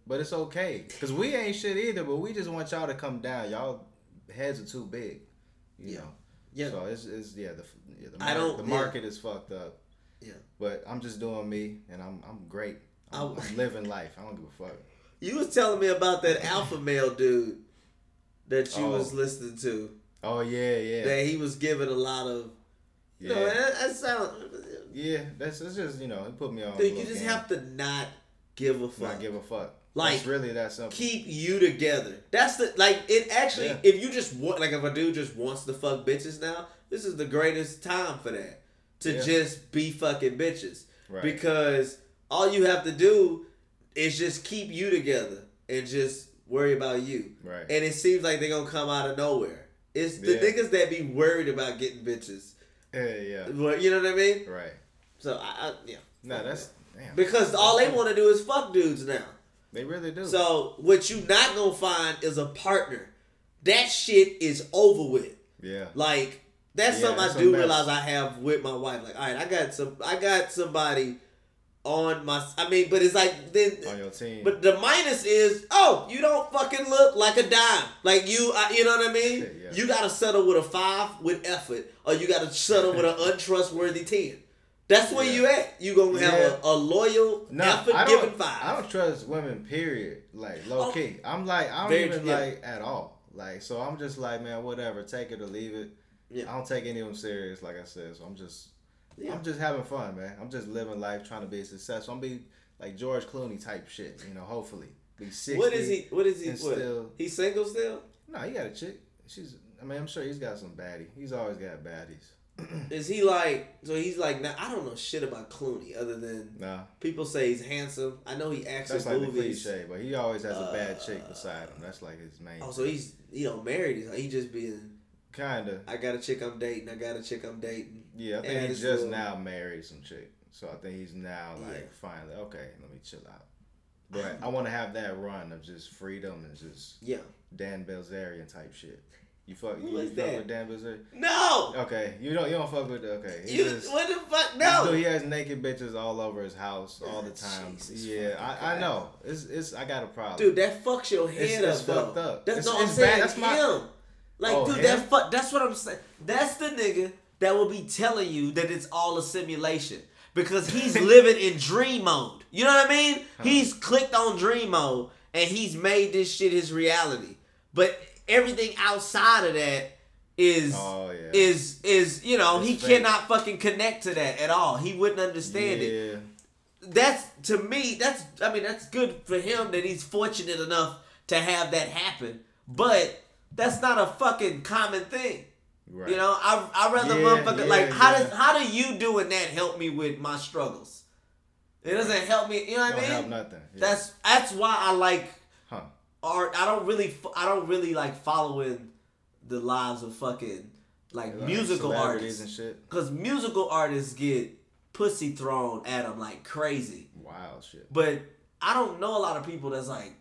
S2: but it's okay. Cause we ain't shit either. But we just want y'all to come down. Y'all heads are too big. You
S3: Yeah.
S2: know.
S3: Yeah.
S2: So it's, it's yeah the yeah, the,
S3: I don't-
S2: the
S3: yeah.
S2: market is fucked up.
S3: Yeah.
S2: But I'm just doing me, and I'm I'm great. I'm, I'm living life. I don't give a fuck.
S3: You was telling me about that alpha male dude that you
S2: Oh.
S3: was listening to.
S2: Oh yeah, yeah,
S3: That he was giving a lot of. You know,
S2: yeah.
S3: that, that sound.
S2: yeah. That's it's just you know he put me on.
S3: Dude, you just
S2: game.
S3: have to not give a fuck.
S2: not give a fuck.
S3: Like,
S2: it's really that simple.
S3: keep you together. That's the like. It actually,
S2: Yeah.
S3: if you just want, like, if a dude just wants to fuck bitches now, this is the greatest time for that. To
S2: Yeah.
S3: just be fucking bitches,
S2: Right.
S3: because all you have to do is just keep you together and just worry about you.
S2: Right.
S3: And it seems like they're gonna come out of nowhere. It's the
S2: Yeah.
S3: niggas that be worried about getting bitches.
S2: yeah, yeah.
S3: You know what I mean?
S2: Right.
S3: So I, I yeah.
S2: No, that's damn.
S3: because all they want to do is fuck dudes now.
S2: They really do.
S3: So what you not gonna find is a partner. That shit is over with.
S2: yeah.
S3: Like that's
S2: Yeah,
S3: something
S2: it's
S3: I do realize I have with my wife. Like, all right, I got some, I got somebody on my. I mean, but it's like then.
S2: On your team.
S3: But the minus is, oh, you don't fucking look like a dime. Like you, uh, you know what I mean?
S2: Yeah.
S3: You gotta settle with a five with effort, or you gotta settle with an untrustworthy ten. That's where
S2: Yeah.
S3: you at. You gonna have
S2: Yeah.
S3: a, a loyal,
S2: no, I don't. I don't trust women. Period. Like low
S3: Oh.
S2: key. I'm like I don't
S3: Very-
S2: even
S3: yeah.
S2: like at all. Like so I'm just like man whatever. Take it or leave it.
S3: Yeah.
S2: I don't take any of them serious. Like I said. So I'm just. I'm just having fun, man. I'm just living life, trying to be successful. I'm be like George Clooney type shit, you know. Hopefully, be sixty.
S3: What is he? What is he? What?
S2: still-
S3: He's single still.
S2: No, he got a chick. She's. I mean, I'm sure he's got some baddie. He's always got baddies.
S3: Is he like? So he's like. Now I don't know shit about Clooney other than
S2: Nah,
S3: people say he's handsome. I know he acts
S2: that's
S3: in
S2: like
S3: movies.
S2: the cliche, but he always has a bad
S3: Uh,
S2: chick beside him. That's like his main.
S3: Oh, so he's you know married. He's he just being.
S2: kinda.
S3: I got a chick I'm dating. I got a chick I'm dating.
S2: Yeah, I think
S3: And
S2: he just
S3: little-
S2: now married some chick, so I think he's now like
S3: Yeah.
S2: finally okay. Let me chill out. But I want to have that run of just freedom and just
S3: Yeah.
S2: Dan Bilzerian type shit. You fuck,
S3: Who
S2: you,
S3: is
S2: fuck
S3: that?
S2: with Dan Bilzerian?
S3: No.
S2: Okay, you don't you don't fuck with okay. He
S3: You
S2: just,
S3: what the fuck?
S2: No. So he has naked bitches all over his house all the time.
S3: Jesus
S2: yeah, I, I know. It's it's I got a problem.
S3: Dude, that fucks your head
S2: It's-
S3: up.
S2: it's fucked
S3: though.
S2: up.
S3: That's
S2: It's-
S3: no, I'm saying.
S2: bad. That's my-
S3: him. Like,
S2: Oh,
S3: dude,
S2: him?
S3: that fuck. That's what I'm saying. That's the nigga that will be telling you that it's all a simulation because he's living in dream mode. You know what I mean? He's clicked on dream mode and he's made this shit his reality. But everything outside of that is
S2: Oh, yeah.
S3: is is you know
S2: It's
S3: he
S2: fake.
S3: cannot fucking connect to that at all. He wouldn't understand it that's to me that's i mean that's good for him that he's fortunate enough to have that happen but that's not a fucking common thing
S2: Right.
S3: you know i i rather
S2: Yeah,
S3: motherfucker
S2: yeah,
S3: like how
S2: yeah.
S3: does how do you doing that help me with my struggles it doesn't help me you know what i
S2: help
S3: mean
S2: nothing. Yeah.
S3: that's that's why i like. Art i don't really i don't really like following the lives of fucking like
S2: Like
S3: musical artists
S2: and shit.
S3: because musical artists get pussy thrown at them like crazy
S2: Wild shit.
S3: but I don't know a lot of people that's like,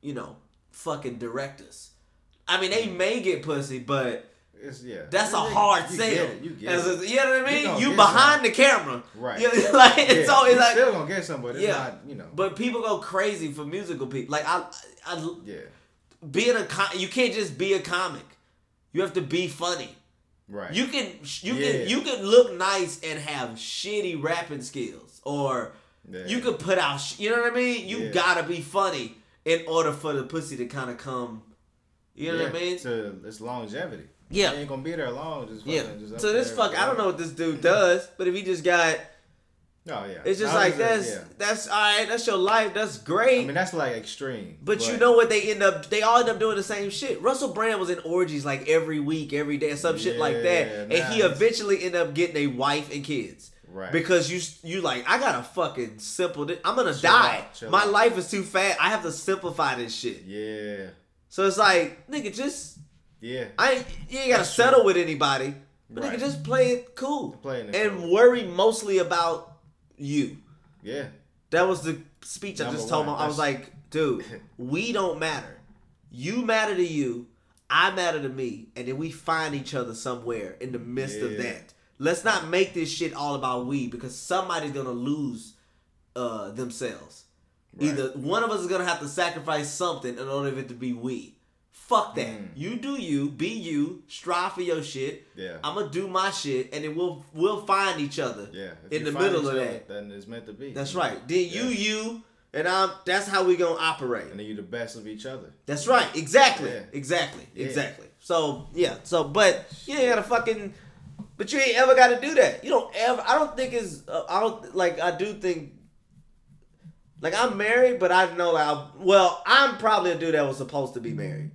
S3: you know, fucking directors. I mean, they mm. may get pussy, but
S2: It's yeah.
S3: that's a
S2: You-
S3: hard
S2: you
S3: sale.
S2: Get it, you get it.
S3: a- you know what I mean? You, behind the camera,
S2: Right.
S3: You know, like it's
S2: yeah,
S3: always
S2: you
S3: like,
S2: still gonna get some, but it's
S3: Yeah.
S2: not. You know.
S3: but people go crazy for musical people. Like I, I,
S2: yeah.
S3: being a com- you can't just be a comic. You have to be funny.
S2: Right.
S3: You can you
S2: Yeah.
S3: can you can look nice and have shitty rapping skills, or
S2: Yeah.
S3: you could put out. Sh- you know what I mean? You
S2: Yeah.
S3: gotta be funny in order for the pussy to kind of come. You know what I mean?
S2: To it's longevity.
S3: Yeah.
S2: You ain't gonna be there long. Just
S3: yeah.
S2: just
S3: So this fuck, I don't know what this dude does, but if he just got,
S2: Oh yeah.
S3: It's just
S2: I
S3: like that's
S2: yeah.
S3: that's all right. That's your life. That's great.
S2: I mean, that's like extreme.
S3: But, you know what they end up they all end up doing the same shit. Russell Brand was in orgies like every week, every day, some shit like that. And he eventually ended up getting a wife and kids.
S2: Right.
S3: Because you you like, I gotta fucking simple this. I'm gonna
S2: Chill
S3: die.
S2: out,
S3: My
S2: out.
S3: life is too fast. I have to simplify this shit.
S2: Yeah.
S3: So it's like, nigga, just
S2: Yeah.
S3: I ain't, you ain't gotta
S2: That's
S3: settle
S2: true.
S3: with anybody. But
S2: Right.
S3: nigga, just play it cool.
S2: Play it
S3: and
S2: cool.
S3: worry mostly about you.
S2: Yeah.
S3: That was the speech I just told him.
S2: one.
S3: I was like, dude, we don't matter. You matter to you. I matter to me. And then we find each other somewhere in the midst of that. Let's not make this shit all about we because somebody's gonna lose uh, themselves.
S2: Right.
S3: Either one of us is gonna have to sacrifice something in order for it to be we. Fuck that.
S2: Mm.
S3: You do you, be you, strive for your shit.
S2: Yeah.
S3: I'm gonna do my shit, and then we'll we'll find each other.
S2: Yeah. If
S3: in the middle of
S2: other,
S3: that.
S2: then it's meant to be.
S3: That's
S2: you know?
S3: right. Then you,
S2: Yeah.
S3: you, and I'm. That's how we gonna operate.
S2: And then you the best of each other.
S3: That's right. Exactly.
S2: Yeah.
S3: Exactly.
S2: Yeah.
S3: Exactly. So yeah. So but you ain't gotta fucking. But you ain't ever got to do that. You don't ever. I don't think it's. Uh, I don't like. I do think. Like I'm married, but I know like. I, well, I'm probably a dude that was supposed to be married,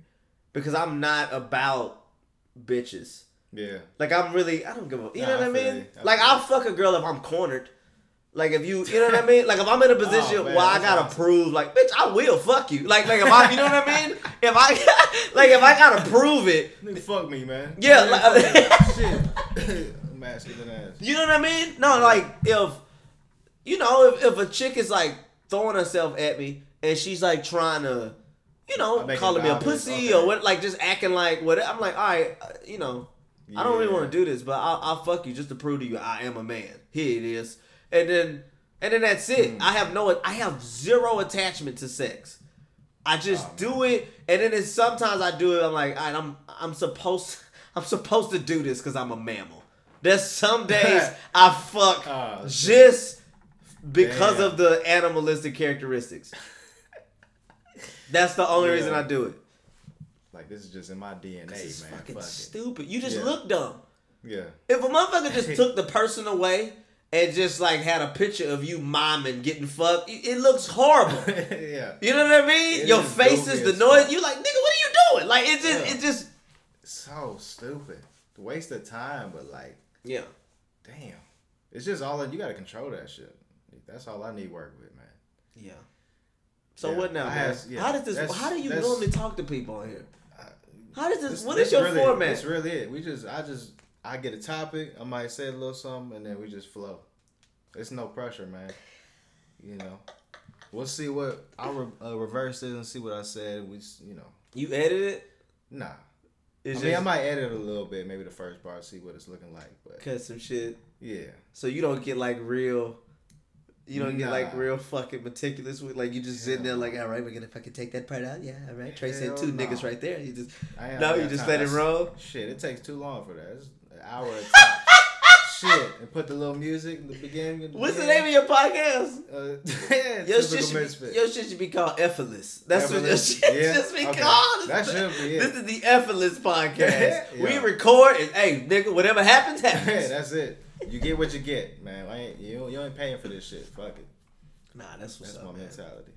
S3: because I'm not about bitches.
S2: Yeah.
S3: Like I'm really, I don't give a, you
S2: Nah,
S3: know what
S2: I
S3: I mean?
S2: I
S3: Like I'll fuck a girl if I'm cornered. Like if you, you know what I mean? Like if I'm in a oh, position
S2: Oh, man,
S3: where I gotta
S2: awesome.
S3: prove, like bitch, I will fuck you. Like like if I, you know what I mean? If I, like if I gotta prove it,
S2: Nigga, fuck me, man.
S3: Yeah,
S2: Man,
S3: like-
S2: shit. Masculine ass.
S3: you know what I mean? No, like if, you know, if, if a chick is like throwing herself at me and she's like trying to, you know, calling me a pussy
S2: okay.
S3: or what, like just acting like what, I'm like, all right, uh, you know, I don't really want to do this, but I'll, I'll fuck you just to prove to you I am a man. Here it is, and then and then that's it. I have no, I have zero attachment to sex. I just
S2: Oh,
S3: do it, and then it's sometimes I do it. I'm like, all right, I'm I'm supposed I'm supposed to do this because I'm a mammal. There's some days I fuck
S2: Oh,
S3: just because
S2: Damn.
S3: of the animalistic characteristics. That's the only reason I do it.
S2: Like this is just in my DNA,
S3: It's
S2: man.
S3: fucking
S2: Fuck it.
S3: stupid. You just
S2: Yeah.
S3: look dumb.
S2: Yeah.
S3: If a motherfucker just took the person away and just like had a picture of you miming getting fucked, it, it looks horrible.
S2: yeah.
S3: You know what I mean?
S2: It
S3: Your face is the noise. You like, nigga, what are you doing? Like it just,
S2: Yeah.
S3: it just,
S2: So stupid. Waste of time, but like,
S3: yeah.
S2: damn. It's just all you gotta control that shit. That's all I need work with, man.
S3: Yeah. So
S2: Yeah,
S3: what now, man?
S2: yeah,
S3: how does this? How do you normally talk to people on here? How does this?
S2: This-
S3: what is your
S2: really,
S3: format?
S2: That's really it. We just, I just, I get a topic. I might say a little something, and then we just flow. It's no pressure, man. You know, we'll see what I'll re- uh, reverse it and see what I said. We, you know,
S3: You edit it?
S2: nah.
S3: It's
S2: I mean, I might edit a little bit, maybe the first part, see what it's looking like. But
S3: cut some shit,
S2: yeah,
S3: so you don't get like real. You don't get like real fucking meticulous with like you just sitting there like, all right, we're gonna fucking take that part out, yeah, all right. Tre said two
S2: no.
S3: niggas right there. You just no, you just
S2: time.
S3: let it roll.
S2: Shit, it takes too long for that. It's an hour shit, and put the little music in the beginning. and
S3: What's the name of your podcast?
S2: Uh, yeah,
S3: Your shit, should be, your shit should be called effortless. That's what your shit
S2: Yeah,
S3: should be
S2: okay.
S3: called.
S2: That should be it.
S3: This is the effortless podcast. We record and hey, nigga, whatever happens,
S2: Yeah,
S3: happens.
S2: that's it. You get what you get, man. I ain't, you, you ain't paying for this shit. Fuck it.
S3: nah, that's what's
S2: That's
S3: up,
S2: my
S3: man.
S2: mentality.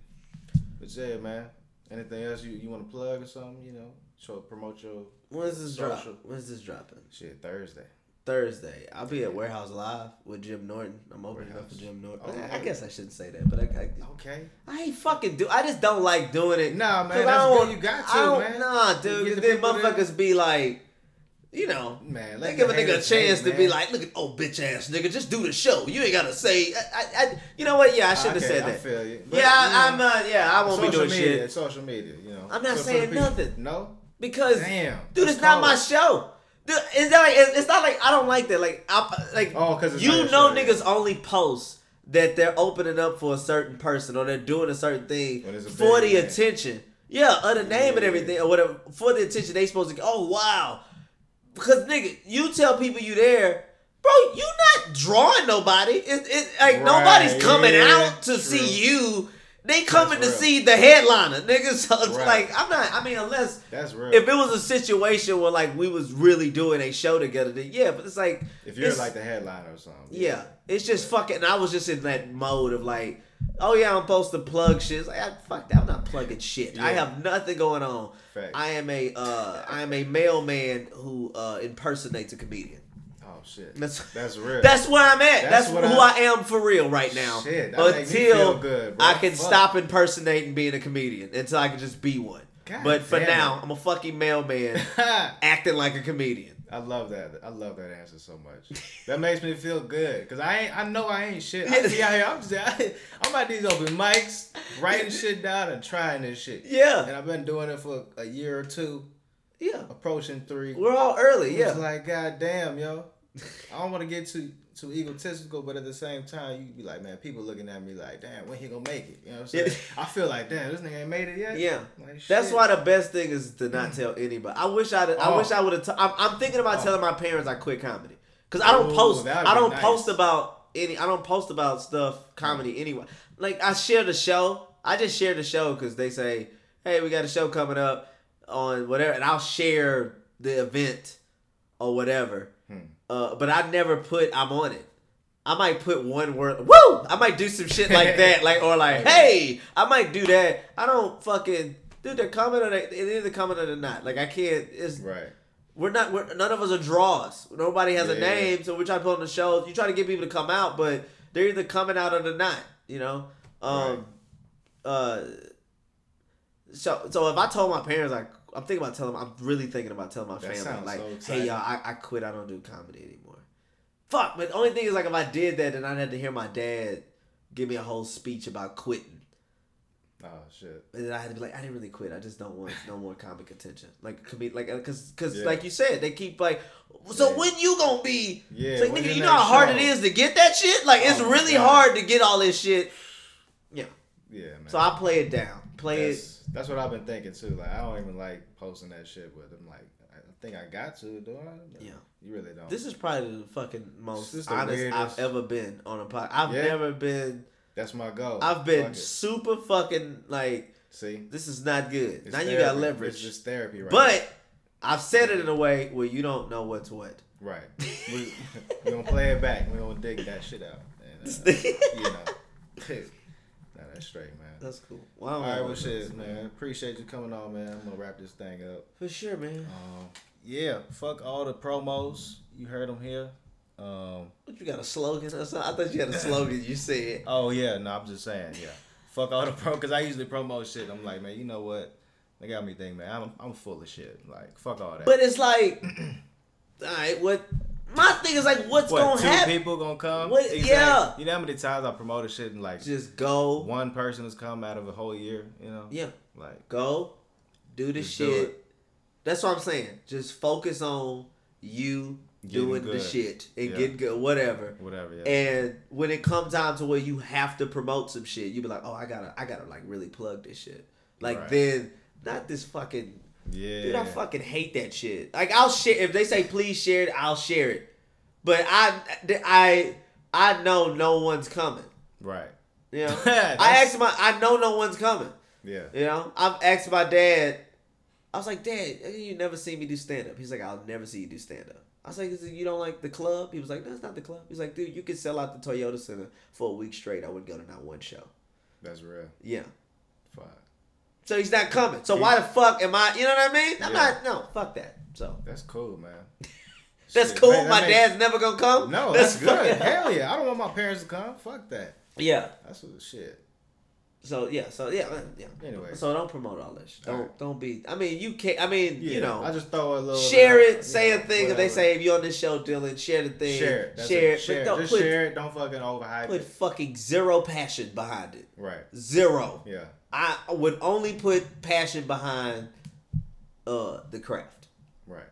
S2: But yeah, man. Anything else you, you want to plug or something? You know, show promote your
S3: When's this drop? When's this dropping?
S2: shit Thursday.
S3: Thursday. I'll be at Warehouse Live with Jim Norton. I'm opening up
S2: Warehouse.
S3: for Jim Norton.
S2: Oh,
S3: I, I guess I shouldn't say that, but I, I,
S2: Okay.
S3: I ain't fucking do. I just don't like doing it.
S2: Nah, man,
S3: I
S2: that's
S3: don't-
S2: good. You got to,
S3: I don't-
S2: man.
S3: Nah, dude.
S2: get
S3: 'cause
S2: the
S3: then motherfuckers be like, you know,
S2: Man,
S3: they give a nigga a chance
S2: hate,
S3: to be like, look at oh bitch ass nigga, just do the show. You ain't gotta say. I, I, I you know what? Yeah, I shouldn't have
S2: Okay,
S3: said
S2: I
S3: that.
S2: feel you. But,
S3: yeah,
S2: you know,
S3: I, I'm. Uh, yeah, I won't be doing
S2: media,
S3: shit
S2: social media, you know.
S3: I'm not
S2: So
S3: saying nothing.
S2: No.
S3: because,
S2: Damn,
S3: dude, it's not my show. Dude, it's not like it's not like I don't like that. Like I like
S2: Oh, 'cause
S3: you know
S2: show, yeah.
S3: niggas only post that they're opening up for a certain person or they're doing a certain thing
S2: a
S3: for the
S2: event.
S3: attention. Yeah, other the name and
S2: Yeah.
S3: everything or whatever for the attention they supposed to. go, Oh wow, because nigga, you tell people you there. Bro, you not drawing nobody. It, it, like
S2: Right,
S3: nobody's coming
S2: yeah,
S3: out to
S2: true.
S3: see you. They coming to see the headliner, nigga. So it's
S2: Right.
S3: like I'm not. I mean, unless
S2: That's real.
S3: if it was a situation where like we was really doing a show together, then yeah. But it's like
S2: if you're like the headliner or something.
S3: yeah, it's just fucking. I was just in that mode of like, oh yeah, I'm supposed to plug shit. It's like, ah, fuck that. I'm not plugging shit. I have nothing going on.
S2: Facts.
S3: I am a uh, I am a mailman who uh, impersonates a comedian.
S2: Shit.
S3: That's
S2: That's real.
S3: That's where I'm at. That's,
S2: That's
S3: who
S2: I-
S3: I, am for real right now.
S2: Shit, that make me
S3: until
S2: good.
S3: I can
S2: Fuck.
S3: stop impersonating being a comedian. Until I can just be one.
S2: God
S3: but for now,
S2: it.
S3: I'm a fucking mailman acting like a comedian.
S2: I love that. I love that answer so much. That makes me feel good because I ain't. I know I ain't shit. I be out here. I'm just. I, I'm at these open mics, writing shit down and trying this shit.
S3: Yeah.
S2: And I've been doing it for a year or two,
S3: Yeah.
S2: approaching three.
S3: We're all early.
S2: It's
S3: Yeah.
S2: like, god damn, yo. I don't want to get too too egotistical, but at the same time, you be like, man, people looking at me like, damn, when he gonna make it? You know what I'm saying? I feel like, damn, this nigga ain't made it yet.
S3: Yeah.
S2: Like,
S3: That's why the best thing is to not mm. tell anybody. I wish I. Oh. I
S2: Oh.
S3: wish I would have. T- I'm, I'm thinking about
S2: Oh.
S3: telling my parents I quit comedy because I don't
S2: Ooh,
S3: post. I don't
S2: nice.
S3: post about any. I don't post about stuff comedy mm. anyway. Like I share the show. I just share the show because they say, "Hey, we got a show coming up on whatever," and I'll share the event or whatever. Uh, but I never put I'm on it. I might put one word. Woo! I might do some shit like that, like or like, hey, I might do that. I don't fucking dude. They're coming or they, they're either coming or they're not. Like I can't. It's
S2: Right.
S3: we're not. We're, none of us are draws. Nobody has a name, so we're trying to put on the show. You try to get people to come out, but they're either coming out or they're not. You know. Um. Uh. So so if I told my parents like I'm thinking about telling I'm really thinking about telling my
S2: That
S3: family like
S2: so
S3: hey y'all I, I quit I don't do comedy anymore. Fuck, but the only thing is like if I did that then I'd have to hear my dad give me a whole speech about quitting.
S2: Oh shit.
S3: And then I had to be like, I didn't really quit. I just don't want no more comic attention. Like, comed- like, uh, because, because,
S2: Yeah.
S3: like you said, they keep like, so
S2: Yeah.
S3: when you gonna be?
S2: Yeah,
S3: It's like, nigga, you know how hard
S2: show?
S3: it is to get that shit. Like, it's
S2: Oh my
S3: really hard to get all this shit. Yeah.
S2: Yeah, man.
S3: So I play it down. Play it.
S2: that's, that's what I've been thinking too. Like I don't even like posting that shit, but I'm like, I think I got to, do I?
S3: Yeah.
S2: You really don't.
S3: This is probably the fucking most
S2: the
S3: honest
S2: weirdest-
S3: I've ever been on a pod. I've
S2: Yeah.
S3: never been.
S2: that's my goal.
S3: I've been
S2: Fuck it.
S3: super fucking like.
S2: See,
S3: This is not good.
S2: It's
S3: now you got leverage.
S2: It's just therapy, right?
S3: but I've said it in a way where you don't know what's what.
S2: right, we we gonna play it back. We're gonna dig that shit out. And, uh, you know, that's straight, man.
S3: That's cool. Well, I
S2: All
S3: don't
S2: right,
S3: know
S2: well, shit,
S3: else,
S2: man. Appreciate you coming on, man. I'm gonna wrap this thing up.
S3: For sure, man.
S2: Um, yeah, fuck all the promos. You heard them here. Um,
S3: What you got a slogan or something? I thought you had a slogan. You said.
S2: oh yeah, no, I'm just saying, yeah. Fuck all the pro, cause I usually promote shit. I'm like, man, you know what? They got me thinking, man. I'm I'm full of shit. Like, fuck all that.
S3: But it's like, all right. What my thing is like, what's
S2: what?
S3: gonna
S2: two
S3: happen?
S2: people gonna come?
S3: What- yeah.
S2: You know how many times I promoted shit and like
S3: Just go.
S2: one person has come out of a whole year. You know?
S3: Yeah,
S2: Like,
S3: go. Do the
S2: Just do
S3: shit. That's what I'm saying. Just focus on you
S2: Getting
S3: doing the shit and
S2: Yeah.
S3: getting good, whatever.
S2: whatever. Yeah.
S3: And when it comes time to where you have to promote some shit, you be like, oh, I gotta, I gotta like really plug this shit. Like
S2: Right.
S3: then, not this fucking
S2: yeah.
S3: Dude, I fucking hate that shit. Like I'll share if they say please share it, I'll share it. But I I I know no one's coming.
S2: right.
S3: You know? I asked my I know no one's coming.
S2: Yeah.
S3: You know? I've asked my dad. I was like, Dad, you never see me do stand up. He's like, I'll never see you do stand up. I was like, "Is it- you don't like the club? He was like, That's not the club. He's like, dude, you could sell out the Toyota Center for a week straight. I wouldn't go to not one show.
S2: That's real.
S3: Yeah.
S2: Fuck.
S3: So he's not coming. So why the fuck am I? You know what I mean? I'm
S2: Yeah.
S3: not. No, fuck that. So
S2: That's cool, man.
S3: that's
S2: Shit,
S3: cool.
S2: man, that
S3: my dad's never gonna come.
S2: No, that's, good.
S3: fucking-
S2: Hell yeah. I don't want my parents to come. Fuck that.
S3: Yeah.
S2: That's what shit.
S3: So yeah. So yeah. Yeah.
S2: Anyway.
S3: So don't promote all this. Don't
S2: Alright.
S3: don't be. I mean, you can't. I mean,
S2: Yeah,
S3: you know.
S2: I just throw a little.
S3: share
S2: bit out,
S3: it. Say
S2: you
S3: a thing. If they say if you're on this show, Dillon, share the thing.
S2: share it.
S3: Share
S2: it.
S3: it.
S2: Share
S3: But
S2: it.
S3: don't
S2: Just
S3: put
S2: share it. Don't fucking overhype
S3: put
S2: it.
S3: Put fucking zero passion behind it.
S2: Right.
S3: Zero.
S2: Yeah.
S3: I would only put passion behind uh the craft
S2: Right.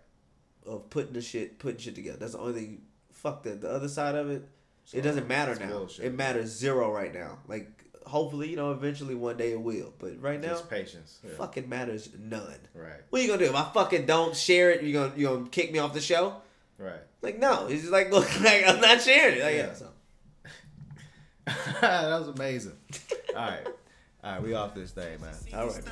S3: of putting the shit putting shit together. That's the only thing. you, Fuck that. The other side of it,
S2: So,
S3: it doesn't matter now.
S2: bullshit.
S3: It matters zero right now. Like hopefully, you know, eventually one day it will. But right now,
S2: Just patience. Yeah.
S3: fucking matters none.
S2: Right.
S3: What are you gonna do? If I fucking don't share it, you gonna you gonna kick me off the show?
S2: Right.
S3: Like no, it's just like look, like I'm not sharing it. Like, yeah.
S2: Yeah.
S3: so.
S2: that was amazing. All right. All right, we off this thing, man.
S3: All right.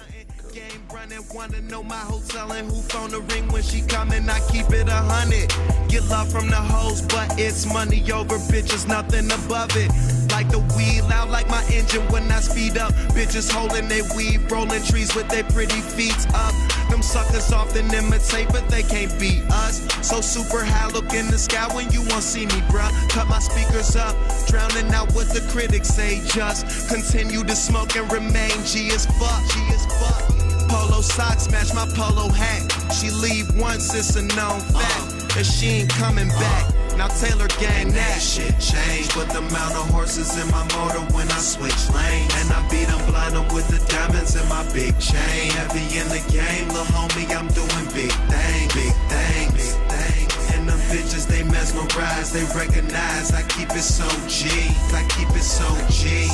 S1: Game running, wanna know my hotel and who phone the ring when she coming. I keep it a hundred. Get love from the hoes, but it's money over bitches, nothing above it. Like the weed, loud like my engine when I speed up. Bitches holding they weed, rolling trees with their pretty feet up. Them suckers often imitate, but they can't beat us. So super high, look in the sky when you won't see me, bruh. Cut my speakers up, drowning out what the critics say. Just continue to smoke and remain G as fuck. G as fuck. Polo socks match my polo hat. She leave once, it's a known fact. And she ain't coming back. Now Taylor gang that shit changed, but the amount of horses in my motor when I switch lanes. And I beat them blind 'em with the diamonds in my big chain. Heavy in the game, little homie, I'm doing big things, big things, big things. And them bitches, they mesmerize, they recognize. I keep it so G, I keep it so G.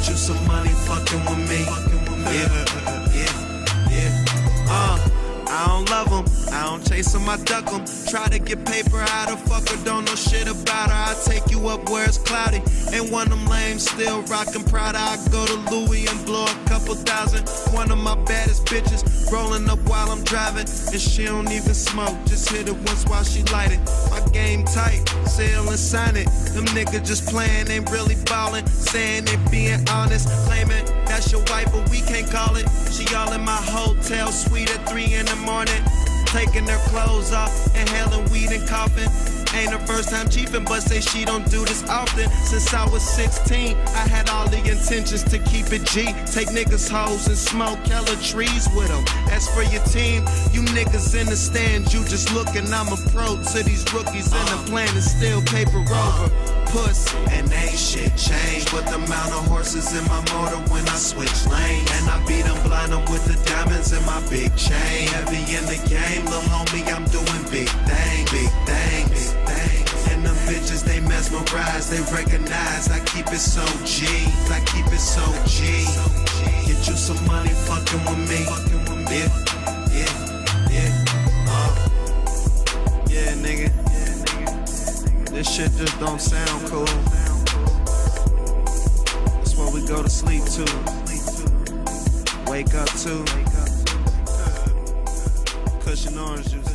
S1: Get you some money fucking with me. Yeah, yeah, yeah. Uh. I don't love them, I don't chase them, I duck them. Try to get paper out of fucker, don't know shit about her. I take you up where it's cloudy. Ain't one of them lame, still rockin' Prada. I go to Louis and blow a couple thousand. One of my baddest bitches, rolling up while I'm driving. And she don't even smoke, just hit it once while she light it. My game tight, sell and sign it. Them niggas just playing, ain't really ballin'. Saying they being honest, claiming that's your wife, but we can't call it. She all in my hotel suite at 3 in the morning. Taking their clothes off, inhaling weed and coughing. Ain't her first time chiefin', but say she don't do this often. Since I was 16, I had all the intentions to keep it G. Take niggas' hoes and smoke hella trees with them. As for your team, you niggas in the stands, you just looking. I'm a pro to these rookies, and the uh-huh. plan is still paper uh-huh. over. Puss and ain't shit changed, but the amount of horses in my motor when I switch lanes. And I beat them blind 'em with the diamonds in my big chain. Heavy in the game, little homie, I'm doing big things, big things, big things. And them bitches, they mesmerize, they recognize. I keep it so G, I keep it so G. Get you some money, fucking with me. Yeah, yeah, yeah. Uh. Yeah, nigga. This shit just don't sound cool. That's what we go to sleep to. Wake up to. Cushion orange juice.